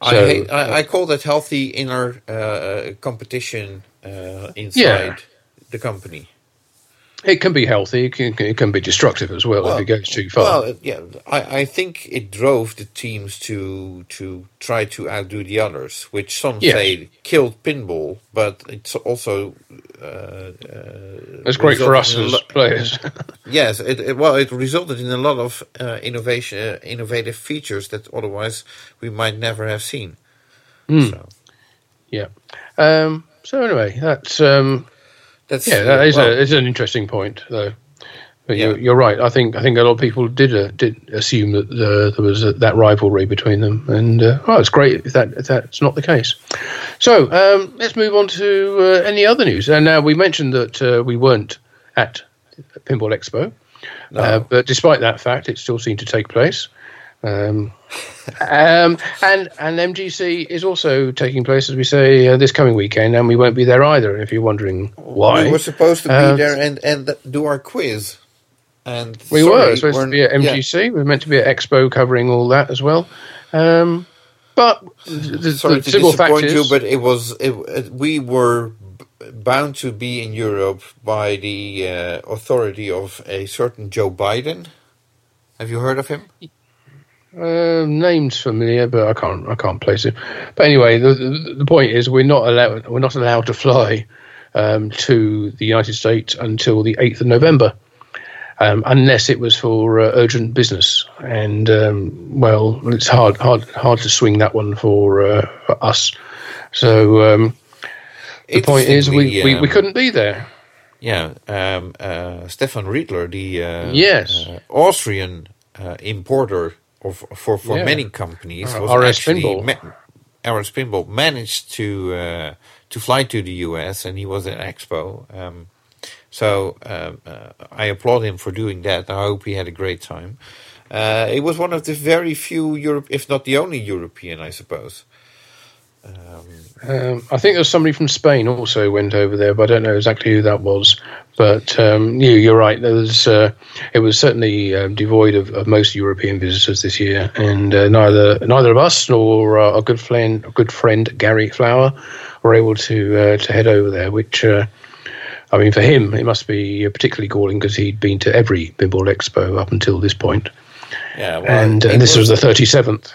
I, So- hate, I, I call that healthy inner uh, competition uh, inside the company. It can be healthy. It can, it can be destructive as well, if it goes too far. Well, yeah, I, I think it drove the teams to to try to outdo the others, which some Yes. say killed pinball, but it's also uh, uh, It's great for us resulted in a as lo- players. Yes, it, it well, it resulted in a lot of uh, innovation, uh, innovative features that otherwise we might never have seen. Hmm. So yeah. Um, so anyway, that's um, that's Yeah, that is well, a, it's an interesting point, though. But Yeah. you're, you're right. I think I think a lot of people did uh, did assume that uh, there was uh that rivalry between them, and uh, oh, it's great if that if that's not the case. So um, let's move on to uh, any other news. And now we mentioned that uh, we weren't at Pinball Expo, No. uh, but despite that fact, it still seemed to take place. Um, um, and and MGC is also taking place, as we say, uh, this coming weekend, and we won't be there either. If you're wondering why, we were supposed to be Uh, there and and do our quiz, and We sorry, were supposed to we're- be at yeah. MGC. We were meant to be at Expo covering all that as well. Um, but the, the, Sorry the to simple fact disappoint is, you, but it was it, it, we were bound to be in Europe by the uh, authority of a certain Joe Biden. Have you heard of him? Uh, name's familiar, but I can't I can't place it. But anyway, the, the, the point is we're not allowed we're not allowed to fly um, to the United States until the eighth of November. Um, unless it was for uh, urgent business, and um, well, it's hard, hard, hard to swing that one for, uh, for us. So um, the point is, we, we, um, we couldn't be there. Yeah, um, uh, Stefan Riedler, the uh, Yes. uh, Austrian uh, importer of for for Yeah. many companies, Uh, was RS actually Pinball. ma- RS Pinball managed to uh, to fly to the US, and he was at Expo. Um, so um, uh, I applaud him for doing that. I hope he had a great time. Uh, it was one of the very few Europe, if not the only European, I suppose. Um, I think there's somebody from Spain also went over there, but I don't know exactly who that was. But um, you, you're right. There was, uh, it was certainly um, devoid of, of most European visitors this year, and uh, neither neither of us nor uh, our good friend good friend Gary Flower were able to uh, to head over there. Which, uh, I mean, for him, it must be particularly galling because he'd been to every Pinball Expo up until this point, Yeah, and, and this was the 37th.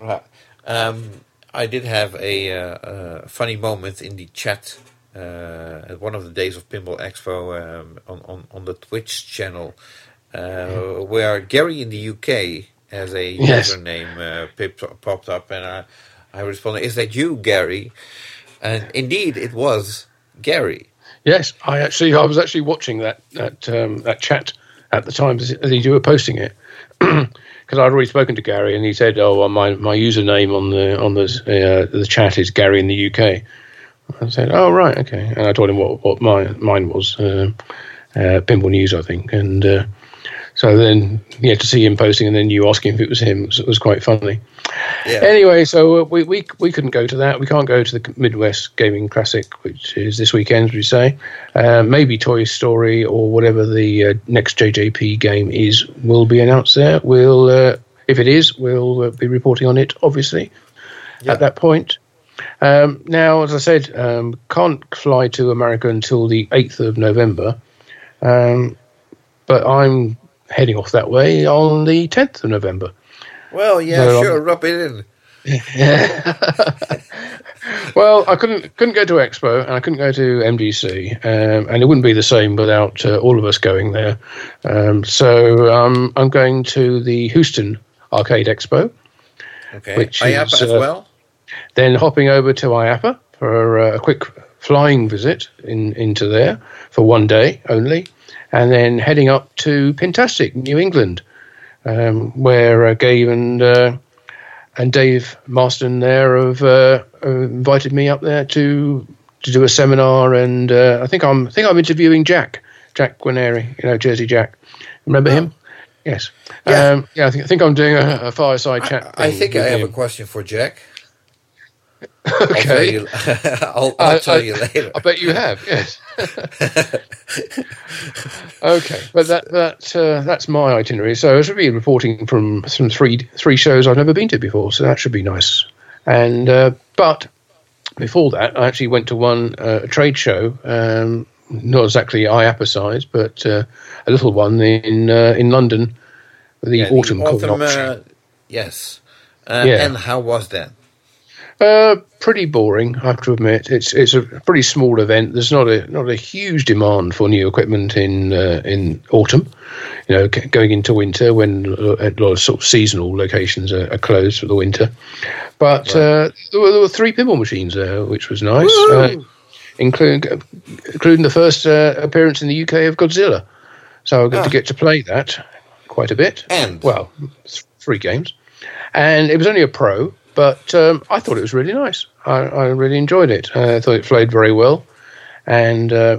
Right. Um, I did have a, uh, uh, funny moment in the chat uh, at one of the days of Pinball Expo um, on, on, on the Twitch channel, uh, where Gary in the UK has a Yes. username uh, pip- popped up, and I, I responded, "Is that you, Gary?" And indeed, it was Gary. Yes, I actually I was actually watching that that um, that chat at the time as as you were posting it because I'd already spoken to Gary and he said, "Oh, well, my my username on the on the uh, the chat is Gary in the UK." I said, "Oh, right, okay," and I told him what what my mine was, uh, uh, Pinball News, I think, and uh, so then yeah, to see him posting and then you asking if it was him was, was quite funny. Yeah. Anyway, so uh, we, we we couldn't go to that. We can't go to the Midwest Gaming Classic, which is this weekend, as we say. Uh, maybe Toy Story or whatever the uh, next JJP game is will be announced there. We'll, uh, if it is, we'll uh, be reporting on it, obviously, Yeah. at that point. Um, now, as I said, um, can't fly to America until the 8th of November. Um, but I'm heading off that way on the 10th of November. Well, yeah, No, sure, rub it in. Well, I couldn't couldn't go to Expo and I couldn't go to MGC, um, and it wouldn't be the same without uh, all of us going there. Um, so um, I'm going to the Houston Arcade Expo, Okay. Which IAAPA is, as uh, well? then hopping over to IAAPA for uh, a quick flying visit in into there for one day only, and then heading up to Pintastic, New England, um, where uh, Gabe and uh, and Dave Marston there have uh, invited me up there to to do a seminar, and uh, I think I'm I think I'm interviewing Jack Jack Guarneri, you know Jersey Jack. Remember him? Yes. Yeah. Um, yeah. I think I think I'm doing a, a fireside chat. I thing think I have a question for Jack. I'll tell Okay. you, I'll, I'll I- tell I- you later. I bet you have, yes. okay, but that that uh, that's my itinerary. So I should be reporting from some three three shows I've never been to before. So that should be nice. And uh, but before that, I actually went to one uh, trade show, um, not exactly IAAPA size, but uh, a little one in uh, in London, the Yeah, the autumn, autumn autumn uh, yes. Uh, Yeah. And how was that? Uh, pretty boring, I have to admit. It's it's a pretty small event. There's not a not a huge demand for new equipment in uh, in autumn. You know, going into winter when a lot of sort of seasonal locations are, are closed for the winter. But uh, there, were, there were three pinball machines there, which was nice, uh, including including the first uh, appearance in the UK of Godzilla. So I got to Ah. get to play that quite a bit. And? well, th- three games, and it was only a pro, but um, I thought it was really nice. I, I really enjoyed it. Uh, I thought it flowed very well, and uh,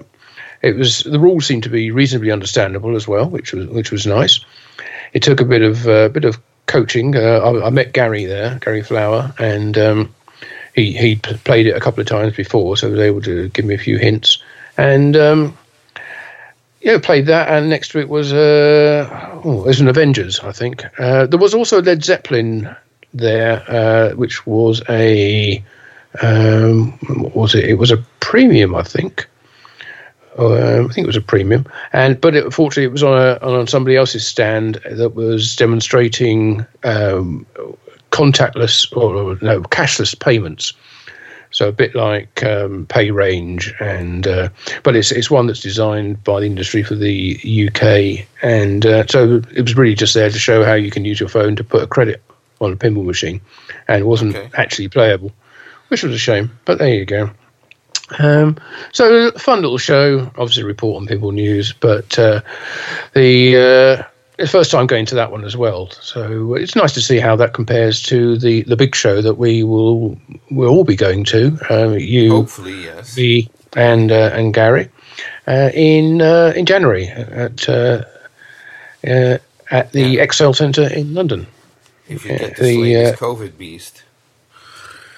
it was the rules seemed to be reasonably understandable as well, which was which was nice. It took a bit of uh, bit of coaching. Uh, I, I met Gary there, Gary Flower, and um, he he played it a couple of times before, so was able to give me a few hints. And um, yeah, played that, and next to it was uh, oh, it was an Avengers, I think. Uh, there was also Led Zeppelin there, uh, which was a um, what was it? It was a premium, I think. Um, I think it was a premium, and but it, fortunately, it was on a on somebody else's stand that was demonstrating um, contactless or, no cashless payments. So a bit like um, PayRange, and uh, but it's it's one that's designed by the industry for the UK, and uh, so it was really just there to show how you can use your phone to put a credit on a pinball machine, and wasn't Okay. actually playable, which was a shame. But there you go. Um, so fun little show, obviously report on pinball news, but uh, the uh, first time going to that one as well. So it's nice to see how that compares to the, the big show that we will will all be going to. Um, you, Hopefully, yes. me, and uh, and Gary uh, in uh, in January at uh, uh, at the Excel Centre in London. If you get the, this latest uh, COVID beast.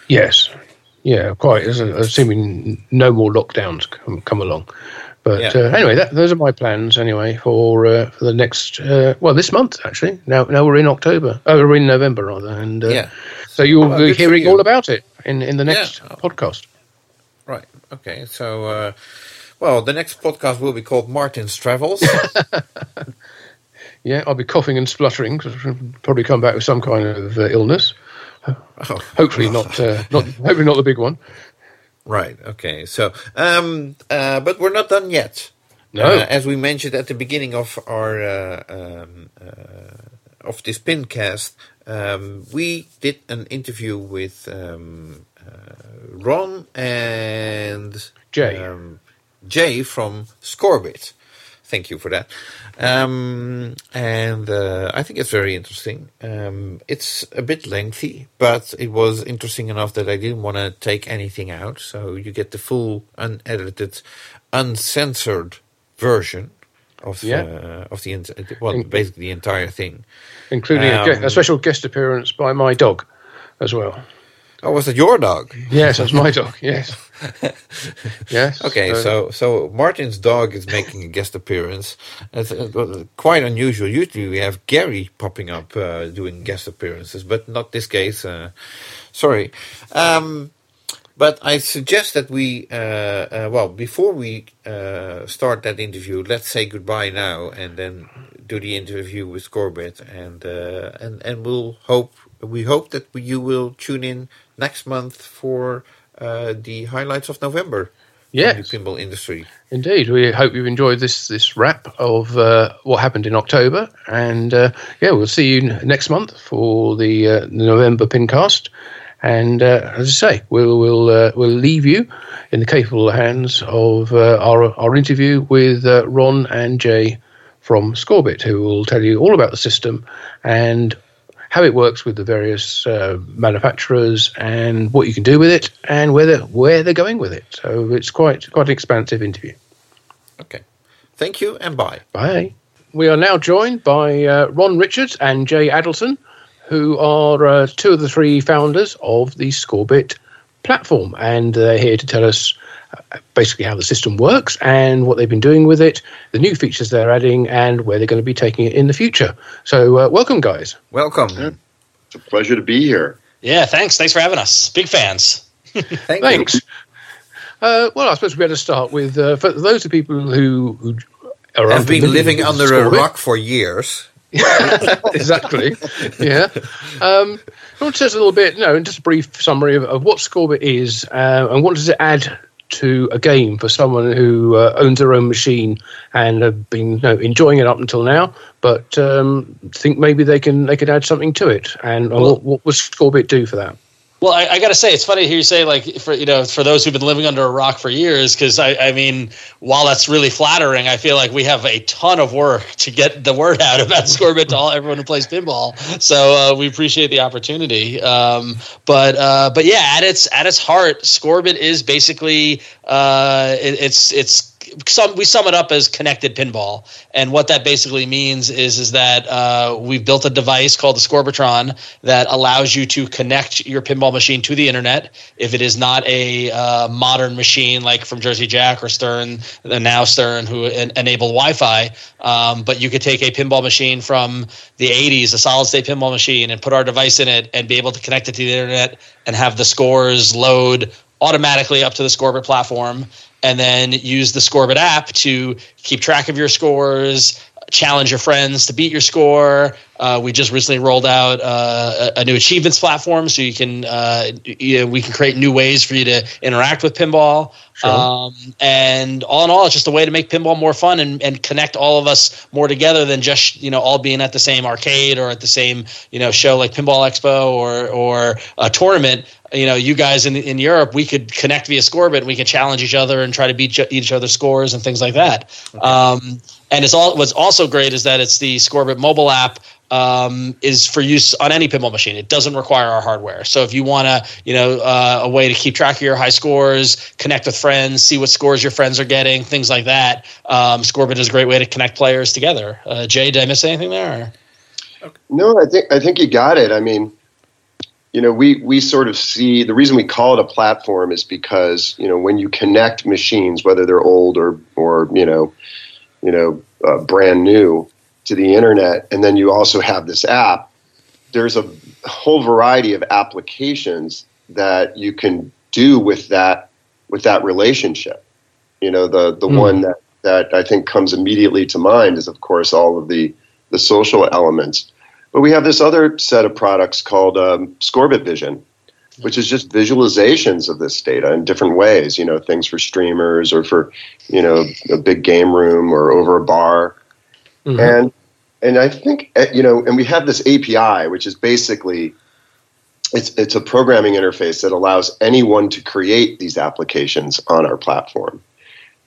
Yes, yeah, quite. Assuming no more lockdowns come, come along. But Yeah. uh, anyway, that, those are my plans anyway for uh, for the next uh, well this month actually. Now now we're in October. Oh, we're in November rather, and uh, yeah. So you'll Well, be hearing you. all about it in in the next Yeah. podcast. Right. Okay. So, uh, well, the next podcast will be called Martin's Travels. Yeah, I'll be coughing and spluttering because I'll probably come back with some kind of uh, illness. oh, Hopefully not uh, not hopefully not the big one. right. Okay. So, um, uh, but we're not done yet. No. Uh, as we mentioned at the beginning of our uh, um, uh, of this pincast, um, we did an interview with um, uh, Ron and Jay. um, Jay from Scorbit. Thank you for that. Um, and uh, I think it's very interesting. Um, it's a bit lengthy, but it was interesting enough that I didn't want to take anything out. So you get the full, unedited, uncensored version of Yeah. uh, of the well, In- basically the entire thing. including a, Um, a special guest appearance by my dog as well. Oh, was it your dog? Yes, that's my dog. Yes, yes. Okay, so so Martin's dog is making a guest appearance. It's uh, quite unusual. Usually we have Gary popping up uh, doing guest appearances, but not this case. Uh, sorry. Um, But I suggest that we, uh, uh, well, before we uh, start that interview, let's say goodbye now, and then do the interview with Corbett, and uh, and and we'll hope we hope that you will tune in next month for uh, the highlights of November. Yes. the pinball industry. Indeed, we hope you've enjoyed this this wrap of uh, what happened in October, and uh, yeah, we'll see you n- next month for the, uh, the November Pincast. And uh, as I say, we'll we'll uh, we'll leave you in the capable hands of uh, our our interview with uh, Ron and Jay from Scorbit, who will tell you all about the system and how it works with the various uh, manufacturers and what you can do with it and where they're, where they're going with it. So it's quite quite an expansive interview. Okay. Thank you and bye. Bye. We are now joined by uh, Ron Richards and Jay Adelson, who are uh, two of the three founders of the Scorbit platform, and they're here to tell us basically how the system works and what they've been doing with it, the new features they're adding, and where they're going to be taking it in the future. So, uh, welcome, guys. Welcome. Yeah. It's a pleasure to be here. Yeah, thanks. Thanks for having us. Big fans. Thank Thanks. you. Uh, well, I suppose we better start with uh, for those of people who, who are Have been living with under a rock for years. exactly. Yeah. Um, I want to tell us a little bit, you know, just a brief summary of, of what Scorbit is uh, and what does it add to a game for someone who uh, owns their own machine and have been you know, enjoying it up until now, but um, think maybe they can they could add something to it. And, Well- what, what would Scorbit do for that? Well, I, I got to say, it's funny to hear you say, like, for you know, for those who've been living under a rock for years, because I, I mean, while that's really flattering, I feel like we have a ton of work to get the word out about Scorbit to all everyone who plays pinball. So uh, we appreciate the opportunity. Um, but uh, but yeah, at its at its heart, Scorbit is basically uh, it, it's it's some we sum it up as connected pinball. And what that basically means is is that uh, we've built a device called the Scorbitron that allows you to connect your pinball machine to the internet. If it is not a uh, modern machine like from Jersey Jack or Stern the now Stern who en- enable Wi-Fi um, but you could take a pinball machine from the 80s a solid state pinball machine and put our device in it and be able to connect it to the internet and have the scores load automatically up to the Scorbit platform and then use the Scorbit app to keep track of your scores, challenge your friends to beat your score. Uh, we just recently rolled out uh, a, new achievements platform, so you can uh, you know, we can create new ways for you to interact with pinball. Sure. Um, and all in all, it's just a way to make pinball more fun and, and connect all of us more together than just you know all being at the same arcade or at the same you know show like Pinball Expo or or a tournament you know, you guys in in Europe, we could connect via Scorbit. And we can challenge each other and try to beat each- other's scores and things like that. Um, and it's all. What's also great is that it's the Scorbit mobile app um, is for use on any pinball machine. It doesn't require our hardware. So if you want to, you know, uh, a way to keep track of your high scores, connect with friends, see what scores your friends are getting, things like that, um, Scorbit is a great way to connect players together. Uh, Jay, did I miss anything there? Or? No, I think I think you got it. I mean, you know, we we sort of see the reason we call it a platform is because you know when you connect machines, whether they're old or or you know, you know, uh, brand new to the internet, and then you also have this app. There's a whole variety of applications that you can do with that with that relationship. You know, the the Hmm. one that that I think comes immediately to mind is, of course, all of the the social elements. But we have this other set of products called um, Scorbit Vision, which is just visualizations of this data in different ways. You know, things for streamers or for you know a big game room or over a bar, Mhm. and and I think uh, you know, and we have this API, which is basically it's it's a programming interface that allows anyone to create these applications on our platform.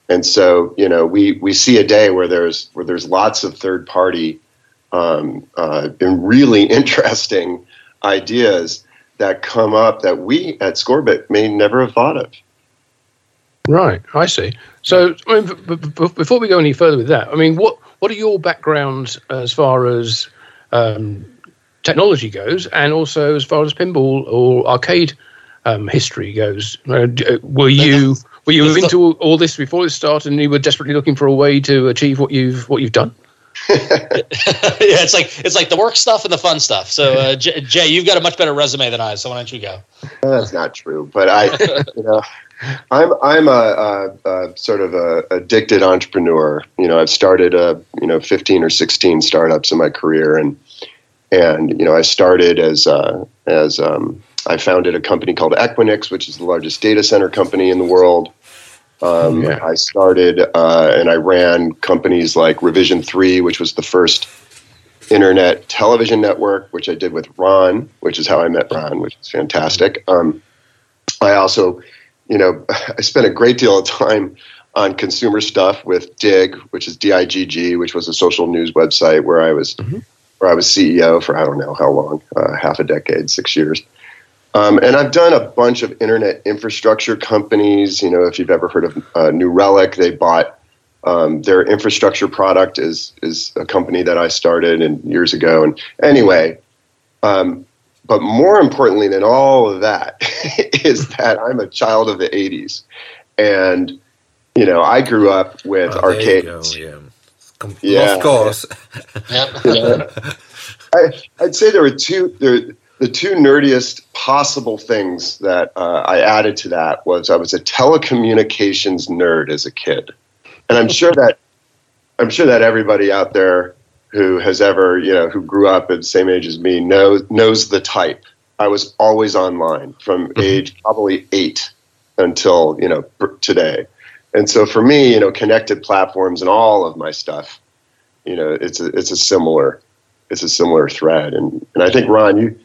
And so, you know, we, we see a day where there's where there's lots of third party um, uh, and really interesting ideas that come up that we at Scorbit may never have thought of. Right, I see. So, I mean, b- b- before we go any further with that, I mean, what what are your backgrounds as far as um, technology goes, and also as far as pinball or arcade um, history goes? Uh, uh, were you were you Let's into all, all this before it started, and you were desperately looking for a way to achieve what you've what you've done? yeah, it's like it's like the work stuff and the fun stuff. So, uh, Jay, you've got a much better resume than I. So why don't you go? That's not true, but I, you know, I'm I'm a, a, a sort of a addicted entrepreneur. You know, I've started a you know 15 or 16 startups in my career, and and you know I started as uh, as um, I founded a company called Equinix, which is the largest data center company in the world. Um, Yeah. I started uh, and I ran companies like Revision Three, which was the first internet television network, which I did with Ron, which is how I met Ron, which is fantastic. Um, I also, you know, I spent a great deal of time on consumer stuff with Digg, which is D-I-G-G, which was a social news website where I was Mhm. where I was CEO for I don't know how long, uh, half a decade, six years. Um, and I've done a bunch of internet infrastructure companies. You know, if you've ever heard of uh, New Relic, they bought um, their infrastructure product is is a company that I started and years ago. And anyway, um, but more importantly than all of that is that I'm a child of the '80s, and you know I grew up with Oh, there you go, arcades. yeah. Com- Yeah. Lost cause. Yep. You know, I, I'd say there were two. There, the two nerdiest possible things that uh, I added to that was I was a telecommunications nerd as a kid, and I'm sure that I'm sure that everybody out there who has ever you know who grew up at the same age as me knows knows the type. I was always online from mm-hmm. age probably eight until you know today, and so for me, you know, connected platforms and all of my stuff, you know, it's a it's a similar it's a similar thread, and and I think Ron, you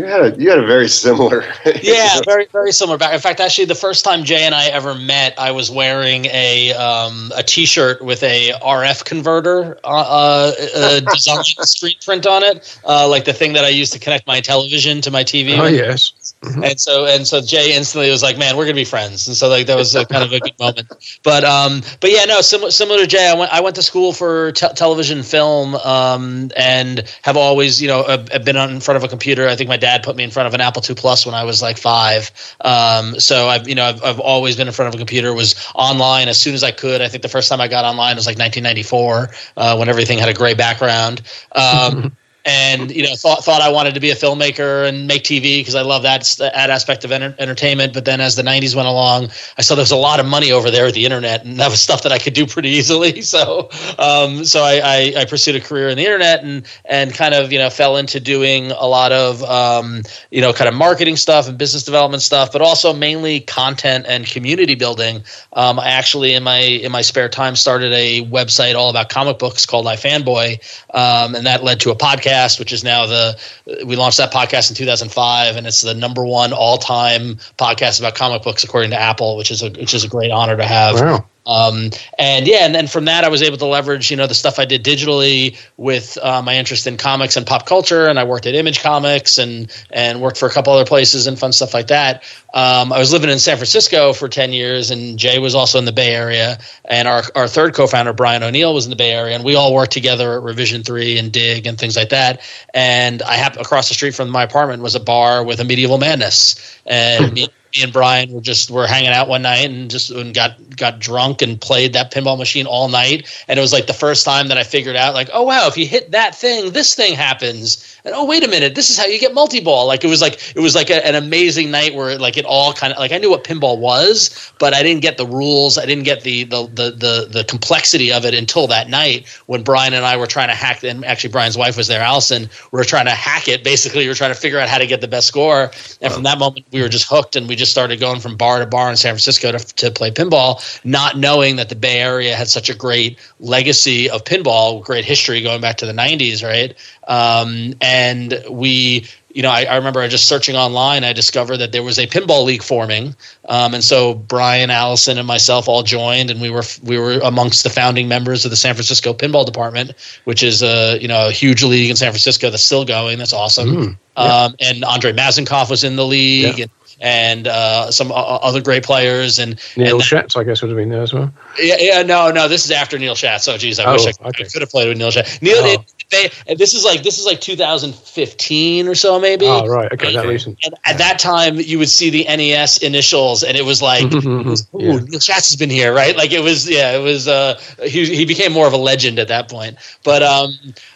you had a you had a very similar yeah, very very similar. Back. In fact, actually, the first time Jay and I ever met, I was wearing a um, a T-shirt with a RF converter uh, uh, design screen print on it, uh, like the thing that I used to connect my television to my TV. Oh with. Yes. and so and so Jay instantly was like, "Man, we're gonna be friends." And so like that was a, kind of a good moment. But um, but yeah, no, similar similar to Jay, I went I went to school for te- television film, um, and have always you know uh, been on in front of a computer. I think my dad put me in front of an Apple II Plus when I was like five. Um, so I've you know I've, I've always been in front of a computer. Was online as soon as I could. I think the first time I got online was like 1994 uh, when everything had a gray background. Um, and you know thought thought I wanted to be a filmmaker and make TV because I love that that aspect of enter- entertainment. But then as the '90s went along, I saw there was a lot of money over there at the internet, and that was stuff that I could do pretty easily. So um, so I, I, I pursued a career in the internet and and kind of you know fell into doing a lot of um, you know kind of marketing stuff and business development stuff, but also mainly content and community building. Um, I actually in my in my spare time started a website all about comic books called iFanboy, um, and that led to a podcast, which is now the we launched that podcast in 2005, and it's the number one all time podcast about comic books according to Apple, which is a which is a great honor to have. Wow. Um, and yeah, and then from that, I was able to leverage, you know, the stuff I did digitally with uh, my interest in comics and pop culture. And I worked at Image Comics and and worked for a couple other places and fun stuff like that. Um, I was living in San Francisco for ten years, and Jay was also in the Bay Area. And our our third co-founder Brian O'Neill was in the Bay Area, and we all worked together at Revision Three and Digg and things like that. And I happened across the street from my apartment was a bar with a Medieval Madness, and me and Brian were just were hanging out one night and just and got got drunk and played that pinball machine all night. And it was like the first time that I figured out like, oh wow, if you hit that thing, this thing happens. And oh wait a minute, this is how you get multi-ball. Like it was like it was like a, an amazing night where like it all kind of like I knew what pinball was, but I didn't get the rules. I didn't get the the the the, the complexity of it until that night when Brian and I were trying to hack. And actually, Brian's wife was there, Allison. We were trying to hack it. Basically, we were trying to figure out how to get the best score. And from that moment, we were just hooked, and we just started going from bar to bar in San Francisco to, to play pinball, not knowing that the Bay Area had such a great legacy of pinball, great history going back to the '90s, right? Um, and we you know, I, I, remember just searching online. I discovered that there was a pinball league forming, um, and so Brian, Allison, and myself all joined, and we were we were amongst the founding members of the San Francisco Pinball Department, which is a you know a huge league in San Francisco that's still going. That's awesome. Mm, um, and Andrei Massenkoff was in the league, Yeah. and and uh, some uh, other great players. And Neil and Shatz, I guess, would have been there as well. Yeah, yeah, no, no. This is after Neil Shatz. Oh, geez, I Oh, wish I, okay. I could have played with Neil Shatz. Neil, Oh. they, this is like this is like 2015 or so, maybe. Oh, right. Okay, that recent. And at that time, you would see the NES initials, and it was like, it was, ooh, Yeah. Neil Shatz has been here, right? Like it was, yeah, it was. Uh, he he became more of a legend at that point. But um,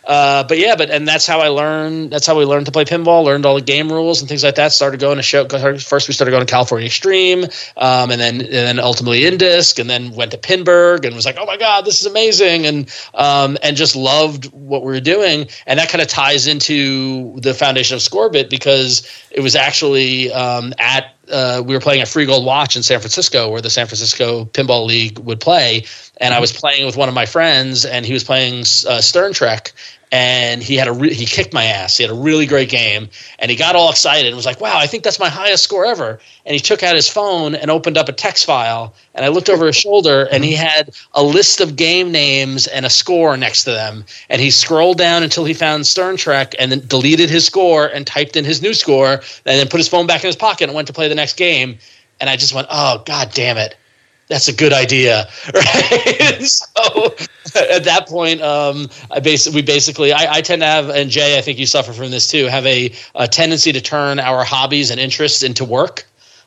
uh, but yeah, but and that's how I learned. That's how we learned to play pinball. Learned all the game rules and things like that. Started going to show. First, we started going to California Extreme, um, and then and then ultimately Indisc, and then went to Pinburgh, and was like, oh my god, this is amazing, and um, and just loved what we were doing, and that kind of ties into the foundation of Scorbit because it was actually um, at uh, we were playing a Free Gold Watch in San Francisco, where the San Francisco Pinball League would play, and I was playing with one of my friends, and he was playing uh, Stern Trek, and he had a re- he kicked my ass. He had a really great game, and he got all excited and was like, "Wow, I think that's my highest score ever." And he took out his phone and opened up a text file, and I looked over his shoulder, and he had a list of game names and a score next to them, and he scrolled down until he found Stern Trek, and then deleted his score and typed in his new score, and then put his phone back in his pocket and went to play the next game. And I just went, "Oh God damn it!" That's a good idea right? So at that point um, i basically we basically I, I tend to have and jay i think you suffer from this too have a, a tendency to turn our hobbies and interests into work.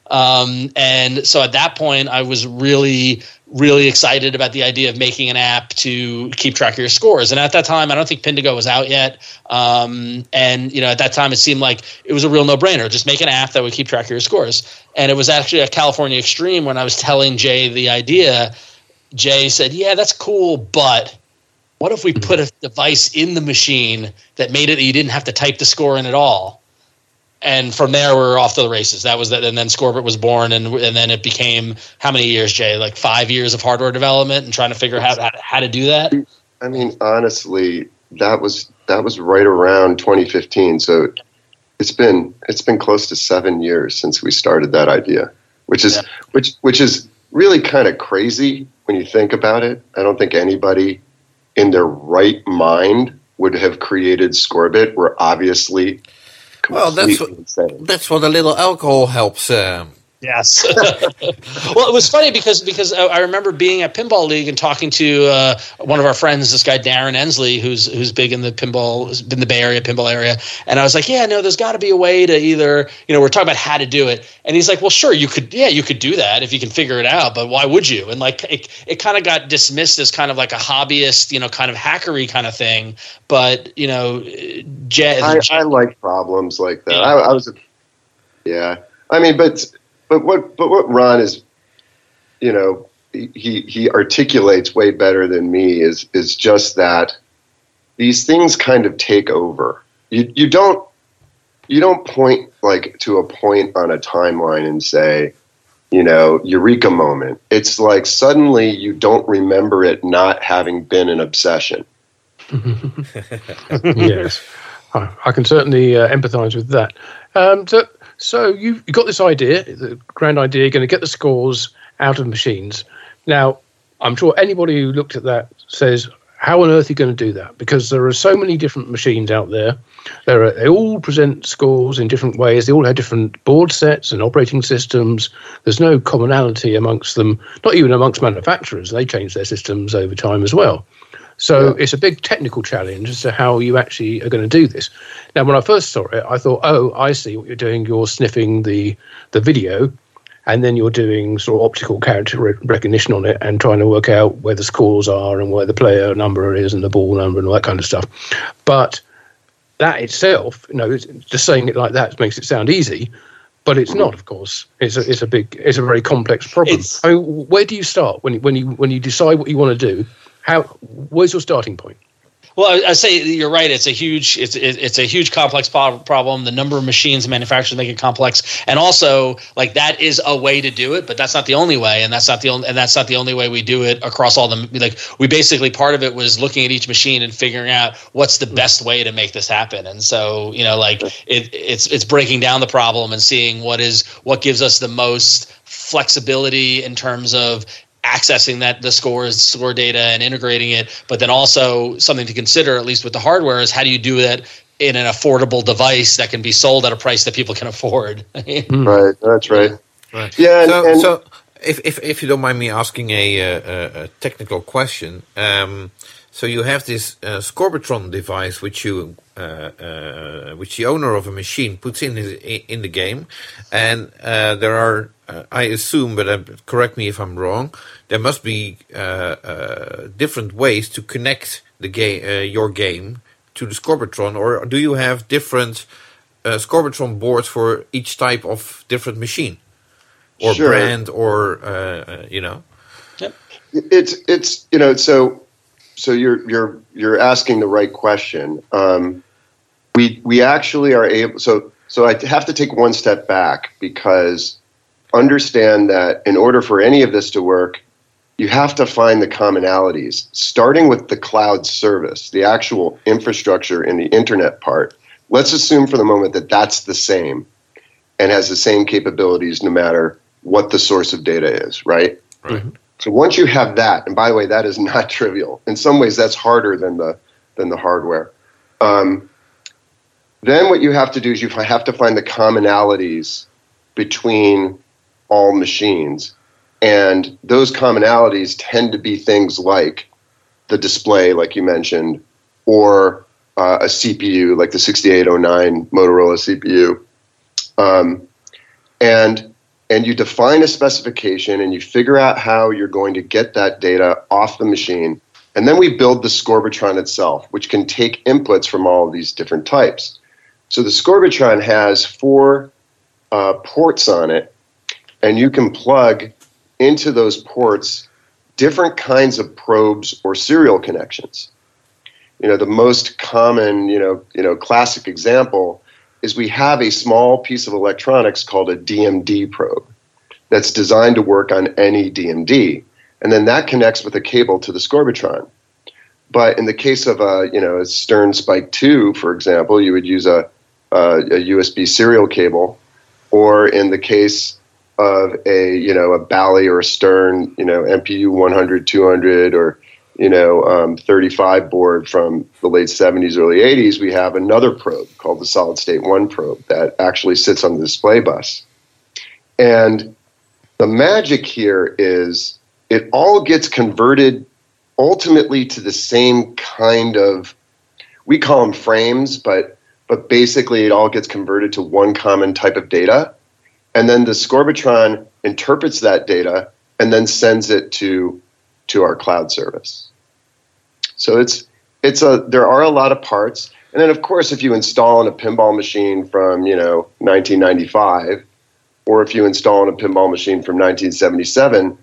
Um, and so at that point i was really really excited about the idea of making an app to keep track of your scores. And at that time i don't think pindigo was out yet. Um, and you know at that time it seemed like it was a real no-brainer. Just make an app that would keep track of your scores. And it was actually at california extreme when i was telling jay the idea. Jay said yeah that's cool but what if we put a device in the machine that made it that you didn't have to type the score in at all and from there we're off to the races. That was that, and then Scorbit was born, and and then it became how many years, Jay? Like five years of hardware development and trying to figure out how, how to do that. I mean, honestly, that was that was right around 2015. So it's been it's been close to seven years since we started that idea, which is Yeah. which which is really kind of crazy when you think about it. I don't think anybody in their right mind would have created Scorbit. We're obviously Well, that's insane. That's what a little alcohol helps. Um, Yes. well, it was funny because because I remember being at Pinball League and talking to uh, one of our friends, this guy Darren Ensley, who's who's big in the pinball, in the Bay Area pinball area, and I was like, yeah, no, there's got to be a way to either, you know, we're talking about how to do it, and he's like, well, sure, you could, yeah, you could do that if you can figure it out, but why would you? And like, it, it kind of got dismissed as kind of like a hobbyist, you know, kind of hackery kind of thing, but you know, Jay, I, I like problems like that. Yeah. I, I was, yeah. I mean, but but what but what Ron is, you know, he he articulates way better than me is is just that these things kind of take over. You you don't you don't point like to a point on a timeline and say, you know, eureka moment. It's like suddenly you don't remember it not having been an obsession. yes, I, I can certainly uh, empathise with that. Um, so, so you've you got this idea, the grand idea, you're going to get the scores out of machines. Now, I'm sure anybody who looked at that says, "How on earth are you going to do that?" Because there are so many different machines out there. There are, they all present scores in different ways. They all have different board sets and operating systems. There's no commonality amongst them, not even amongst manufacturers. They change their systems over time as well. So Yeah. it's a big technical challenge as to how you actually are going to do this. Now, when I first saw it, I thought, oh, I see what you're doing. You're sniffing the the video, and then you're doing sort of optical character re- recognition on it and trying to work out where the scores are and where the player number is and the ball number and all that kind of stuff. But that itself, you know, just saying it like that makes it sound easy. But it's not, of course. It's a, it's a big, it's a very complex problem. I mean, where do you start when you, when you when you decide what you want to do? How where's your starting point? Well, I, I say you're right. It's a huge, it's it, it's a huge complex problem. The number of machines manufacturers make it complex, and also like that is a way to do it, but that's not the only way, and that's not the only, and that's not the only way we do it across all the like. We basically part of it was looking at each machine and figuring out what's the best way to make this happen, and so you know, like it, it's it's breaking down the problem and seeing what is what gives us the most flexibility in terms of accessing that the scores score data and integrating it but then also something to consider at least with the hardware is how do you do that in an affordable device that can be sold at a price that people can afford. Right. That's right. Right. Yeah. And, So, and so if, if if you don't mind me asking a, uh, a, a technical question, um, so you have this uh, Scorbitron device which you uh, uh, which the owner of a machine puts in his, in the game, and uh, there are uh, I assume, but uh, correct me if I'm wrong, there must be uh, uh, different ways to connect the game uh, your game to the Scorbitron, or do you have different uh, Scorbitron boards for each type of different machine? or Sure. brand or uh, uh, you know it's it's you know so so you're you're you're asking the right question. Um, we we actually are able so so I have to take one step back because understand that in order for any of this to work, you have to find the commonalities, starting with the cloud service, the actual infrastructure in the internet part. Let's assume for the moment that that's the same and has the same capabilities no matter what the source of data is, right? Right. So once you have that, and by the way, that is not trivial. In some ways, that's harder than the than the hardware. Um, then what you have to do is you have to find the commonalities between all machines, and those commonalities tend to be things like the display, like you mentioned, or uh, a CPU, like the 6809 Motorola CPU, um, and and you define a specification and you figure out how you're going to get that data off the machine. And then we build the Scorbitron itself, which can take inputs from all of these different types. So the Scorbitron has four uh, ports on it, and you can plug into those ports different kinds of probes or serial connections. You know, the most common, you know, you know, classic example is we have a small piece of electronics called a DMD probe that's designed to work on any DMD, and then that connects with a cable to the Scorbitron. But in the case of a you know a Stern Spike Two, for example, you would use a, a, a USB serial cable, or in the case of a you know a Bally or a Stern you know MPU 100, 200, or you know, um, 35 board from the late 70s, early 80s, we have another probe called the solid state one probe that actually sits on the display bus. And the magic here is it all gets converted ultimately to the same kind of, we call them frames, but, but basically it all gets converted to one common type of data. And then the Scorbitron interprets that data and then sends it to to our cloud service. So it's it's a there are a lot of parts, and then of course if you install on a pinball machine from you know 1995, or if you install on a pinball machine from 1977,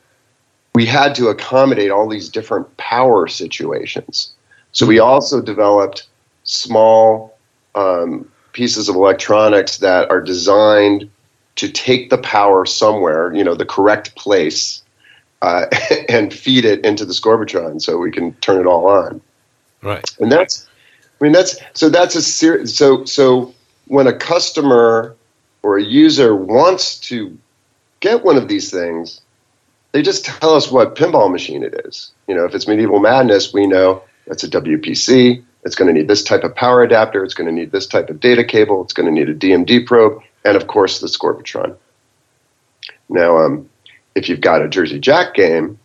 we had to accommodate all these different power situations. So we also developed small um, pieces of electronics that are designed to take the power somewhere, you know, the correct place uh, and feed it into the Scorbitron so we can turn it all on. Right. And that's, I mean, that's so that's a ser- so so when a customer or a user wants to get one of these things, they just tell us what pinball machine it is. You know, if it's Medieval Madness, we know that's a WPC. It's going to need this type of power adapter. It's going to need this type of data cable. It's going to need a DMD probe, and of course the Scorbitron. Now, um, if you've got a Jersey Jack game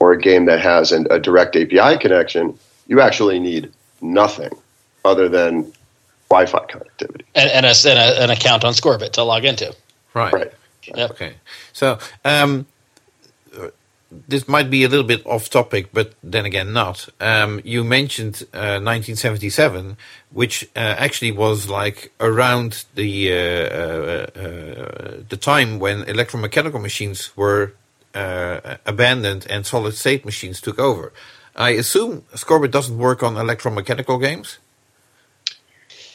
or a game that has an, a direct API connection, you actually need nothing other than Wi-Fi connectivity. and, and, a, and a, an account on Scorbit to log into. Right. Right. Yep. Okay. So um, this might be a little bit off topic, but then again, not. Um, you mentioned uh, 1977, which uh, actually was like around the uh, uh, uh, the time when electromechanical machines were uh, abandoned and solid state machines took over. I assume Scorbit doesn't work on electromechanical games.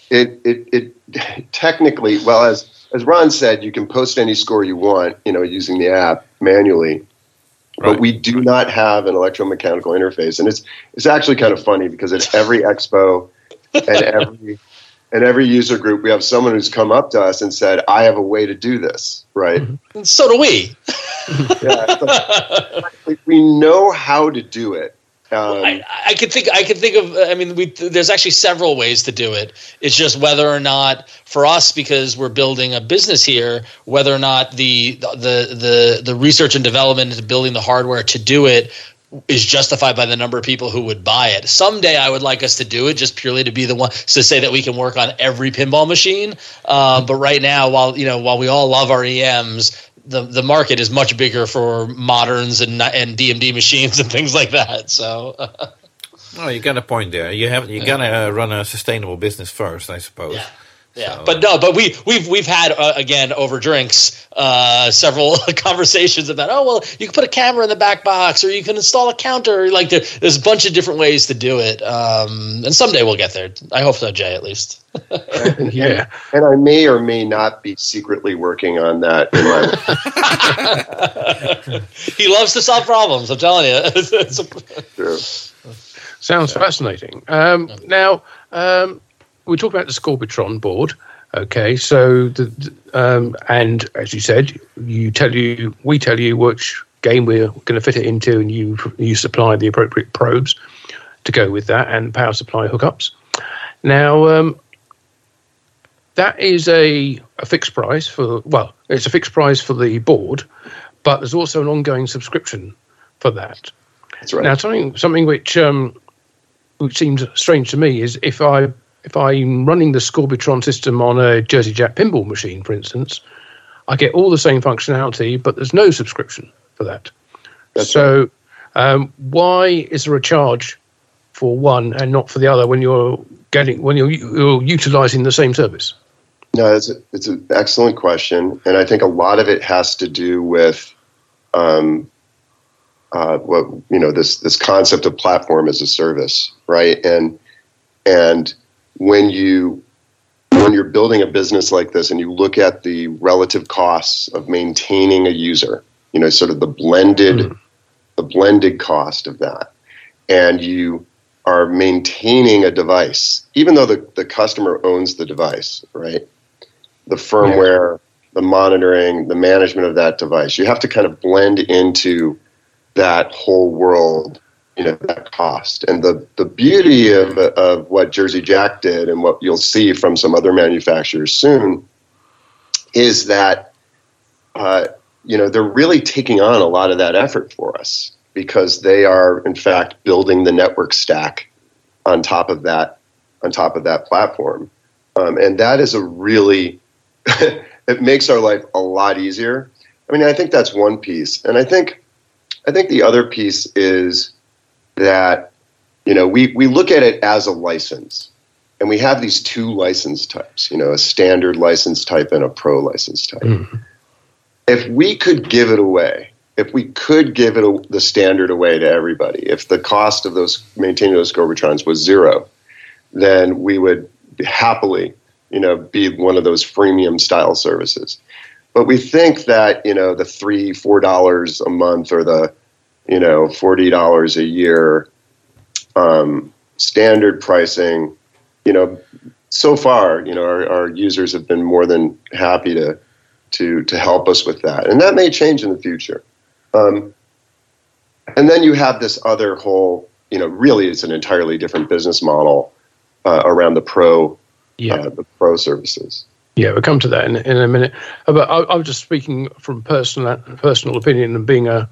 It, it, it technically, well, as as Ron said, you can post any score you want, you know, using the app manually. Right. But we do not have an electromechanical interface, and it's it's actually kind of funny because at every expo and every and every user group, we have someone who's come up to us and said, "I have a way to do this." Right? And so do we. Yeah, it's like- we know how to do it, Um, I, I could think. I could think of. I mean, we, there's actually several ways to do it. It's just whether or not for us, because we're building a business here, whether or not the the the the research and development into building the hardware to do it is justified by the number of people who would buy it. Someday, I would like us to do it just purely to be the one to say that we can work on every pinball machine. Um, but right now, while you know, while we all love our EMs, the the market is much bigger for moderns and and DMD machines and things like that. So. Oh, you got a point there. You have you gotta run a sustainable business first, I suppose. Yeah. Yeah, So- but no, but we we've we've had uh, again over drinks uh, several conversations about oh well you can put a camera in the back box or you can install a counter like there, there's a bunch of different ways to do it um, and someday we'll get there I hope so Jay at least yeah. and I may or may not be secretly working on that. In my, he loves to solve problems I'm telling you It's a- Sure. Sounds fascinating. Um, now, um, we talk about the Scorbitron board. Okay, so the, the- um, and as you said, you tell you we tell you which game we're going to fit it into, and you you supply the appropriate probes to go with that and power supply hookups. Now, um, that is a, a fixed price for well, it's a fixed price for the board, but there's also an ongoing subscription for that. That's right. Now, something something which um, which seems strange to me is if I if I'm running the Scorbitron system on a Jersey Jack pinball machine, for instance, I get all the same functionality, but there's no subscription for that. That's so, um, why is there a charge for one and not for the other when you're getting when you're, you're utilizing the same service? No, it's a, it's an excellent question, and I think a lot of it has to do with um, uh, what you know this this concept of platform as a service, right? And and when you when you're building a business like this, and you look at the relative costs of maintaining a user, you know, sort of the blended Mhm. the blended cost of that, and you are maintaining a device, even though the, the customer owns the device, right? The firmware, the monitoring, the management of that device. You have to kind of blend into that whole world, you know, that cost. And the, the beauty of, of what Jersey Jack did and what you'll see from some other manufacturers soon is that, uh, you know, they're really taking on a lot of that effort for us because they are, in fact, building the network stack on top of that, on top of that platform. Um, and that is a really, it makes our life a lot easier. I mean, I think that's one piece. And I think, I think the other piece is that, you know, we, we look at it as a license. And we have these two license types, you know, a standard license type and a pro license type. Mhm. If we could give it away, if we could give it a, the standard away to everybody, if the cost of those maintaining those Scorbitrons was zero, then we would happily, you know, be one of those freemium style services. But we think that you know the three, four dollars a month or the, you know, forty dollars a year, um, standard pricing, you know, so far, you know, our, our users have been more than happy to to to help us with that, and that may change in the future. Um, and then you have this other whole, you know, really it's an entirely different business model uh, around the pro, Yeah. uh, the pro services. Yeah, we'll come to that in, in a minute. Uh, But I, I was just speaking from personal personal opinion and being a,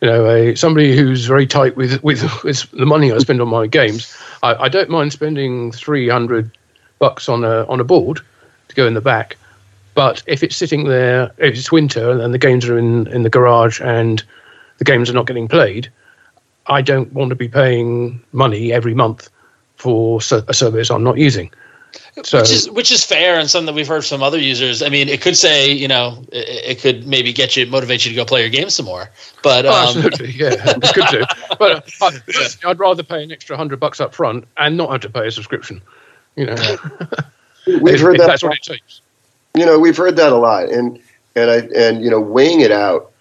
you know, a somebody who's very tight with with, with the money I spend on my games. I, I don't mind spending three hundred bucks on a on a board to go in the back, but if it's sitting there, if it's winter and the games are in in the garage and the games are not getting played, I don't want to be paying money every month for a service I'm not using. So which is which is fair and something that we've heard from other users. I mean, it could say you know it, it could maybe get you motivate you to go play your game some more. But Oh, um, absolutely, yeah, it's good to. But uh, I'd rather pay an extra hundred bucks up front and not have to pay a subscription. You know, We've if, heard if that that's what it takes. you know we've heard that a lot and and i and you know weighing it out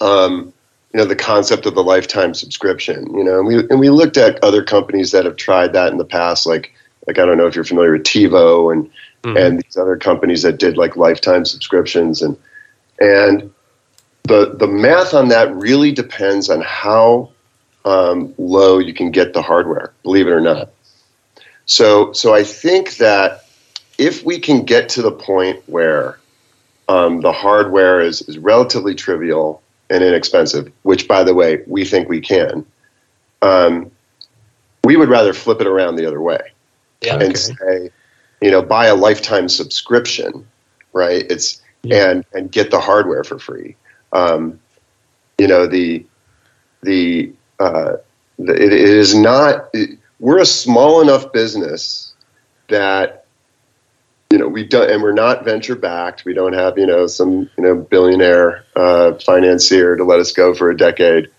um you know the concept of the lifetime subscription you know and we and we looked at other companies that have tried that in the past like like i don't know if you're familiar with tivo and Mhm. and these other companies that did like lifetime subscriptions and and the the math on that really depends on how um, low you can get the hardware. Believe it or not. So so I think that if we can get to the point where um, the hardware is, is relatively trivial and inexpensive, which by the way we think we can, um, we would rather flip it around the other way Yeah. and Okay. say, you know, buy a lifetime subscription, right? It's Yeah. and and get the hardware for free. Um, you know, the the, uh, the it, it is not. It, we're a small enough business that you know we don't, and we're not venture backed. We don't have you know some you know billionaire uh, financier to let us go for a decade.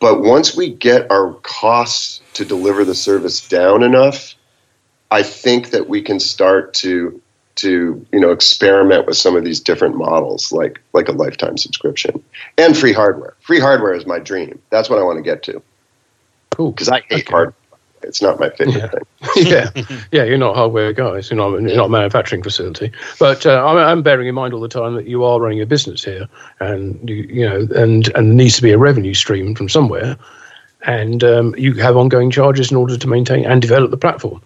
But once we get our costs to deliver the service down enough, I think that we can start to to you know experiment with some of these different models, like like a lifetime subscription and free hardware. Free hardware is my dream. That's what I want to get to Cool. because I hate Okay. hardware. It's not my favorite Yeah. thing. yeah, yeah, you're not hardware guys. You're not, you're not a manufacturing facility. But uh, I'm, I'm bearing in mind all the time that you are running a business here, and you, you know, and and needs to be a revenue stream from somewhere, and um, you have ongoing charges in order to maintain and develop the platform.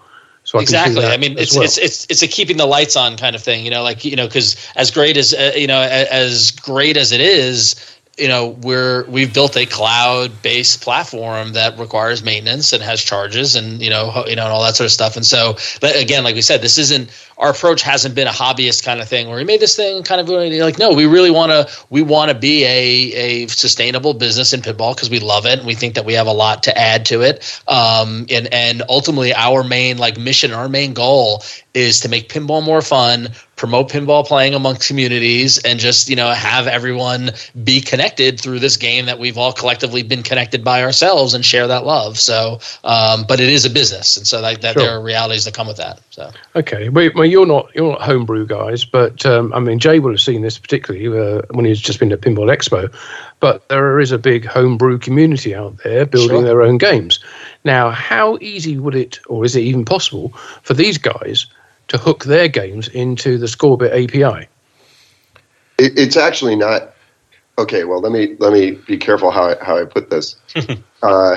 So I exactly. I mean, it's well. it's it's it's a keeping the lights on kind of thing, you know, like you know, because as great as uh, you know, a- as great as it is, you know, we're we've built a cloud-based platform that requires maintenance and has charges and you know, you know, and all that sort of stuff. And so, but again, like we said, this isn't our approach hasn't been a hobbyist kind of thing where we made this thing kind of like no, we really want to we want to be a a sustainable business in pitball because we love it and we think that we have a lot to add to it. Um, and and ultimately, our main like mission, our main goal is to make pinball more fun, promote pinball playing amongst communities, and just you know have everyone be connected through this game that we've all collectively been connected by ourselves and share that love. So, um, but it is a business, and so like that Sure. there are realities that come with that. So. Okay, well, well, you're not you're not homebrew guys, but um, I mean, Jay will have seen this particularly uh, when he's just been at Pinball Expo. But there is a big homebrew community out there building Sure. their own games. Now, how easy would it, or is it even possible, for these guys to hook their games into the Scorbit API? It, it's actually not. Okay, well let me let me be careful how I, how I put this. uh,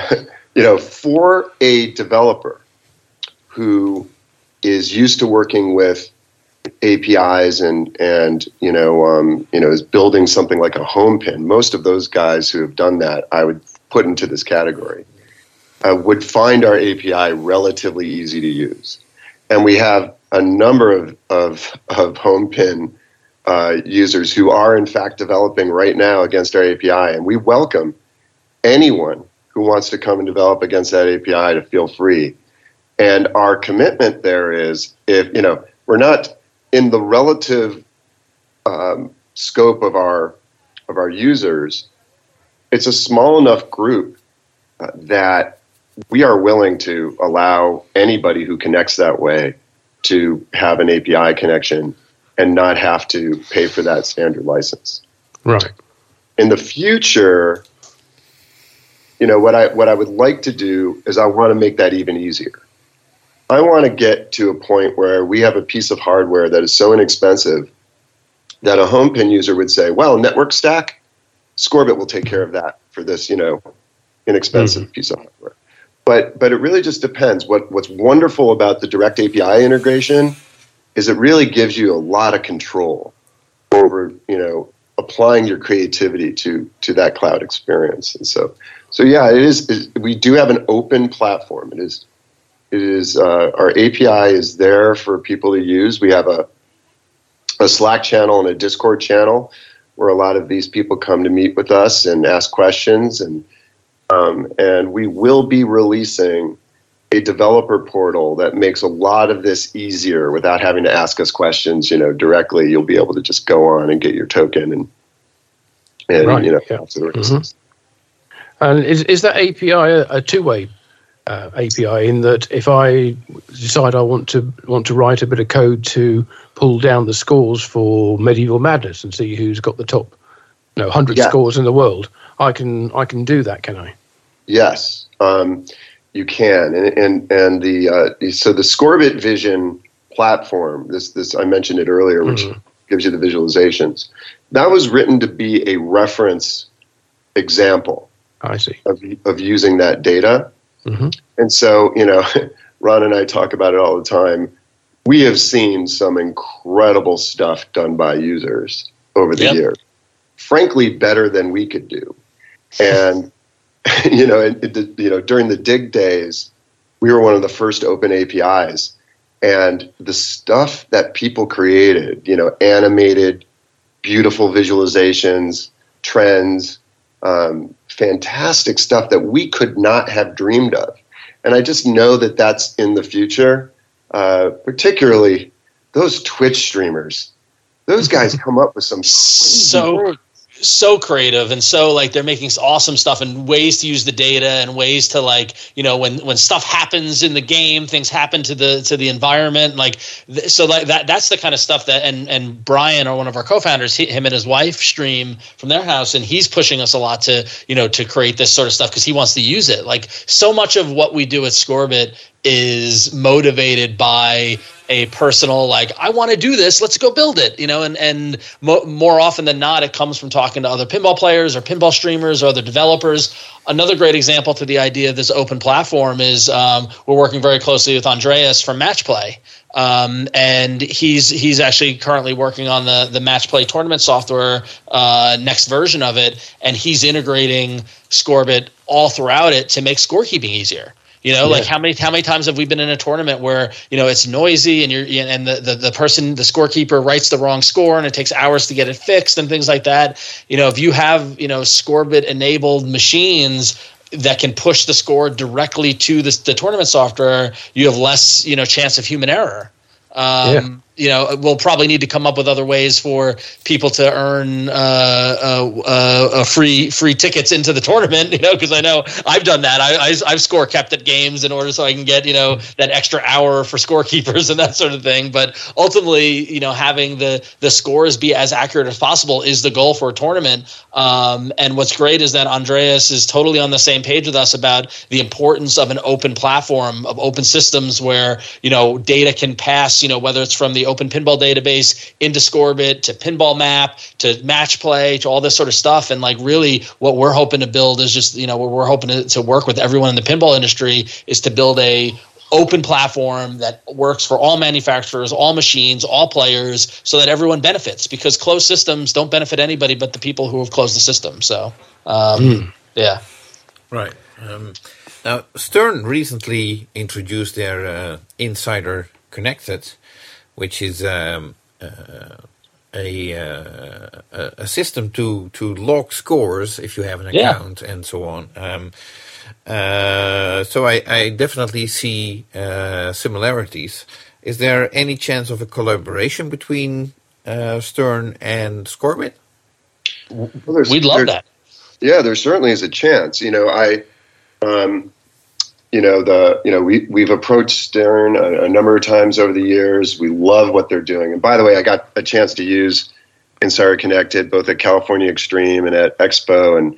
you know, for a developer who is used to working with APIs and and you know um, you know is building something like a home pin. Most of those guys who have done that, I would put into this category, uh, would find our API relatively easy to use, and we have a number of of, of home pin uh, users who are in fact developing right now against our API, and we welcome anyone who wants to come and develop against that API to feel free. And our commitment there is, if you know, we're not in the relative um, scope of our of our users. It's a small enough group uh, that we are willing to allow anybody who connects that way to have an API connection and not have to pay for that standard license. Right. In the future, you know what I what I would like to do is I want to make that even easier. I want to get to a point where we have a piece of hardware that is so inexpensive that a home pin user would say, "Well, network stack, Scorbit will take care of that for this, you know, inexpensive mm-hmm. piece of hardware." But but it really just depends. What what's wonderful about the direct API integration is it really gives you a lot of control over, you know, applying your creativity to to that cloud experience. And so so yeah, it is. we do have an open platform. It is it is uh, our API is there for people to use. We have a a Slack channel and a Discord channel where a lot of these people come to meet with us and ask questions and um, and we will be releasing a developer portal that makes a lot of this easier without having to ask us questions. You know, directly. You'll be able to just go on and get your token and and Right, you know. yeah. answer the races. And is is that API a, a two way uh, API in that if I decide I want to want to write a bit of code to pull down the scores for Medieval Madness and see who's got the top, you know, hundred Yeah. scores in the world, I can I can do that, can I? Yes, um, you can, and and and the uh, so the Scorbit Vision platform. This this I mentioned it earlier, which Mhm. gives you the visualizations. That was written to be a reference example I see. of, of using that data. Mhm. And so, you know, Ron and I talk about it all the time. We have seen some incredible stuff done by users over the Yep. years, frankly, better than we could do. And, you know, it, it, you know, during the Digg days, we were one of the first open APIs. And the stuff that people created, you know, animated, beautiful visualizations, trends, um, fantastic stuff that we could not have dreamed of. And I just know that that's in the future, uh, particularly those Twitch streamers. Those guys come up with some so so creative and so like they're making awesome stuff and ways to use the data and ways to like you know when when stuff happens in the game things happen to the to the environment like th- so like that that's the kind of stuff that and and Brian or one of our co-founders he, him and his wife stream from their house and he's pushing us a lot to you know to create this sort of stuff because he wants to use it. Like so much of what we do at Scorbit is motivated by a personal like I want to do this let's go build it you know and and mo- more often than not it comes from talking to other pinball players or pinball streamers or other developers. Another great example to the idea of this open platform is um, we're working very closely with Andreas from Match Play. Um, and he's he's actually currently working on the the match play tournament software uh, next version of it and he's integrating Scorbit all throughout it to make scorekeeping easier you know, like how many how many times have we been in a tournament where you know it's noisy and you're and the, the the person the scorekeeper writes the wrong score and it takes hours to get it fixed and things like that. You know, if you have you know Scorbit enabled machines that can push the score directly to the, the tournament software, you have less you know chance of human error. Um, Yeah. You know, we'll probably need to come up with other ways for people to earn uh, uh, uh, free free tickets into the tournament. You know, because I know I've done that. I, I I've score kept at games in order so I can get you know that extra hour for scorekeepers and that sort of thing. But ultimately, you know, having the the scores be as accurate as possible is the goal for a tournament. Um, and what's great is that Andreas is totally on the same page with us about the importance of an open platform of open systems where you know data can pass. You know, whether it's from the Open Pinball database into Scorbit to Pinball Map to Match Play to all this sort of stuff. And like really, what we're hoping to build is just you know what we're hoping to, to work with everyone in the pinball industry is to build a open platform that works for all manufacturers, all machines, all players, so that everyone benefits. Because closed systems don't benefit anybody but the people who have closed the system. So, um, yeah. Right. Um, now, Stern recently introduced their uh, Insider Connected, which is um, uh, a, uh, a a system to to log scores if you have an Yeah. account and so on. Um, uh, so I, I definitely see uh, similarities. Is there any chance of a collaboration between uh, Stern and Scorbit? Well, We'd love there's- that. Yeah, there certainly is a chance. You know, I, um, you know, the you know we we've approached Stern a, a number of times over the years. We love what they're doing. And by the way, I got a chance to use Insider Connected both at California Extreme and at Expo, and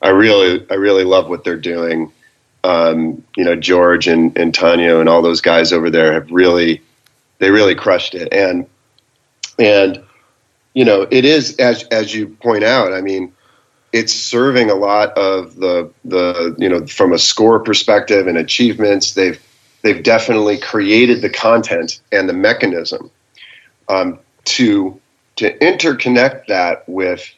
I really I really love what they're doing. Um, you know, George and and Tanio and all those guys over there have really they really crushed it. And and you know, it is as as you point out. I mean it's serving a lot of the the you know from a score perspective and achievements they've they've definitely created the content and the mechanism um, to to interconnect that with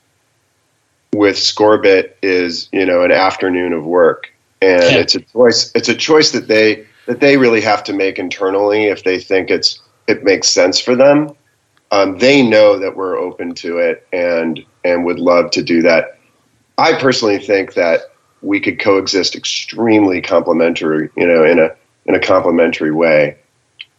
with scorbit is you know an afternoon of work and Yeah. it's a choice it's a choice that they that they really have to make internally if they think it's it makes sense for them um, they know that we're open to it and and would love to do that I personally think that we could coexist extremely complementary, you know, in a in a complementary way.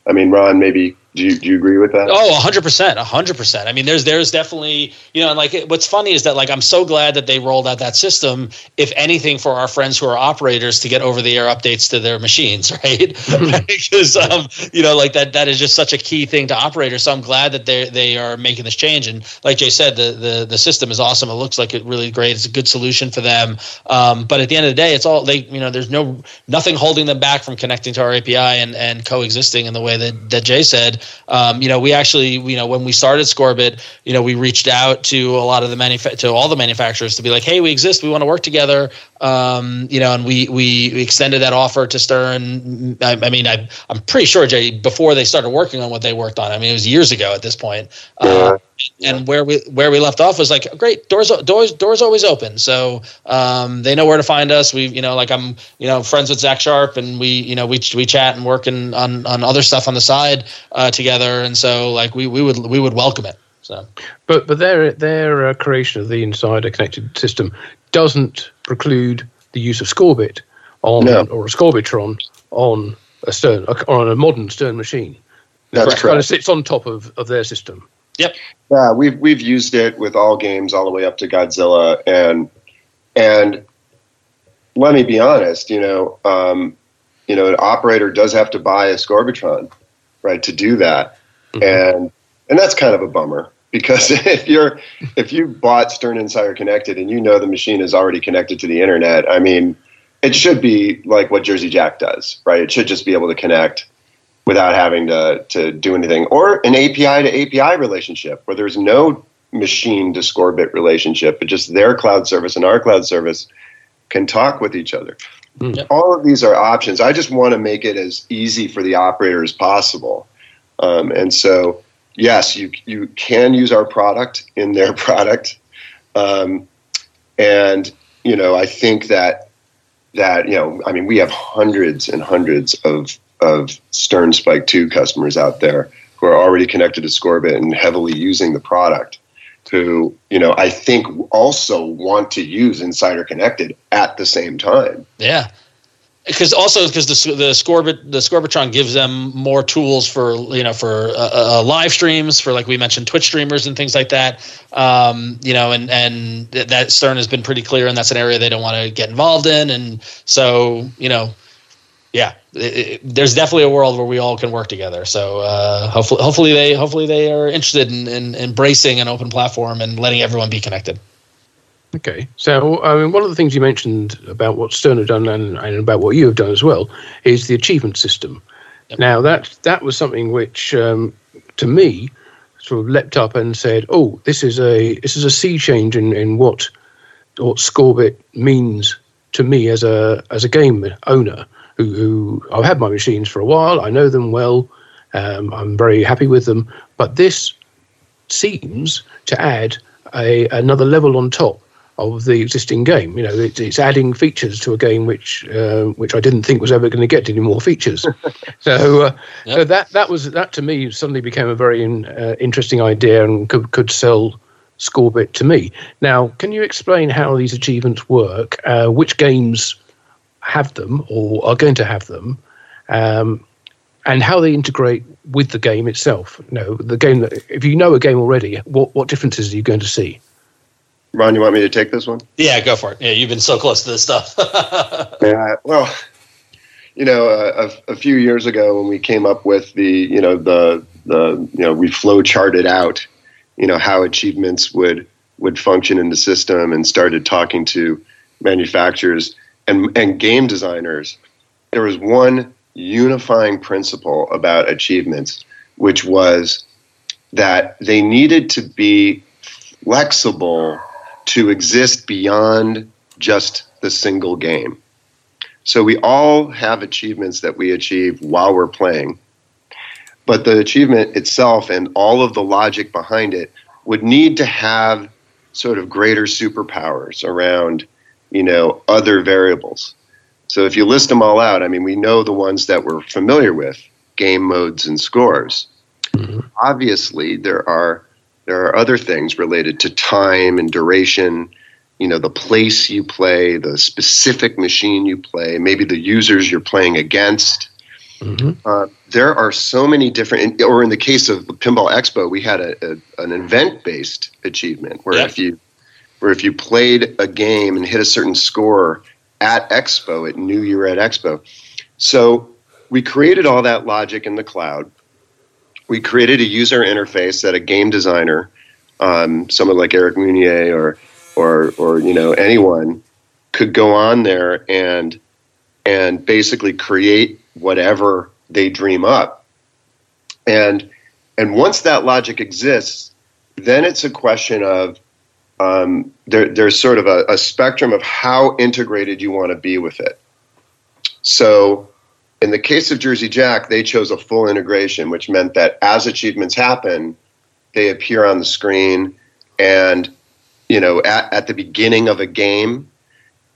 I mean, Ron, maybe do you, do you agree with that? Oh, 100%. 100%. I mean, there's there's definitely, you know, and like what's funny is that like I'm so glad that they rolled out that system if anything for our friends who are operators to get over the air updates to their machines, right? because um, you know, like that that is just such a key thing to operators. So I'm glad that they they are making this change and like Jay said the the the system is awesome. It looks like it really great. It's a good solution for them. Um, but at the end of the day, it's all they, you know, there's no nothing holding them back from connecting to our API and and coexisting in the way that that Jay said um, you know, we actually, you know, when we started Scorbit, you know, we reached out to a lot of the manufa- to all the manufacturers to be like, hey, we exist, we want to work together, um, you know, and we we extended that offer to Stern. I, I mean, I, I'm pretty sure Jay before they started working on what they worked on. I mean, it was years ago at this point. Uh, and where we where we left off was like great doors doors doors always open. So um, they know where to find us. We you know like i'm you know friends with zach sharpe and we you know we we chat and working on on other stuff on the side uh, together. And so like we we would we would welcome it. So. But but their their uh, creation of the insider connected system doesn't preclude the use of scorbit on No. or a Scorbitron on a Stern or on a modern Stern machine. That's It kind of sits on top of, of their system. Yep. Yeah, we've we've used it with all games all the way up to Godzilla, and and let me be honest, you know, um, you know, an operator does have to buy a Scorbitron, right, to do that, and and that's kind of a bummer because if you're if you bought Stern Insider Connected and you know the machine is already connected to the internet, I mean, it should be like what Jersey Jack does, right? It should just be able to connect without having to, to do anything, or an API to API relationship where there's no machine to Scorbit relationship, but just their cloud service and our cloud service can talk with each other. Mm. Yep. All of these are options. I just want to make it as easy for the operator as possible. Um, and so, yes, you, you can use our product in their product. Um, and, you know, I think that that you know i mean we have hundreds and hundreds of of stern spike 2 customers out there who are already connected to Scorbit and heavily using the product who you know i think also want to use insider connected at the same time Yeah, because also because the the Scorbit the Scorbitron gives them more tools for you know for uh, uh, live streams for like we mentioned Twitch streamers and things like that. Um, you know, and and th- that Stern has been pretty clear, and that's an area they don't want to get involved in, and so you know. Yeah, it, it, there's definitely a world where we all can work together. So uh, hopefully, hopefully they hopefully they are interested in, in embracing an open platform and letting everyone be connected. Okay, so I mean, one of the things you mentioned about what Stern have done and, and about what you have done as well is the achievement system. Yep. Now that that was something which, um, to me, sort of leapt up and said, "Oh, this is a this is a sea change in, in what what Scorbit means to me as a as a game owner who, who I've had my machines for a while. I know them well. Um, I'm very happy with them, but this seems to add a another level on top of the existing game. You know, it, it's adding features to a game which uh, which I didn't think was ever going to get any more features. so, uh, Yep. so that that was that to me suddenly became a very uh, interesting idea and could could sell Scorbit to me. Now, can you explain how these achievements work? Uh, which games have them or are going to have them? Um, and how they integrate with the game itself. You know, the game that if you know a game already, what what differences are you going to see? ron you want me to take this one Yeah, go for it. Yeah, you've been so close to this stuff. Yeah, well, you know, uh, a, a few years ago when we came up with the, you know, the the, you know, we flow charted out, you know, how achievements would would function in the system, and started talking to manufacturers and and game designers. There was one unifying principle about achievements, which was that they needed to be flexible to exist beyond just the single game. So we all have achievements that we achieve while we're playing. But the achievement itself and all of the logic behind it would need to have sort of greater superpowers around, you know, other variables. So if you list them all out, I mean, we know the ones that we're familiar with, game modes and scores. Obviously, there are there are other things related to time and duration, you know, the place you play, the specific machine you play, maybe the users you're playing against. Mhm. Uh, there are so many different, or in the case of the Pinball Expo, we had a, a, an event-based achievement where if you where if you played a game and hit a certain score at Expo, it knew you were at Expo. So we created all that logic in the cloud. We created a user interface that a game designer, um, someone like Eric Meunier or or or you know anyone, could go on there and and basically create whatever they dream up and and once that logic exists, then it's a question of um, there, there's sort of a, a spectrum of how integrated you want to be with it. So, in the case of Jersey Jack, they chose a full integration, which meant that as achievements happen, they appear on the screen, and you know, at, at the beginning of a game,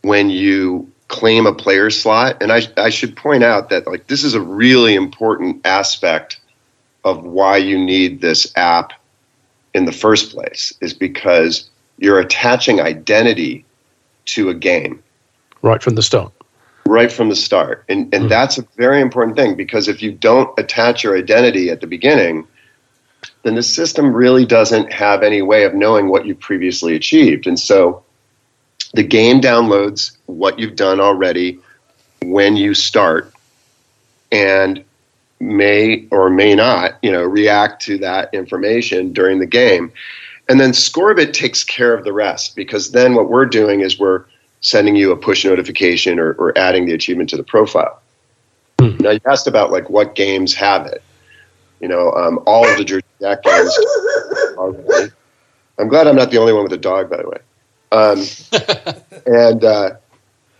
when you claim a player slot, and I, I should point out that like this is a really important aspect of why you need this app in the first place, is because you're attaching identity to a game right from the start. Right from the start. And, and mm. that's a very important thing because if you don't attach your identity at the beginning, then the system really doesn't have any way of knowing what you've previously achieved. And so the game downloads what you've done already when you start and may or may not, you know, react to that information during the game. And then Scorbit takes care of the rest because then what we're doing is we're sending you a push notification or, or adding the achievement to the profile. Hmm. Now you asked about like what games have it. You know, um, all of the Jersey Jack games. Already. I'm glad I'm not the only one with a dog, by the way. Um, and uh,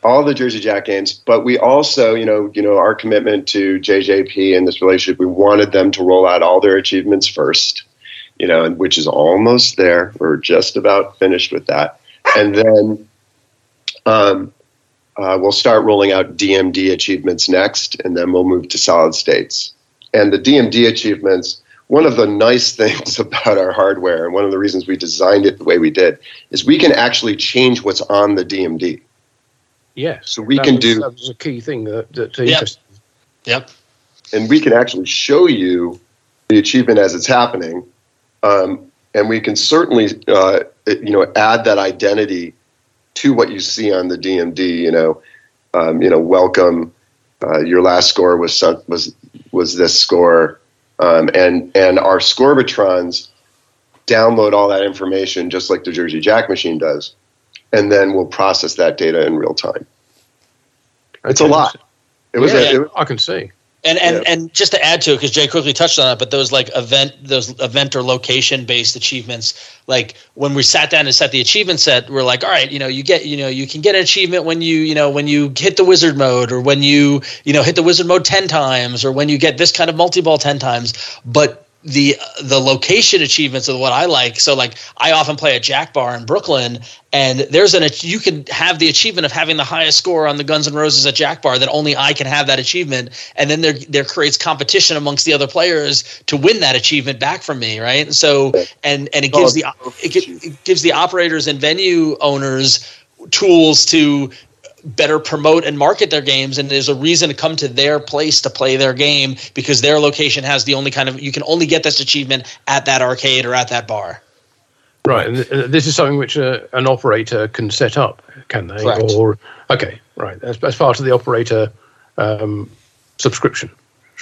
all the Jersey Jack games, but we also, you know, you know, our commitment to JJP and this relationship, we wanted them to roll out all their achievements first you know, which is almost there. We're just about finished with that. And then um, uh, we'll start rolling out DMD achievements next, and then we'll move to solid states. And the DMD achievements, one of the nice things about our hardware, and one of the reasons we designed it the way we did, is we can actually change what's on the DMD. Yes. So we can was, do. That was a key thing that, that yep. Yep. And we can actually show you the achievement as it's happening um, and we can certainly, uh, you know, add that identity to what you see on the DMD. You know, um, you know, welcome. Uh, your last score was was was this score, um, and and our Scorbitrons download all that information just like the Jersey Jack machine does, and then we'll process that data in real time. It's a lot. It was. Yeah, a, it, I can see. And and, yeah. and just to add to it, because Jay quickly touched on it, but those like event those event or location based achievements, like when we sat down and set the achievement set, we're like, all right, you know, you get you know you can get an achievement when you you know when you hit the wizard mode or when you you know hit the wizard mode ten times or when you get this kind of multi ball ten times, but the the location achievements are what I like. So like I often play a Jack Bar in Brooklyn, and there's an you can have the achievement of having the highest score on the Guns N' Roses at Jack Bar that only I can have that achievement, and then there there creates competition amongst the other players to win that achievement back from me, right? So and and it gives oh, the oh, it, it gives the operators and venue owners tools to better promote and market their games and there's a reason to come to their place to play their game because their location has the only kind of you can only get this achievement at that arcade or at that bar. Right and this is something which uh, an operator can set up can they? Correct. or okay right as, as part of the operator um, subscription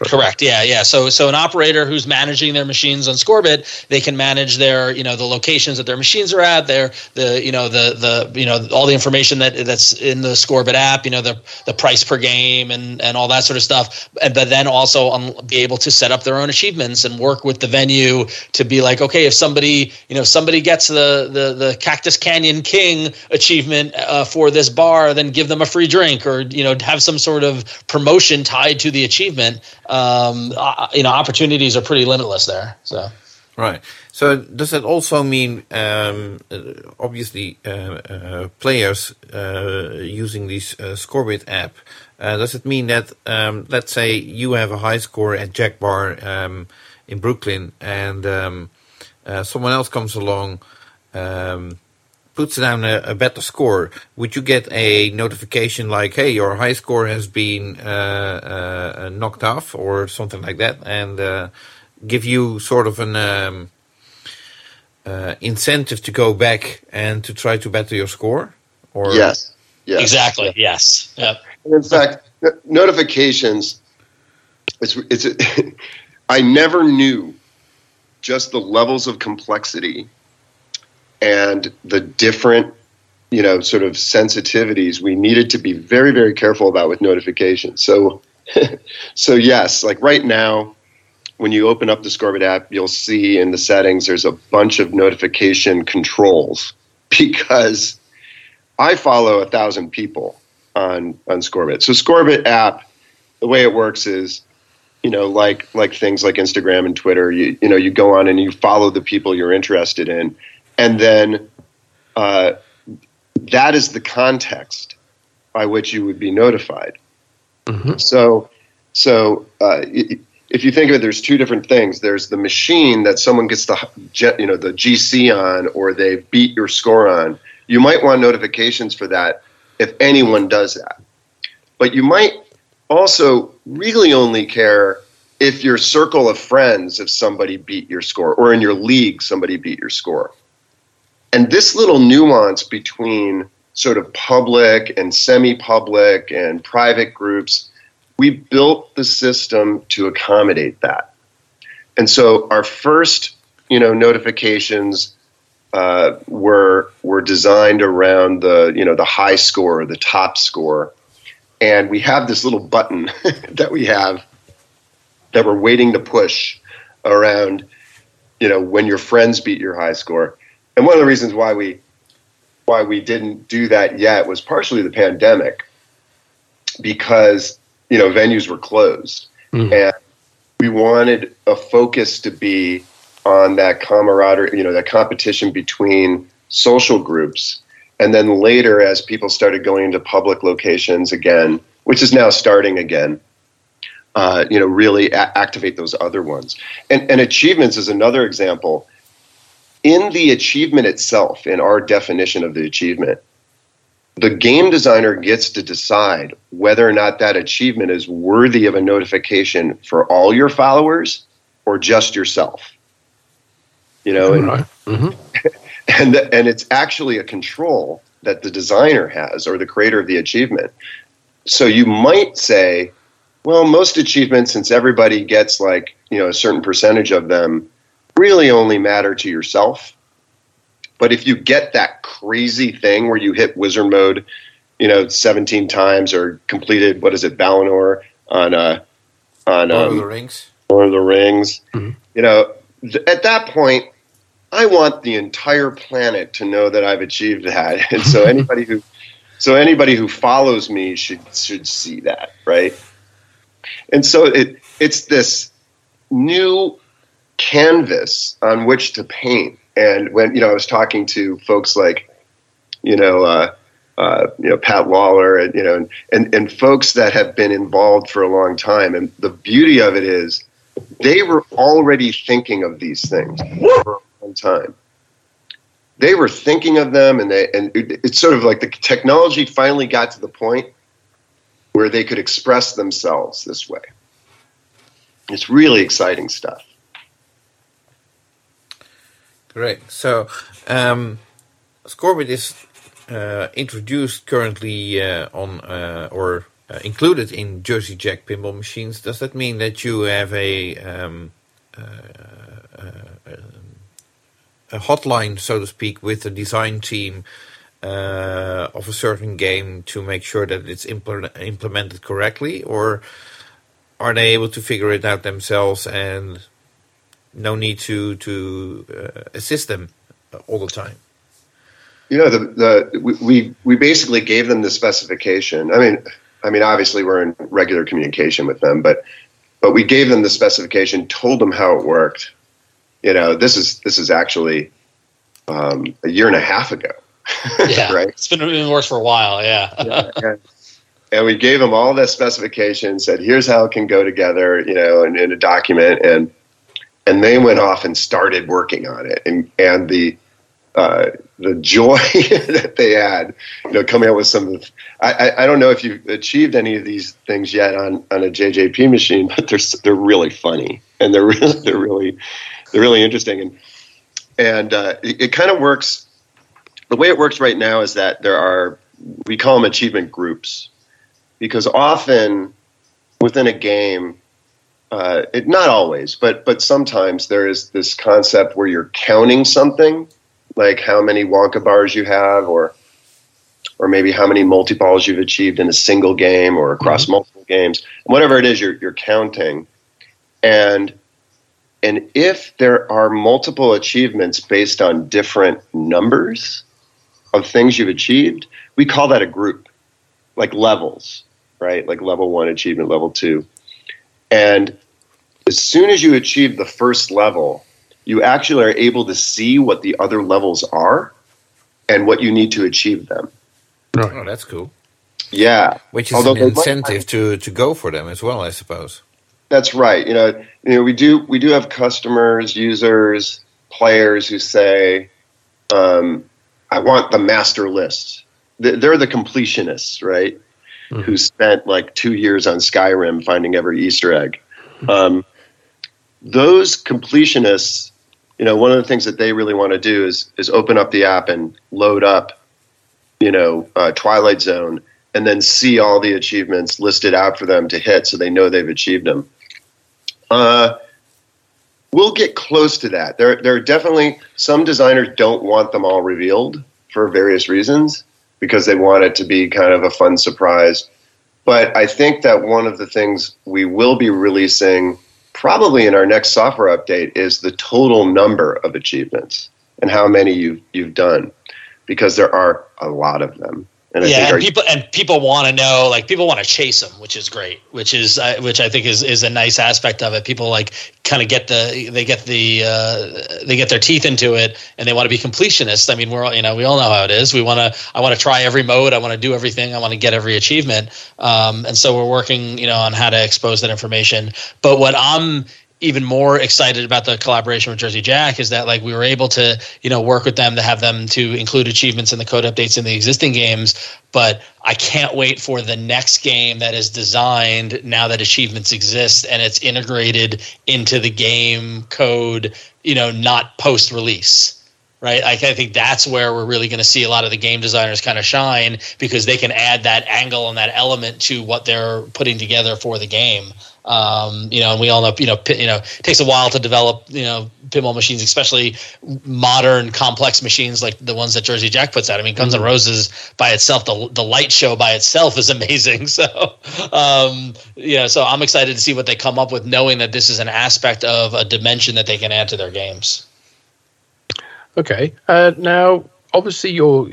Correct. Yeah, yeah. So so an operator who's managing their machines on Scorbit, they can manage their you know the locations that their machines are at, their the you know the the you know all the information that that's in the Scorbit app, you know the the price per game and and all that sort of stuff. And but then also um, be able to set up their own achievements and work with the venue to be like, okay, if somebody you know somebody gets the the the Cactus Canyon King achievement uh, for this bar, then give them a free drink or you know have some sort of promotion tied to the achievement um, uh, you know opportunities are pretty limitless there. So. Right. So does that also mean, um, uh, obviously, uh, uh, players uh, using this uh, Scorbit app? Uh, does it mean that, um, let's say, you have a high score at Jack Bar um, in Brooklyn, and um, someone else comes along, um, puts down a, a, better score, would you get a notification like, "Hey, your high score has been uh, uh, knocked off" or something like that, and uh, give you sort of an um, uh, incentive to go back and to try to better your score? Or yes, yes, exactly, yes. Yep. in fact, notifications. It's it's. I never knew just the levels of complexity and the different you know sort of sensitivities we needed to be very very careful about with notifications so so yes like right now when you open up the Scorbit app, you'll see in the settings there's a bunch of notification controls because I follow a thousand people on on Scorbit. So Scorbit app, the way it works is, you know, like like things like Instagram and Twitter, you you know, you go on and you follow the people you're interested in, and then uh, that is the context by which you would be notified. Mhm. So so uh, if you think of it, there's two different things. There's the machine that someone gets the you know, the GC on, or they beat your score on. You might want notifications for that if anyone does that. But you might also really only care if your circle of friends, if somebody beat your score, or in your league, somebody beat your score. And this little nuance between sort of public and semi public and private groups, we built the system to accommodate that. And so our first, you know, notifications uh, were were designed around the you know the high score, the top score, and we have this little button that we have that we're waiting to push around, you know, when your friends beat your high score. And one of the reasons why we why we didn't do that yet was partially the pandemic, because you know venues were closed, Mm. and we wanted a focus to be on that camaraderie, you know, that competition between social groups. And then later, as people started going into public locations again, which is now starting again, uh, you know, really a- activate those other ones. And, and achievements is another example. In the achievement itself, in our definition of the achievement, the game designer gets to decide whether or not that achievement is worthy of a notification for all your followers or just yourself. You know, and, Right. hmm and and it's actually a control that the designer has or the creator of the achievement. So you might say, well, most achievements, since everybody gets like you know a certain percentage of them, really only matter to yourself. But if you get that crazy thing where you hit wizard mode, you know, 17 times or completed what is it, Valinor on uh on Lord of um, the Rings. Lord of the Rings. Mhm. You know, th- at that point, I want the entire planet to know that I've achieved that, and so anybody who, so anybody who follows me should should see that, right? And so it it's this new canvas on which to paint. And when you know, I was talking to folks like, you know. Uh, uh, you know Pat Lawlor, and you know, and, and and folks that have been involved for a long time. And the beauty of it is, they were already thinking of these things for a long time. They were thinking of them, and they and it, it's sort of like the technology finally got to the point where they could express themselves this way. It's really exciting stuff. Great. So, um, Scorbit is uh, introduced currently uh, on uh, or uh, included in Jersey Jack pinball machines. Does that mean that you have a um, uh, uh, a hotline, so to speak, with the design team of a certain game to make sure that it's impl- implemented correctly, or are they able to figure it out themselves and no need to to uh, assist them all the time? You know, the the we- we we basically gave them the specification. I mean, I mean, obviously we're in regular communication with them, but but we gave them the specification, told them how it worked. You know, this is this is actually um, a year and a half ago, Yeah, right? It's been in the works for a while. Yeah. and, and we gave them all the specifications, said here's how it can go together, you know, in, in a document, and and they went off and started working on it, and and the uh, the joy that they had, you know, coming out with some I, I, I don't know if you've achieved any of these things yet on, on a JJP machine, but they're, they're really funny. And they're really, they're really, they're really interesting. And, and uh, it, it kind of works, the way it works right now is that there are, we call them achievement groups. Because often within a game, uh, it, not always, but, but sometimes there is this concept where you're counting something like how many Wonka bars you have, or or maybe how many multi balls you've achieved in a single game or across multiple games, whatever it is you're you're counting, and and if there are multiple achievements based on different numbers of things you've achieved, we call that a group, like levels, right? Like level one achievement, level two. And as soon as you achieve the first level, you actually are able to see what the other levels are and what you need to achieve them. Oh, that's cool. Yeah. Which is Although an they might- incentive to, to go for them as well, I suppose. That's right. You know, you know, we do we do have customers, users, players who say, um, "I want the master list." They're the completionists, right? Who spent like two years on Skyrim finding every Easter egg. Um, those completionists, you know, one of the things that they really want to do is is open up the app and load up, you know, uh, Twilight Zone, and then see all the achievements listed out for them to hit, so they know they've achieved them. Uh, we'll get close to that. There, there are definitely some designers don't want them all revealed for various reasons because they want it to be kind of a fun surprise. But I think that one of the things we will be releasing probably in our next software update is the total number of achievements and how many you've, you've done because there are a lot of them. And yeah, and people and people want to know, like people want to chase them, which is great. Which is uh, which I think is is a nice aspect of it. People like kind of get the they get the uh, they get their teeth into it, and they want to be completionists. I mean, we're all you know we all know how it is. We want to I want to try every mode. I want to do everything. I want to get every achievement. Um, and so we're working you know on how to expose that information. But what I'm even more excited about the collaboration with Jersey Jack is that like we were able to you know work with them to have them to include achievements in the code updates in the existing games but I can't wait for the next game that is designed now that achievements exist and it's integrated into the game code you know not post release right? I, I think that's where we're really going to see a lot of the game designers kind of shine because they can add that angle and that element to what they're putting together for the game. Um, you know, and we all know, you know, pi- you know, it takes a while to develop, you know, pinball machines, especially modern complex machines like the ones that Jersey Jack puts out. I mean, Guns N' Roses by itself, the the light show by itself is amazing. So, um, yeah, so I'm excited to see what they come up with, knowing that this is an aspect of a dimension that they can add to their games. Okay. Uh, now, obviously, you're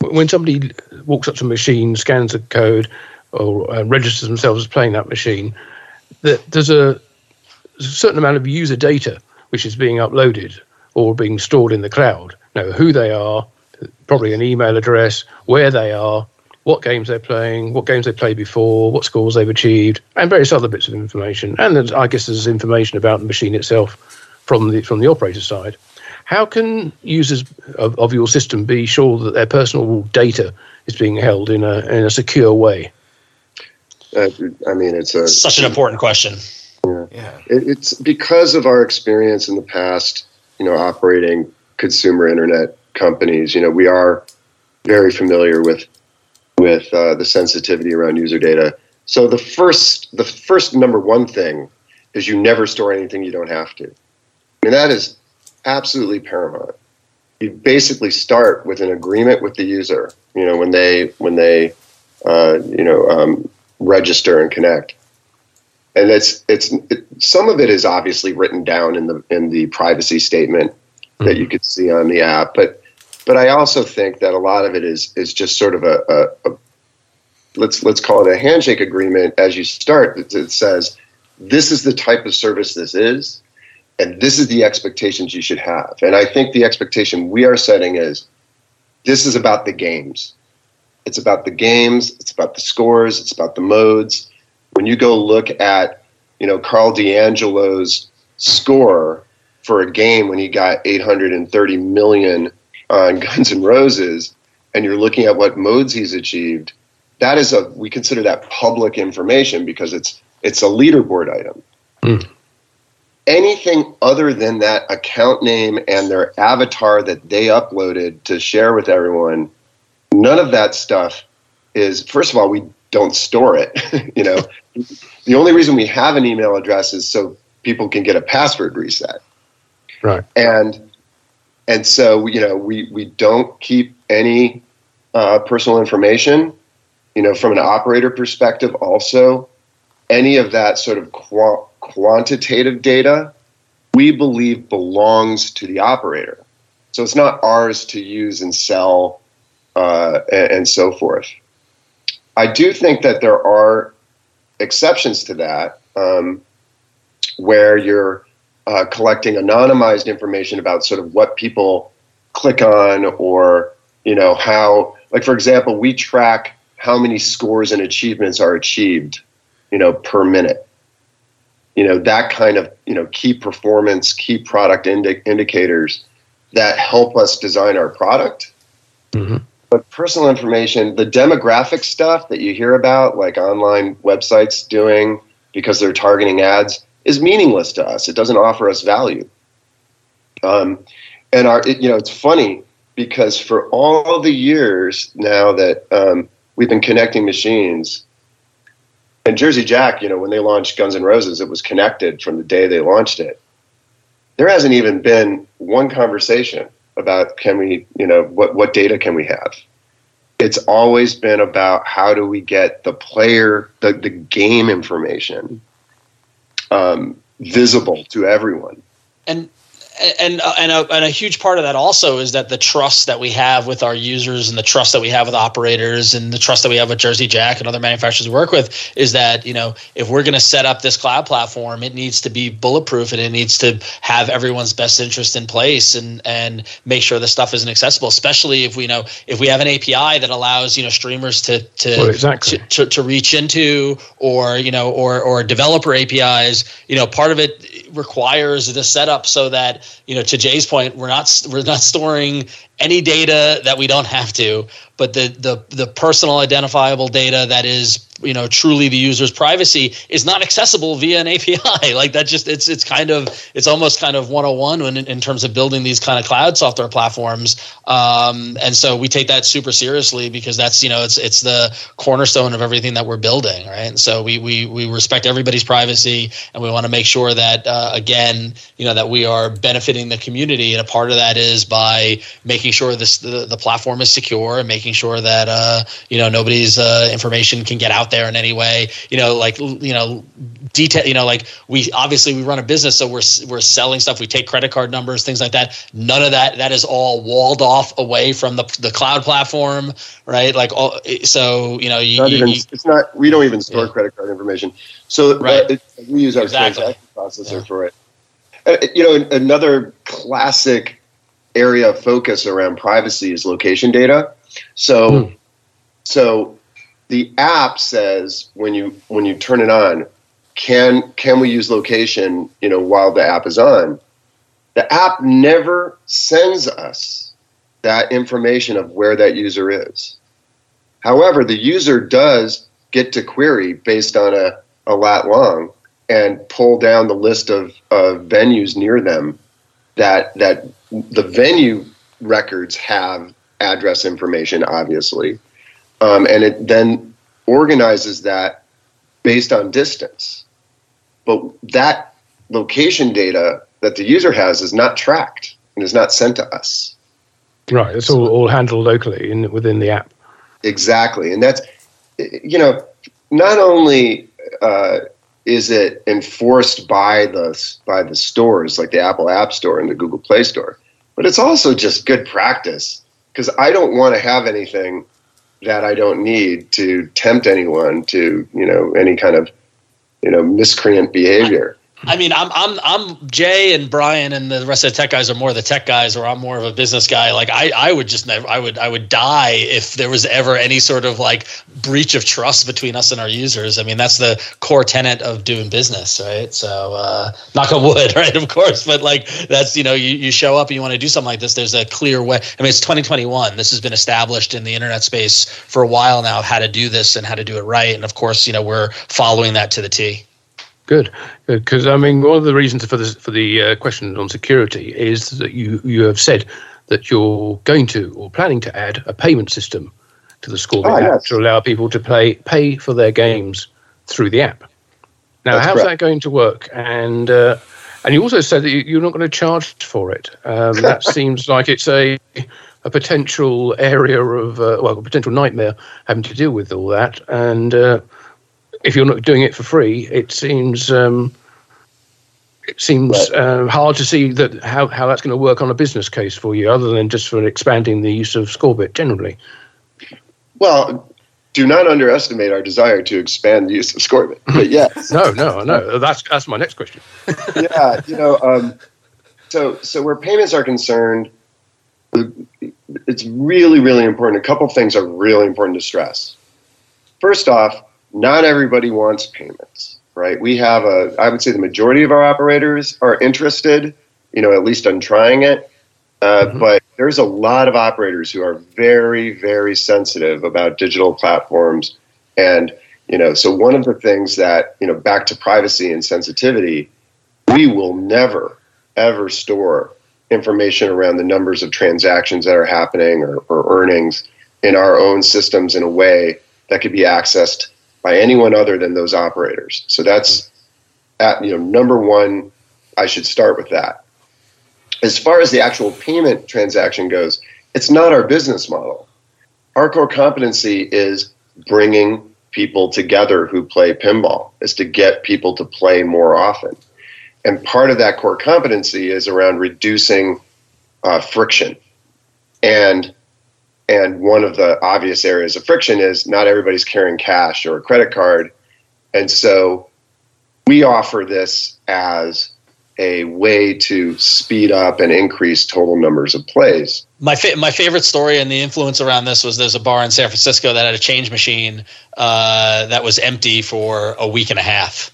when somebody walks up to a machine, scans a code, or uh, registers themselves as playing that machine, that there's a, certain amount of user data which is being uploaded or being stored in the cloud. Now, who they are, probably an email address, where they are, what games they're playing, what games they played before, what scores they've achieved, and various other bits of information. And I guess there's information about the machine itself from the from the operator side. How can users of, of your system be sure that their personal data is being held in a in a secure way? Uh, I mean, it's a Such an important question. Yeah. It, it's because of our experience in the past, you know, operating consumer internet companies. You know, we are very familiar with with uh, the sensitivity around user data. So the first, the first number one thing is you never store anything you don't have to. I mean, that is absolutely paramount. You basically start with an agreement with the user. You know, when they when they uh, you know um, register and connect. And it's it's it, some of it is obviously written down in the in the privacy statement that you hmm. could see on the app, but but I also think that a lot of it is is just sort of a, a, a let's let's call it a handshake agreement. As you start that it says this is the type of service this is and this is the expectations you should have. And i think the expectation we are setting is this is about the games it's about the games it's about the scores it's about the modes. When you go look at you know karl deangelo's score for a game when he got 830 million on guns n' roses and you're looking at what modes he's achieved that is a we consider that public information because it's it's a leaderboard item. Hmm. Anything other than that account name and their avatar that they uploaded to share with everyone none of that stuff is first of all we don't store it you know the only reason we have an email address is so people can get a password reset Right. and and so you know we we don't keep any uh, personal information you know from an operator perspective also any of that sort of qua- quantitative data we believe belongs to the operator. So it's not ours to use and sell uh, and, and so forth. I do think that there are exceptions to that um, where you're uh, collecting anonymized information about sort of what people click on or you know how like for example we track how many scores and achievements are achieved you know per minute you know that kind of you know key performance key product indi- indicators that help us design our product Mm-hmm. But personal information the demographic stuff that you hear about like online websites doing because they're targeting ads is meaningless to us it doesn't offer us value um, and our it, you know it's funny because for all the years now that um, we've been connecting machines and Jersey Jack, you know, when they launched Guns N' Roses, it was connected from the day they launched it. There hasn't even been one conversation about can we, you know, what what data can we have? It's always been about how do we get the player, the, the game information um, visible to everyone. and and uh, and a, and a huge part of that also is that the trust that we have with our users and the trust that we have with operators and the trust that we have with Jersey Jack and other manufacturers we work with is that you know if we're going to set up this cloud platform, it needs to be bulletproof and it needs to have everyone's best interest in place and and make sure the stuff isn't accessible, especially if we you know if we have an API that allows you know streamers to to Well, exactly. to, to, to reach into or you know or or developer APIs you know part of it requires the setup so that you know to Jay's point we're not we're not storing any data that we don't have to but the the the personal identifiable data that is you know truly the user's privacy is not accessible via an API like that just it's it's kind of it's almost kind of 101 when in, terms of building these kind of cloud software platforms. Um, and so we take that super seriously because that's you know it's it's the cornerstone of everything that we're building right? And so we we, we respect everybody's privacy and we want to make sure that uh, again you know that we are benefiting the community. And a part of that is by making sure this the, the platform is secure and making sure that uh, you know nobody's uh, information can get out there in any way you know like you know detail you know like we obviously we run a business so we're we're selling stuff we take credit card numbers things like that none of that that is all walled off away from the the cloud platform right like all so you know you, Not you- even, you- it's not. We don't even store Yeah. credit card information. So uh, Right. it, we use our Exactly. transaction processor Yeah. for it. Uh, you know, another classic area of focus around privacy is location data. So, Hmm. so the app says when you when you turn it on, can can we use location? You know, while the app is on, the app never sends us that information of where that user is. However, the user does get to query based on a, a lat long and pull down the list of, of venues near them that that the venue records have address information, obviously, um, and it then organizes that based on distance. But that location data that the user has is not tracked and is not sent to us. Right. It's all, all handled locally in within the app. Exactly, and that's you know not only uh, is it enforced by the by the stores like the Apple App Store and the Google Play Store, but it's also just good practice because I don't want to have anything that I don't need to tempt anyone to you know any kind of you know miscreant behavior. I mean, I'm I'm I'm Jay and Brian and the rest of the tech guys are more the tech guys, or I'm more of a business guy. Like I, I would just never, I would, I would die if there was ever any sort of like breach of trust between us and our users. I mean, that's the core tenet of doing business, right? So, uh, knock on wood, right? Of course, but like that's you know, you, you show up and you want to do something like this. There's a clear way. I mean, it's 2021. This has been established in the internet space for a while now how to do this and how to do it right. And of course, you know, we're following that to the T. Good, because I mean, one of the reasons for this for the uh, question on security is that you you have said that you're going to or planning to add a payment system to the Scorbit Ah, app yes. to allow people to play pay for their games through the app. Now, That's how's correct. that going to work? And uh, and you also said that you, you're not going to charge for it. Um, that seems like it's a a potential area of uh, well, a potential nightmare having to deal with all that. And uh, if you're not doing it for free, it seems um, it seems Right. uh, hard to see that how, how that's going to work on a business case for you, other than just for expanding the use of Scorbit generally. Well, do not underestimate our desire to expand the use of Scorbit. But yes, No, no, no. That's that's my next question. yeah, you know, um, so so where payments are concerned, it's really really important. A couple of things are really important to stress. First off, not everybody wants payments, right? We have a, I would say the majority of our operators are interested, you know, at least on trying it. Uh, Mhm. But there's a lot of operators who are very, very sensitive about digital platforms. And, you know, so one of the things that, you know, back to privacy and sensitivity, we will never, ever store information around the numbers of transactions that are happening or, or earnings in our own systems in a way that could be accessed by anyone other than those operators. So that's at you know number one. I should start with that. As far as the actual payment transaction goes, it's not our business model. Our core competency is bringing people together who play pinball, is to get people to play more often. And part of that core competency is around reducing uh, friction. And and one of the obvious areas of friction is not everybody's carrying cash or a credit card. And so we offer this as a way to speed up and increase total numbers of plays. My fa- my favorite story and the influence around this was there's a bar in San Francisco that had a change machine uh, that was empty for a week and a half,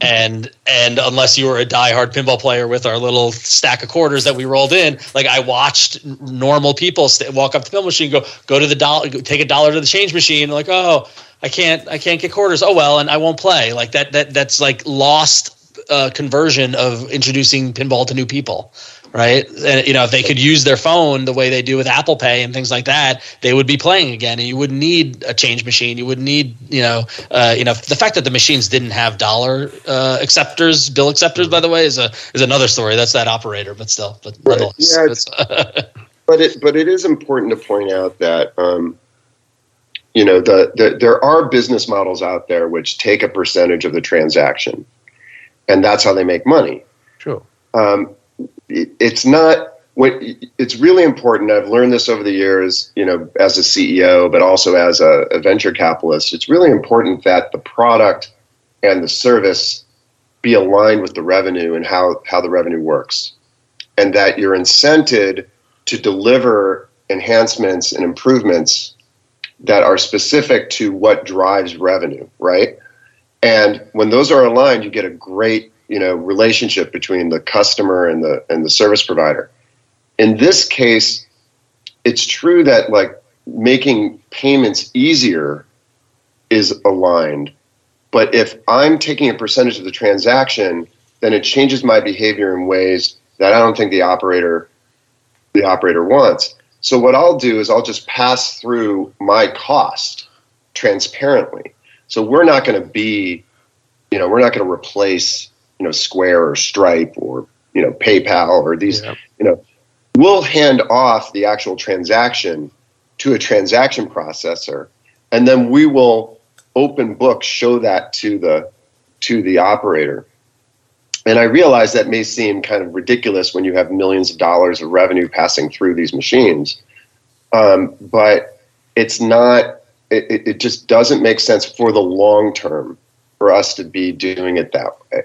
and and unless you were a diehard pinball player with our little stack of quarters that we rolled in, like I watched normal people st- walk up to the pinball machine, go go to the dollar, take a dollar to the change machine, like oh I can't I can't get quarters, oh well, and I won't play. Like that that that's like lost uh, conversion of introducing pinball to new people right? And you know, if they could use their phone the way they do with Apple Pay and things like that, they would be playing again, and you wouldn't need a change machine. You wouldn't need, you know, uh, you know, the fact that the machines didn't have dollar uh, acceptors, bill acceptors, by the way, is a is another story. That's that operator, but still, but Right. nonetheless, Yeah, it's- it's- But it but it is important to point out that um, you know the, the there are business models out there which take a percentage of the transaction, and that's how they make money. Sure. um, it, it's not when it's really important i've learned this over the years you know as a ceo but also as a, a venture capitalist it's really important that the product and the service be aligned with the revenue and how, how the revenue works. And that you're incented to deliver enhancements and improvements that are specific to what drives revenue right? And when those are aligned you get a great you know relationship between the customer and the and the service provider. In this case it's true that like making payments easier is aligned but if i'm taking a percentage of the transaction then it changes my behavior in ways that i don't think the operator the operator wants. So what i'll do is i'll just pass through my cost transparently. So we're not going to be you know we're not going to replace you know Square or Stripe or you know PayPal or these Yeah. you know we'll hand off the actual transaction to a transaction processor and then we will open book show that to the to the operator and I realize that may seem kind of ridiculous when you have millions of dollars of revenue passing through these machines um, but it's not it, it- it just doesn't make sense for the long term for us to be doing it that way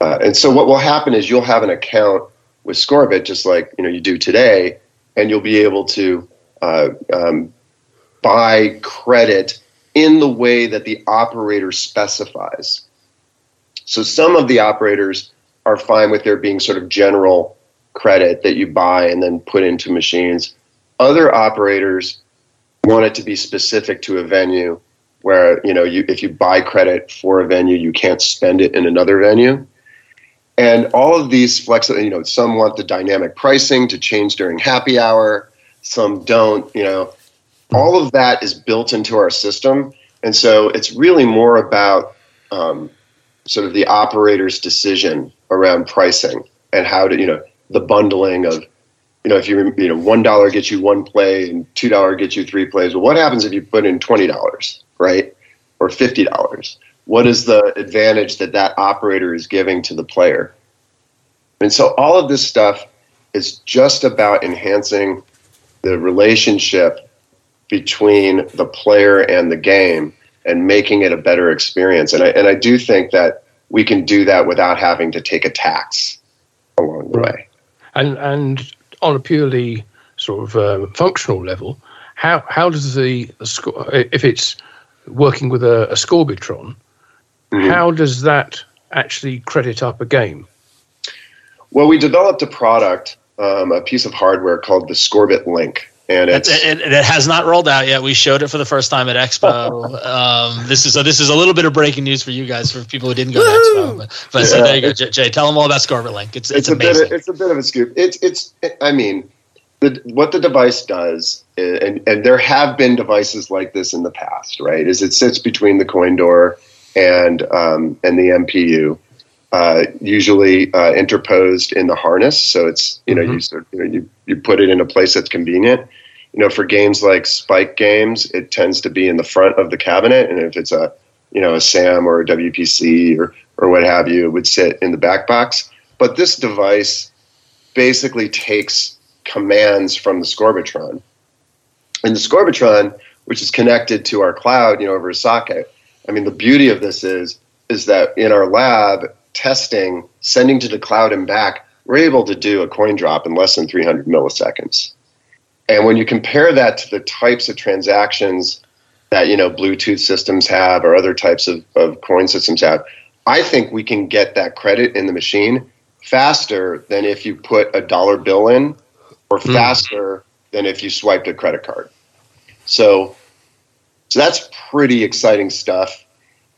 uh, and so what will happen is you'll have an account with Scorbit, just like you know you do today, and you'll be able to uh, um, buy credit in the way that the operator specifies. So some of the operators are fine with there being sort of general credit that you buy and then put into machines. Other operators want it to be specific to a venue where you know you if you buy credit for a venue you can't spend it in another venue and all of these flexible you know some want the dynamic pricing to change during happy hour some don't you know. All of that is built into our system. And so it's really more about um, sort of the operator's decision around pricing and how to you know the bundling of you know if you you know one dollar gets you one play and two dollar gets you three plays. Well what happens if you put in twenty dollars right? Or fifty dollars what is the advantage that that operator is giving to the player And so all of this stuff is just about enhancing the relationship between the player and the game and making it a better experience. And I, and I do think that we can do that without having to take a tax along the way. And and on a purely sort of um, functional level, how how does the, the score if it's working with a, a Scorbitron, Mhm. how does that actually credit up a game? Well, we developed a product, um, a piece of hardware called the Scorbit Link. And That's, it's, it, it has not rolled out yet. We showed it for the first time at Expo. Um, this is so. This is a little bit of breaking news for you guys, for people who didn't go to Expo. But, but so there you go, Jay. Jay, Tell them all about Scorbit Link. It's it's, it's, a bit amazing. of, it's a bit of a scoop. It's it's I mean, the what the device does, and and there have been devices like this in the past, right? Is it sits between the coin door and um, and the MPU, uh, usually uh, interposed in the harness. So it's you know you sort you know you you put it in a place that's convenient. You know, for games like Spike games, it tends to be in the front of the cabinet, and if it's a you know a SAM or a WPC or or what have you, it would sit in the back box. But this device basically takes commands from the Scorbitron. And the Scorbitron, which is connected to our cloud, you know, over a socket. I mean, the beauty of this is is that in our lab testing, sending to the cloud and back, we're able to do a coin drop in less than 300 milliseconds. And when you compare that to the types of transactions that you know Bluetooth systems have or other types of, of coin systems have, I think we can get that credit in the machine faster than if you put a dollar bill in, or hmm. faster than if you swiped a credit card. So, so that's pretty exciting stuff.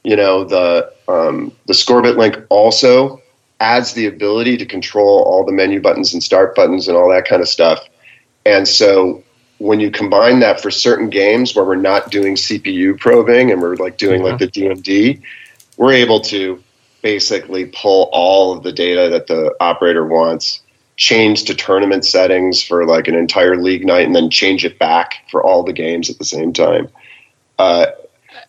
You know, the um, the Scorbit link also adds the ability to control all the menu buttons and start buttons and all that kind of stuff. And so when you combine that for certain games where we're not doing CPU probing and we're like doing like the DMD, we're able to basically pull all of the data that the operator wants, change to tournament settings for like an entire league night, and then change it back for all the games at the same time. Uh,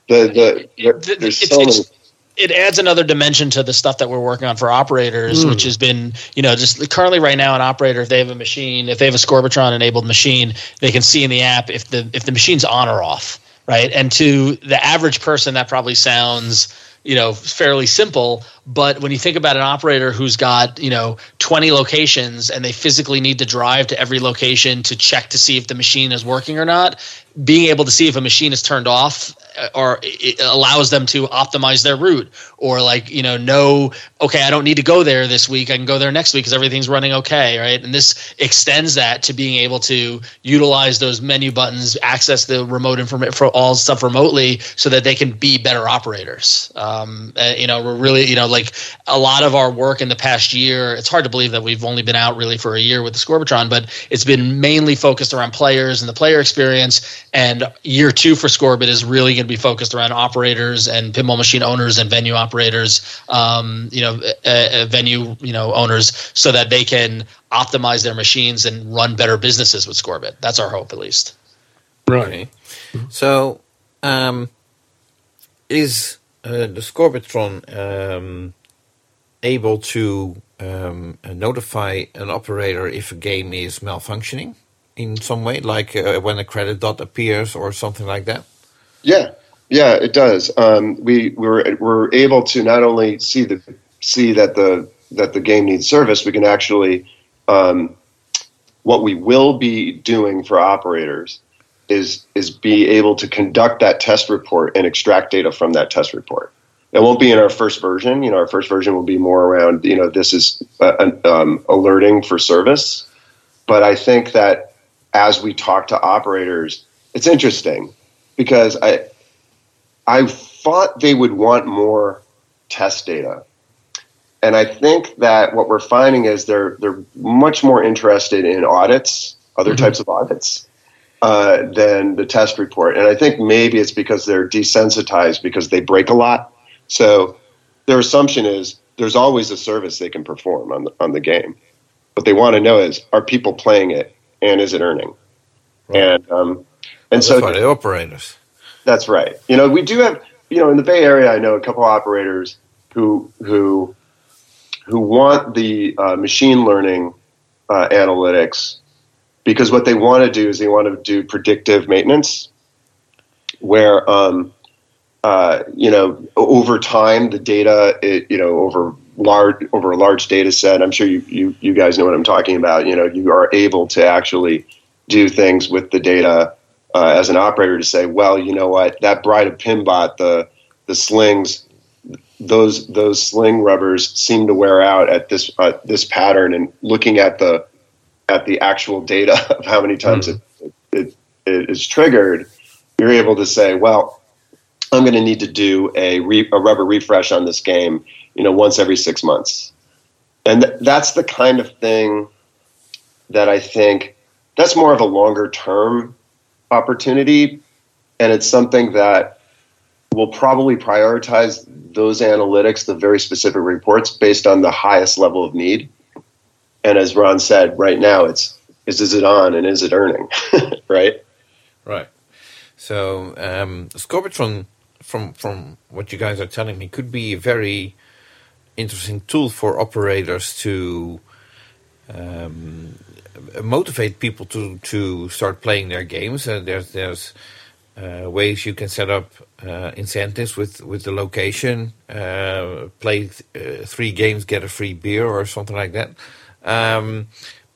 the, the, the, there's It's- so it's- many. it adds another dimension to the stuff that we're working on for operators, which has been, you know, just currently right now, an operator, if they have a machine, if they have a Scorbitron enabled machine, they can see in the app if the if the machine's on or off, right? And to the average person, that probably sounds, you know, fairly simple. But when you think about an operator who's got, you know, 20 locations and they physically need to drive to every location to check to see if the machine is working or not, being able to see if a machine is turned off uh, or it allows them to optimize their route or like you know know okay i don't need to go there this week i can go there next week because everything's running okay right? And this extends that to being able to utilize those menu buttons access the remote information for all stuff remotely so that they can be better operators. Um, uh, you know we're really you know like a lot of our work in the past year it's hard to believe that we've only been out really for a year with the scorbitron but it's been mainly focused around players and the player experience and year two for Scorbit is really going to be focused around operators and pinball machine owners and venue operators, um, you know, uh, uh, venue you know owners, so that they can optimize their machines and run better businesses with Scorbit. That's our hope, at least. Okay. So, um, is uh, the Scorbitron um, able to um, uh, notify an operator if a game is malfunctioning in some way, like uh, when a credit dot appears or something like that? Yeah, yeah, it does. Um, we we're we're able to not only see the see that the that the game needs service, we can actually um, what we will be doing for operators is is be able to conduct that test report and extract data from that test report. It won't be in our first version. You know, our first version will be more around you know this is uh, um, alerting for service. But I think that as we talk to operators, it's interesting because I I thought they would want more test data. And I think that what we're finding is they're they're much more interested in audits, other types of audits, uh, than the test report. And I think maybe it's because they're desensitized because they break a lot. So their assumption is there's always a service they can perform on the, on the game. What they want to know is are people playing it and is it earning? And um, and That's so the operators. that's right. You know, we do have, you know, in the Bay Area, I know a couple operators who who who want the uh, machine learning uh, analytics because what they want to do is they want to do predictive maintenance, where um, uh, you know over time the data, it, you know over large over a large data set. I'm sure you, you you guys know what I'm talking about. You know you are able to actually do things with the data uh, as an operator to say, well, you know what, that Bride of Pinbot, the the slings, those those sling rubbers seem to wear out at this uh, this pattern, and looking at the at the actual data of how many times mm. it, it, it is triggered, you're able to say, well, I'm going to need to do a, re- a rubber refresh on this game, you know, once every six months, and th- that's the kind of thing that I think that's more of a longer term opportunity, and it's something that will probably prioritize those analytics, the very specific reports, based on the highest level of need. And as Ron said, right now it's is is it on and is it earning, right? Right. So um, Scorbitron, from from what you guys are telling me, could be a very interesting tool for operators to um, motivate people to to start playing their games. Uh, there's there's uh, ways you can set up uh, incentives with with the location. Uh, play th- uh, three games, get a free beer or something like that. Um,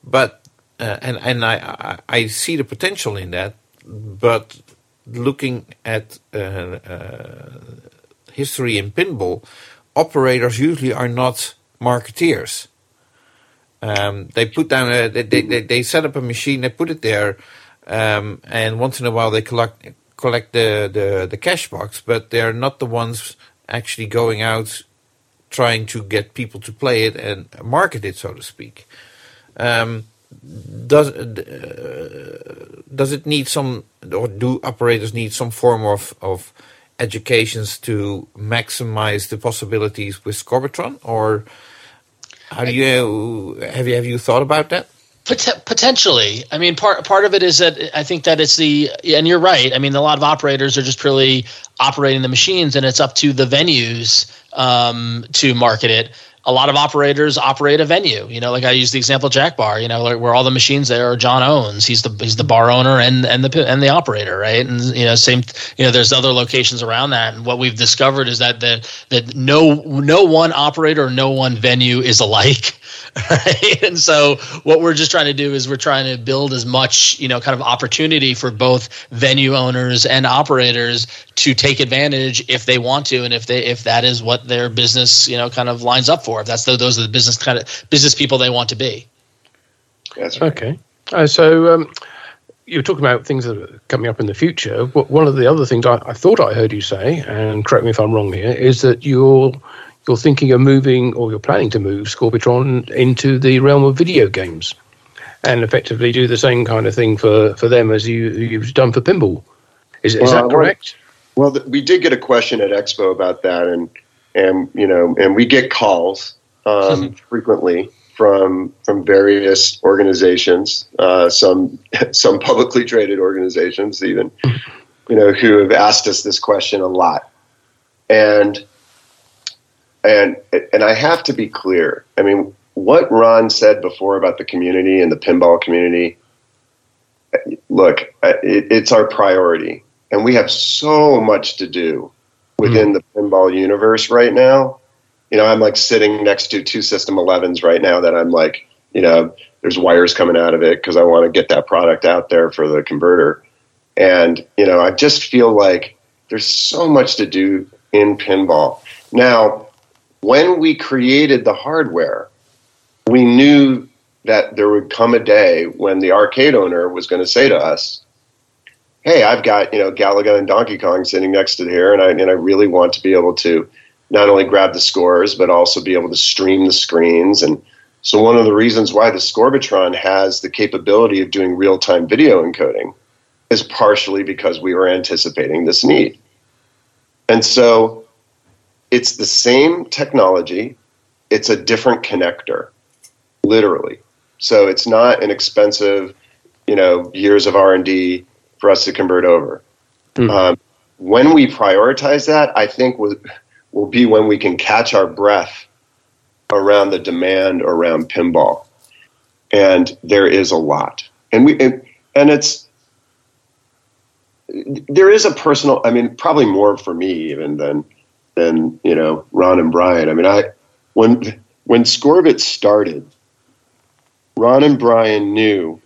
but uh, and and I, I, I see the potential in that, but looking at history in pinball, operators usually are not marketeers. Um, they put down a, they, they, they set up a machine, they put it there, um, and once in a while they collect collect the, the, the cash box, but they're not the ones actually going out trying to get people to play it and market it, so to speak. Um, does uh, does it need some, or do operators need some form of of educations to maximize the possibilities with Scorbitron, or do you have you have you thought about that? Pot- potentially, I mean, part part of it is that I think that it's the and you're right. I mean, a lot of operators are just purely operating the machines, and it's up to the venues um, to market it a lot of operators operate a venue. You know, like I use the example Jack Bar. You know, like where all the machines there are John owns. He's the he's the bar owner and and the and the operator, right? And you know, same. You know, there's other locations around that. And what we've discovered is that that that no no one operator, no one venue is alike. Right? And so what we're just trying to do is we're trying to build as much, you know, kind of opportunity for both venue owners and operators to take advantage if they want to and if they if that is what their business, you know, kind of lines up for. If that's the, those are the business kind of business people they want to be. That's right. Okay. Uh, so um, you were talking about things that are coming up in the future. One of the other things I, I thought I heard you say, and correct me if I'm wrong here, is that you're you're thinking of moving or you're planning to move Scorbitron into the realm of video games and effectively do the same kind of thing for, for them as you, you've done for pinball. Is, is that correct? Well, well, we did get a question at Expo about that, and and you know, and we get calls um, frequently from from various organizations, uh, some some publicly traded organizations, even you know, who have asked us this question a lot, and and and I have to be clear. I mean, what Ron said before about the community and the pinball community. Look, it, it's our priority, and we have so much to do within mm. the pinball universe right now. You know, I'm like sitting next to two System 11s right now that I'm like, you know, there's wires coming out of it because I want to get that product out there for the converter. And, you know, I just feel like there's so much to do in pinball. Now, when we created the hardware, we knew that there would come a day when the arcade owner was going to say to us, "Hey, I've got you know Galaga and Donkey Kong sitting next to here, and I and I really want to be able to not only grab the scores but also be able to stream the screens." And so, one of the reasons why the Scorbitron has the capability of doing real time video encoding is partially because we were anticipating this need. And so it's the same technology, it's a different connector, literally. So it's not an expensive, you know, years of R and D for us to convert over. Mm. Um, when we prioritize that, I think will will be when we can catch our breath around the demand around pinball, and there is a lot, and we and, and it's there is a personal. I mean, probably more for me even than than you know Ron and Brian. I mean, I when when Scorbit started, Ron and Brian knew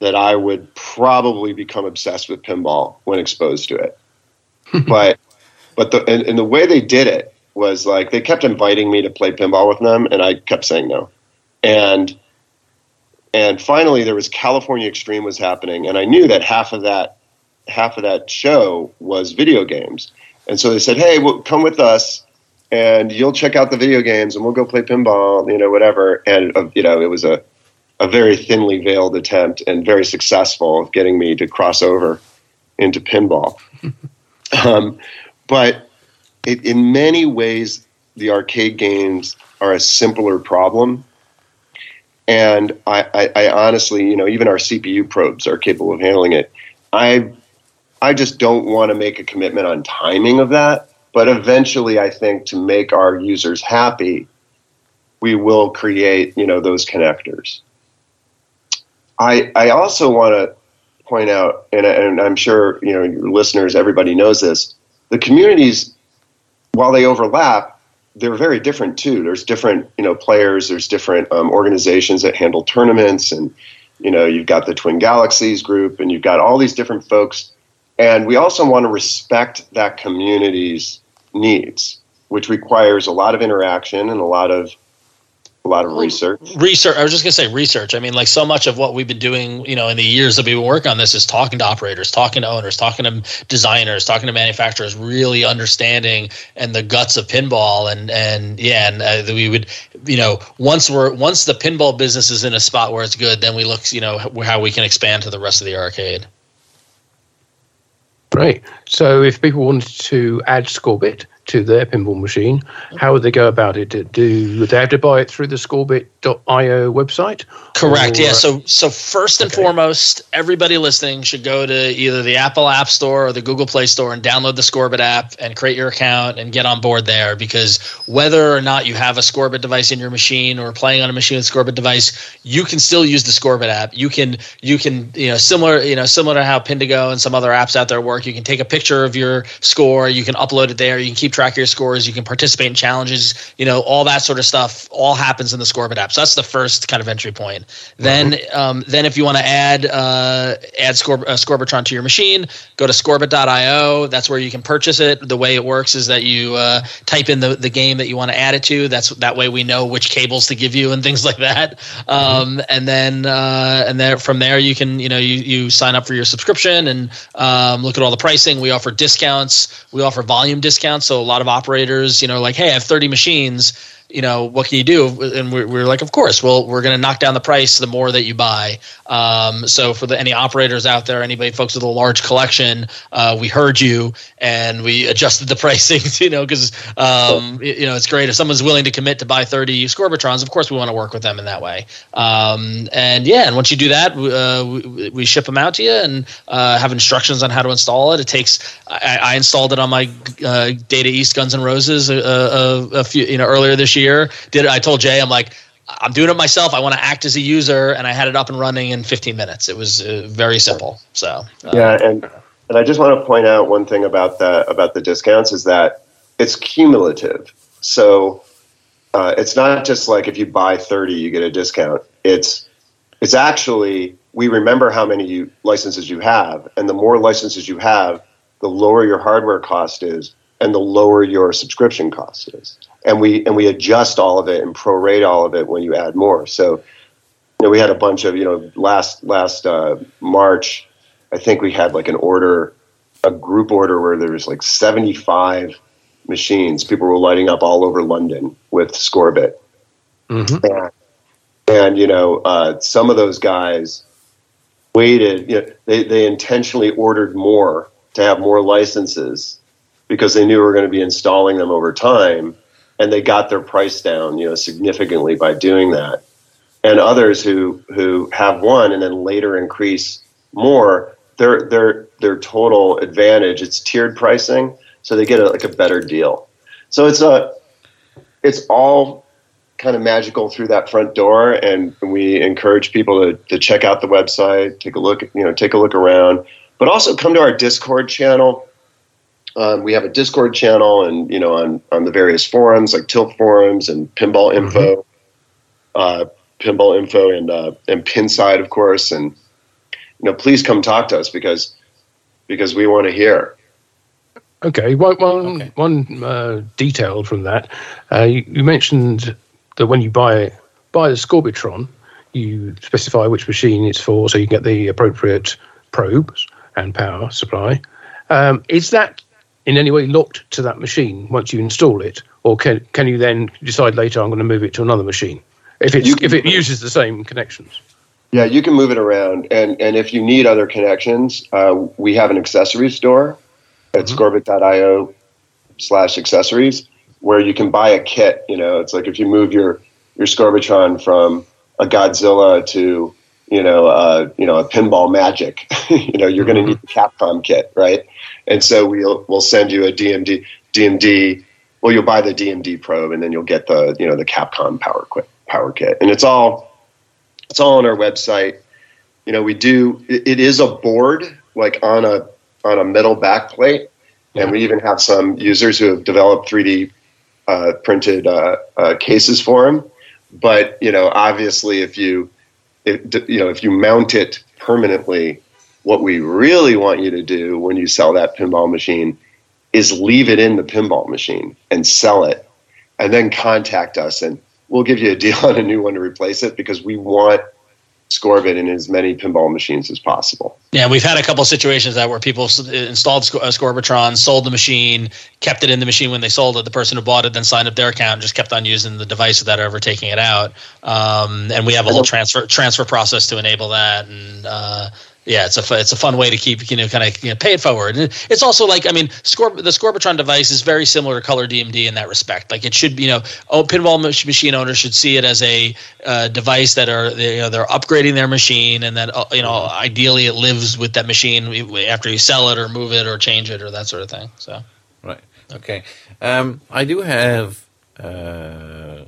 that I would probably become obsessed with pinball when exposed to it. but but the and, and the way they did it was like they kept inviting me to play pinball with them, and I kept saying no. And and finally, there was California Extreme was happening, and I knew that half of that half of that show was video games. And so they said, "Hey, well, come with us, and you'll check out the video games, and we'll go play pinball, you know, whatever." And uh, you know, it was a a very thinly veiled attempt and very successful of getting me to cross over into pinball. um, but it, in many ways, the arcade games are a simpler problem. And I, I, I, honestly, you know, even our CPU probes are capable of handling it. I, I just don't want to make a commitment on timing of that. But eventually, I think to make our users happy, we will create, you know, those connectors. I, I also want to point out, and, and I'm sure you know your listeners, everybody knows this. The communities, while they overlap, they're very different too. There's different you know players. There's different um, organizations that handle tournaments, and you know you've got the Twin Galaxies group, and you've got all these different folks. And we also want to respect that community's needs, which requires a lot of interaction and a lot of a lot of research. Research. I was just gonna say research. I mean, like so much of what we've been doing, you know, in the years that we've been working on this is talking to operators, talking to owners, talking to designers, talking to manufacturers, really understanding and the guts of pinball. And and yeah, and uh, we would, you know, once we're once the pinball business is in a spot where it's good, then we look, you know, how we can expand to the rest of the arcade. Right. So, if people wanted to add Scorbit to their pinball machine, how would they go about it? Do they have to buy it through the Scorbit.io website? Correct. Or, yeah. So, so first and okay. foremost, everybody listening should go to either the Apple App Store or the Google Play Store and download the Scorbit app and create your account and get on board there. Because whether or not you have a Scorbit device in your machine or playing on a machine with a Scorbit device, you can still use the Scorbit app. You can, you can, you know, similar, you know, similar to how Pindigo and some other apps out there work. You can take a picture of your score. You can upload it there. You can keep track your scores. You can participate in challenges. You know, all that sort of stuff all happens in the Scorbit app. So that's the first kind of entry point. Mm-hmm. Then, um, then if you want to add uh, add Scor- uh, Scorbitron to your machine, go to Scorbit.io. That's where you can purchase it. The way it works is that you uh, type in the, the game that you want to add it to. That's that way we know which cables to give you and things like that. Um, mm-hmm. And then uh, and then from there you can you know you you sign up for your subscription and um, look at all the pricing. We offer discounts. We offer volume discounts. So lot of operators operators, you know, like, hey, I have 30 machines you know, what can you do? And we're, we're like, of course, well, we're going to knock down the price the more that you buy. Um, so for the, any operators out there, anybody, folks with a large collection, uh, we heard you and we adjusted the pricing, you know, because, um, you know, it's great if someone's willing to commit to buy 30 Scorbitrons, of course we want to work with them in that way. Um, and yeah, and once you do that, uh, we, we, ship them out to you and uh, have instructions on how to install it. It takes, I, I installed it on my uh, Data East Guns and Roses a, a, a few, you know, earlier this year year. Did I told Jay I'm like I'm doing it myself. I want to act as a user, and I had it up and running in 15 minutes. It was uh, very simple. So uh, yeah, and and I just want to point out one thing about the about the discounts is that it's cumulative. So uh, it's not just like if you buy 30, you get a discount. It's it's actually we remember how many you, licenses you have, and the more licenses you have, the lower your hardware cost is, and the lower your subscription cost is and we and we adjust all of it and prorate all of it when you add more. So, you know, we had a bunch of you know last last uh, March, I think we had like an order, a group order where there was like seventy five machines. People were lighting up all over London with Scorbit, mm-hmm. and, and you know uh, some of those guys waited. You know, they they intentionally ordered more to have more licenses because they knew we were going to be installing them over time and they got their price down, you know, significantly by doing that. And others who who have one and then later increase more, their their their total advantage. It's tiered pricing, so they get a, like a better deal. So it's a it's all kind of magical through that front door, and we encourage people to, to check out the website, take a look, you know, take a look around, but also come to our Discord channel. Um, we have a Discord channel, and you know, on on the various forums like Tilt forums and Pinball Info, uh, Pinball Info, and uh, and Pinside, of course, and you know, please come talk to us because because we want to hear. Okay, one, one, Okay. one uh, detail from that. Uh, you, you mentioned that when you buy buy the Scorbitron, you specify which machine it's for, so you can get the appropriate probes and power supply. Um, is that in any way locked to that machine once you install it, or can can you then decide later I'm going to move it to another machine if it's can- if it uses the same connections? Yeah, you can move it around, and and if you need other connections, uh, we have an accessory store at scorbit.io slash accessories where you can buy a kit. You know, it's like if you move your your Scorbitron from a Godzilla to you know uh, you know a Pinball Magic, you know you're going to need the Capcom kit, right? And so we'll we'll send you a DMD DMD. Well, you'll buy the DMD probe, and then you'll get the you know the Capcom power kit power kit, and it's all it's all on our website. You know, we do. It, it is a board like on a on a metal backplate, and we even have some users who have developed 3D uh, printed uh, uh, cases for them. But you know, obviously, if you if, you know if you mount it permanently, what we really want you to do when you sell that pinball machine is leave it in the pinball machine and sell it, and then contact us and we'll give you a deal on a new one to replace it because we want Scorbit in as many pinball machines as possible. Yeah, we've had a couple of situations that where people installed Sc- uh, Scorbitron, sold the machine, kept it in the machine when they sold it. The person who bought it then signed up their account and just kept on using the device without ever taking it out. Um, and we have a whole transfer transfer process to enable that. And uh, yeah, it's a it's a fun way to keep you know kind of you know, pay it forward. It's also like I mean, Scor- the Scorbitron device is very similar to Color DMD in that respect. Like it should you know, oh, pinball mach- machine owners should see it as a uh, device that are you know they're upgrading their machine and that uh, you know ideally it lives with that machine after you sell it or move it or change it or that sort of thing. So Right. Okay. Um, I do have uh,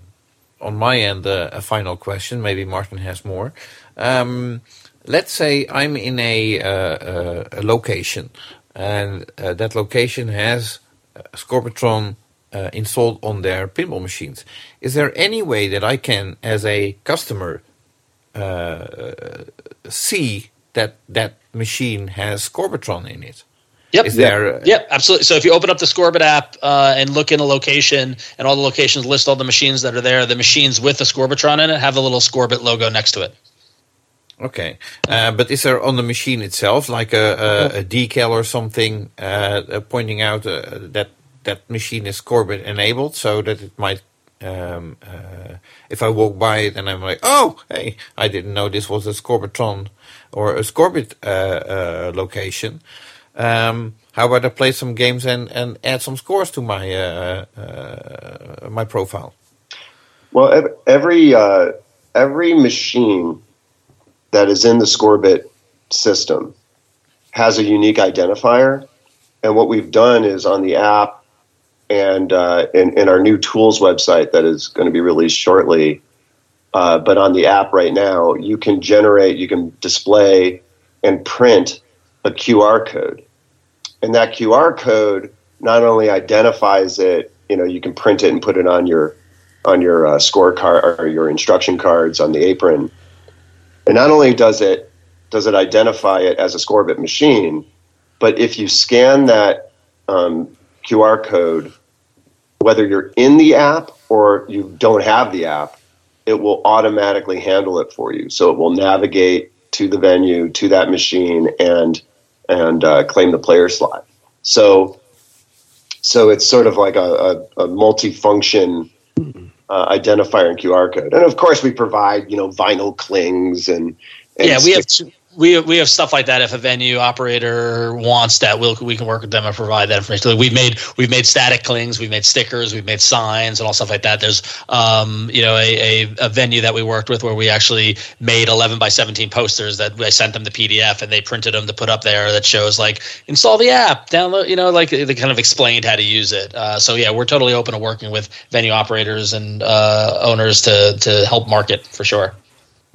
on my end uh, a final question. Maybe Martin has more. Um, let's say I'm in a, uh, uh, a location, and uh, that location has a Scorbitron uh, installed on their pinball machines. Is there any way that I can, as a customer, uh, see that that machine has Scorbitron in it? Yep. Is there? uh, Yep, absolutely. So if you open up the Scorbit app uh, and look in a location, and all the locations list all the machines that are there, the machines with the Scorbitron in it have the little Scorbit logo next to it. Okay, uh, but is there on the machine itself like a, a, a decal or something uh, pointing out uh, that that machine is Scorbit enabled, so that it might, um, uh, if I walk by it and I'm like, oh, hey, I didn't know this was a Scorbitron or a Scorbit uh, uh, location. Um, how about I play some games and, and add some scores to my my profile? Well, every every machine that is in the Scorbit system has a unique identifier, and what we've done is on the app and uh, in, in our new tools website that is going to be released shortly. Uh, but on the app right now, you can generate, you can display and print a QR code, and that QR code not only identifies it, you know, you can print it and put it on your on your uh, scorecard or your instruction cards on the apron. And not only does it does it identify it as a Scorbit machine, but if you scan that um, QR code, whether you're in the app or you don't have the app, it will automatically handle it for you. So it will navigate to the venue to that machine and and uh, claim the player slot. So so it's sort of like a, a, a multi-function uh, identifier and QR code. And of course, we provide you know vinyl clings and, and yeah, we have we we have stuff like that. If a venue operator wants that, we'll we can work with them and provide that information. We've made we've made static clings, we've made stickers, we've made signs and all stuff like that. There's um, you know a, a, a venue that we worked with where we actually made 11 by 17 posters that I sent them the PDF and they printed them to put up there that shows like install the app, download. You know, like they kind of explained how to use it. Uh, so yeah, we're totally open to working with venue operators and uh, owners to to help market for sure.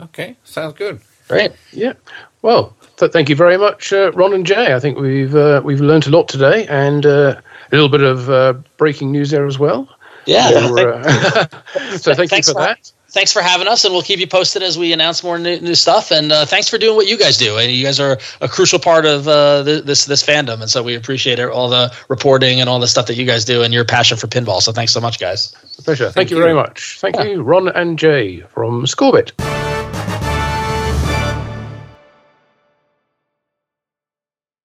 Okay, sounds good. Great. Yeah. Well, th- thank you very much, uh, Ron and Jay. I think we've uh, we've learned a lot today, and uh, a little bit of uh, breaking news there as well. Yeah. Or, uh, so thank you for for- that. Thanks for having us, and we'll keep you posted as we announce more new, new stuff. And uh, thanks for doing what you guys do. And you guys are a crucial part of uh, this this fandom, and so we appreciate it, all the reporting and all the stuff that you guys do, and your passion for pinball. So thanks so much, guys. Pleasure. Thank, Thank you you. very much. Thank you, Ron and Jay from Scorbit.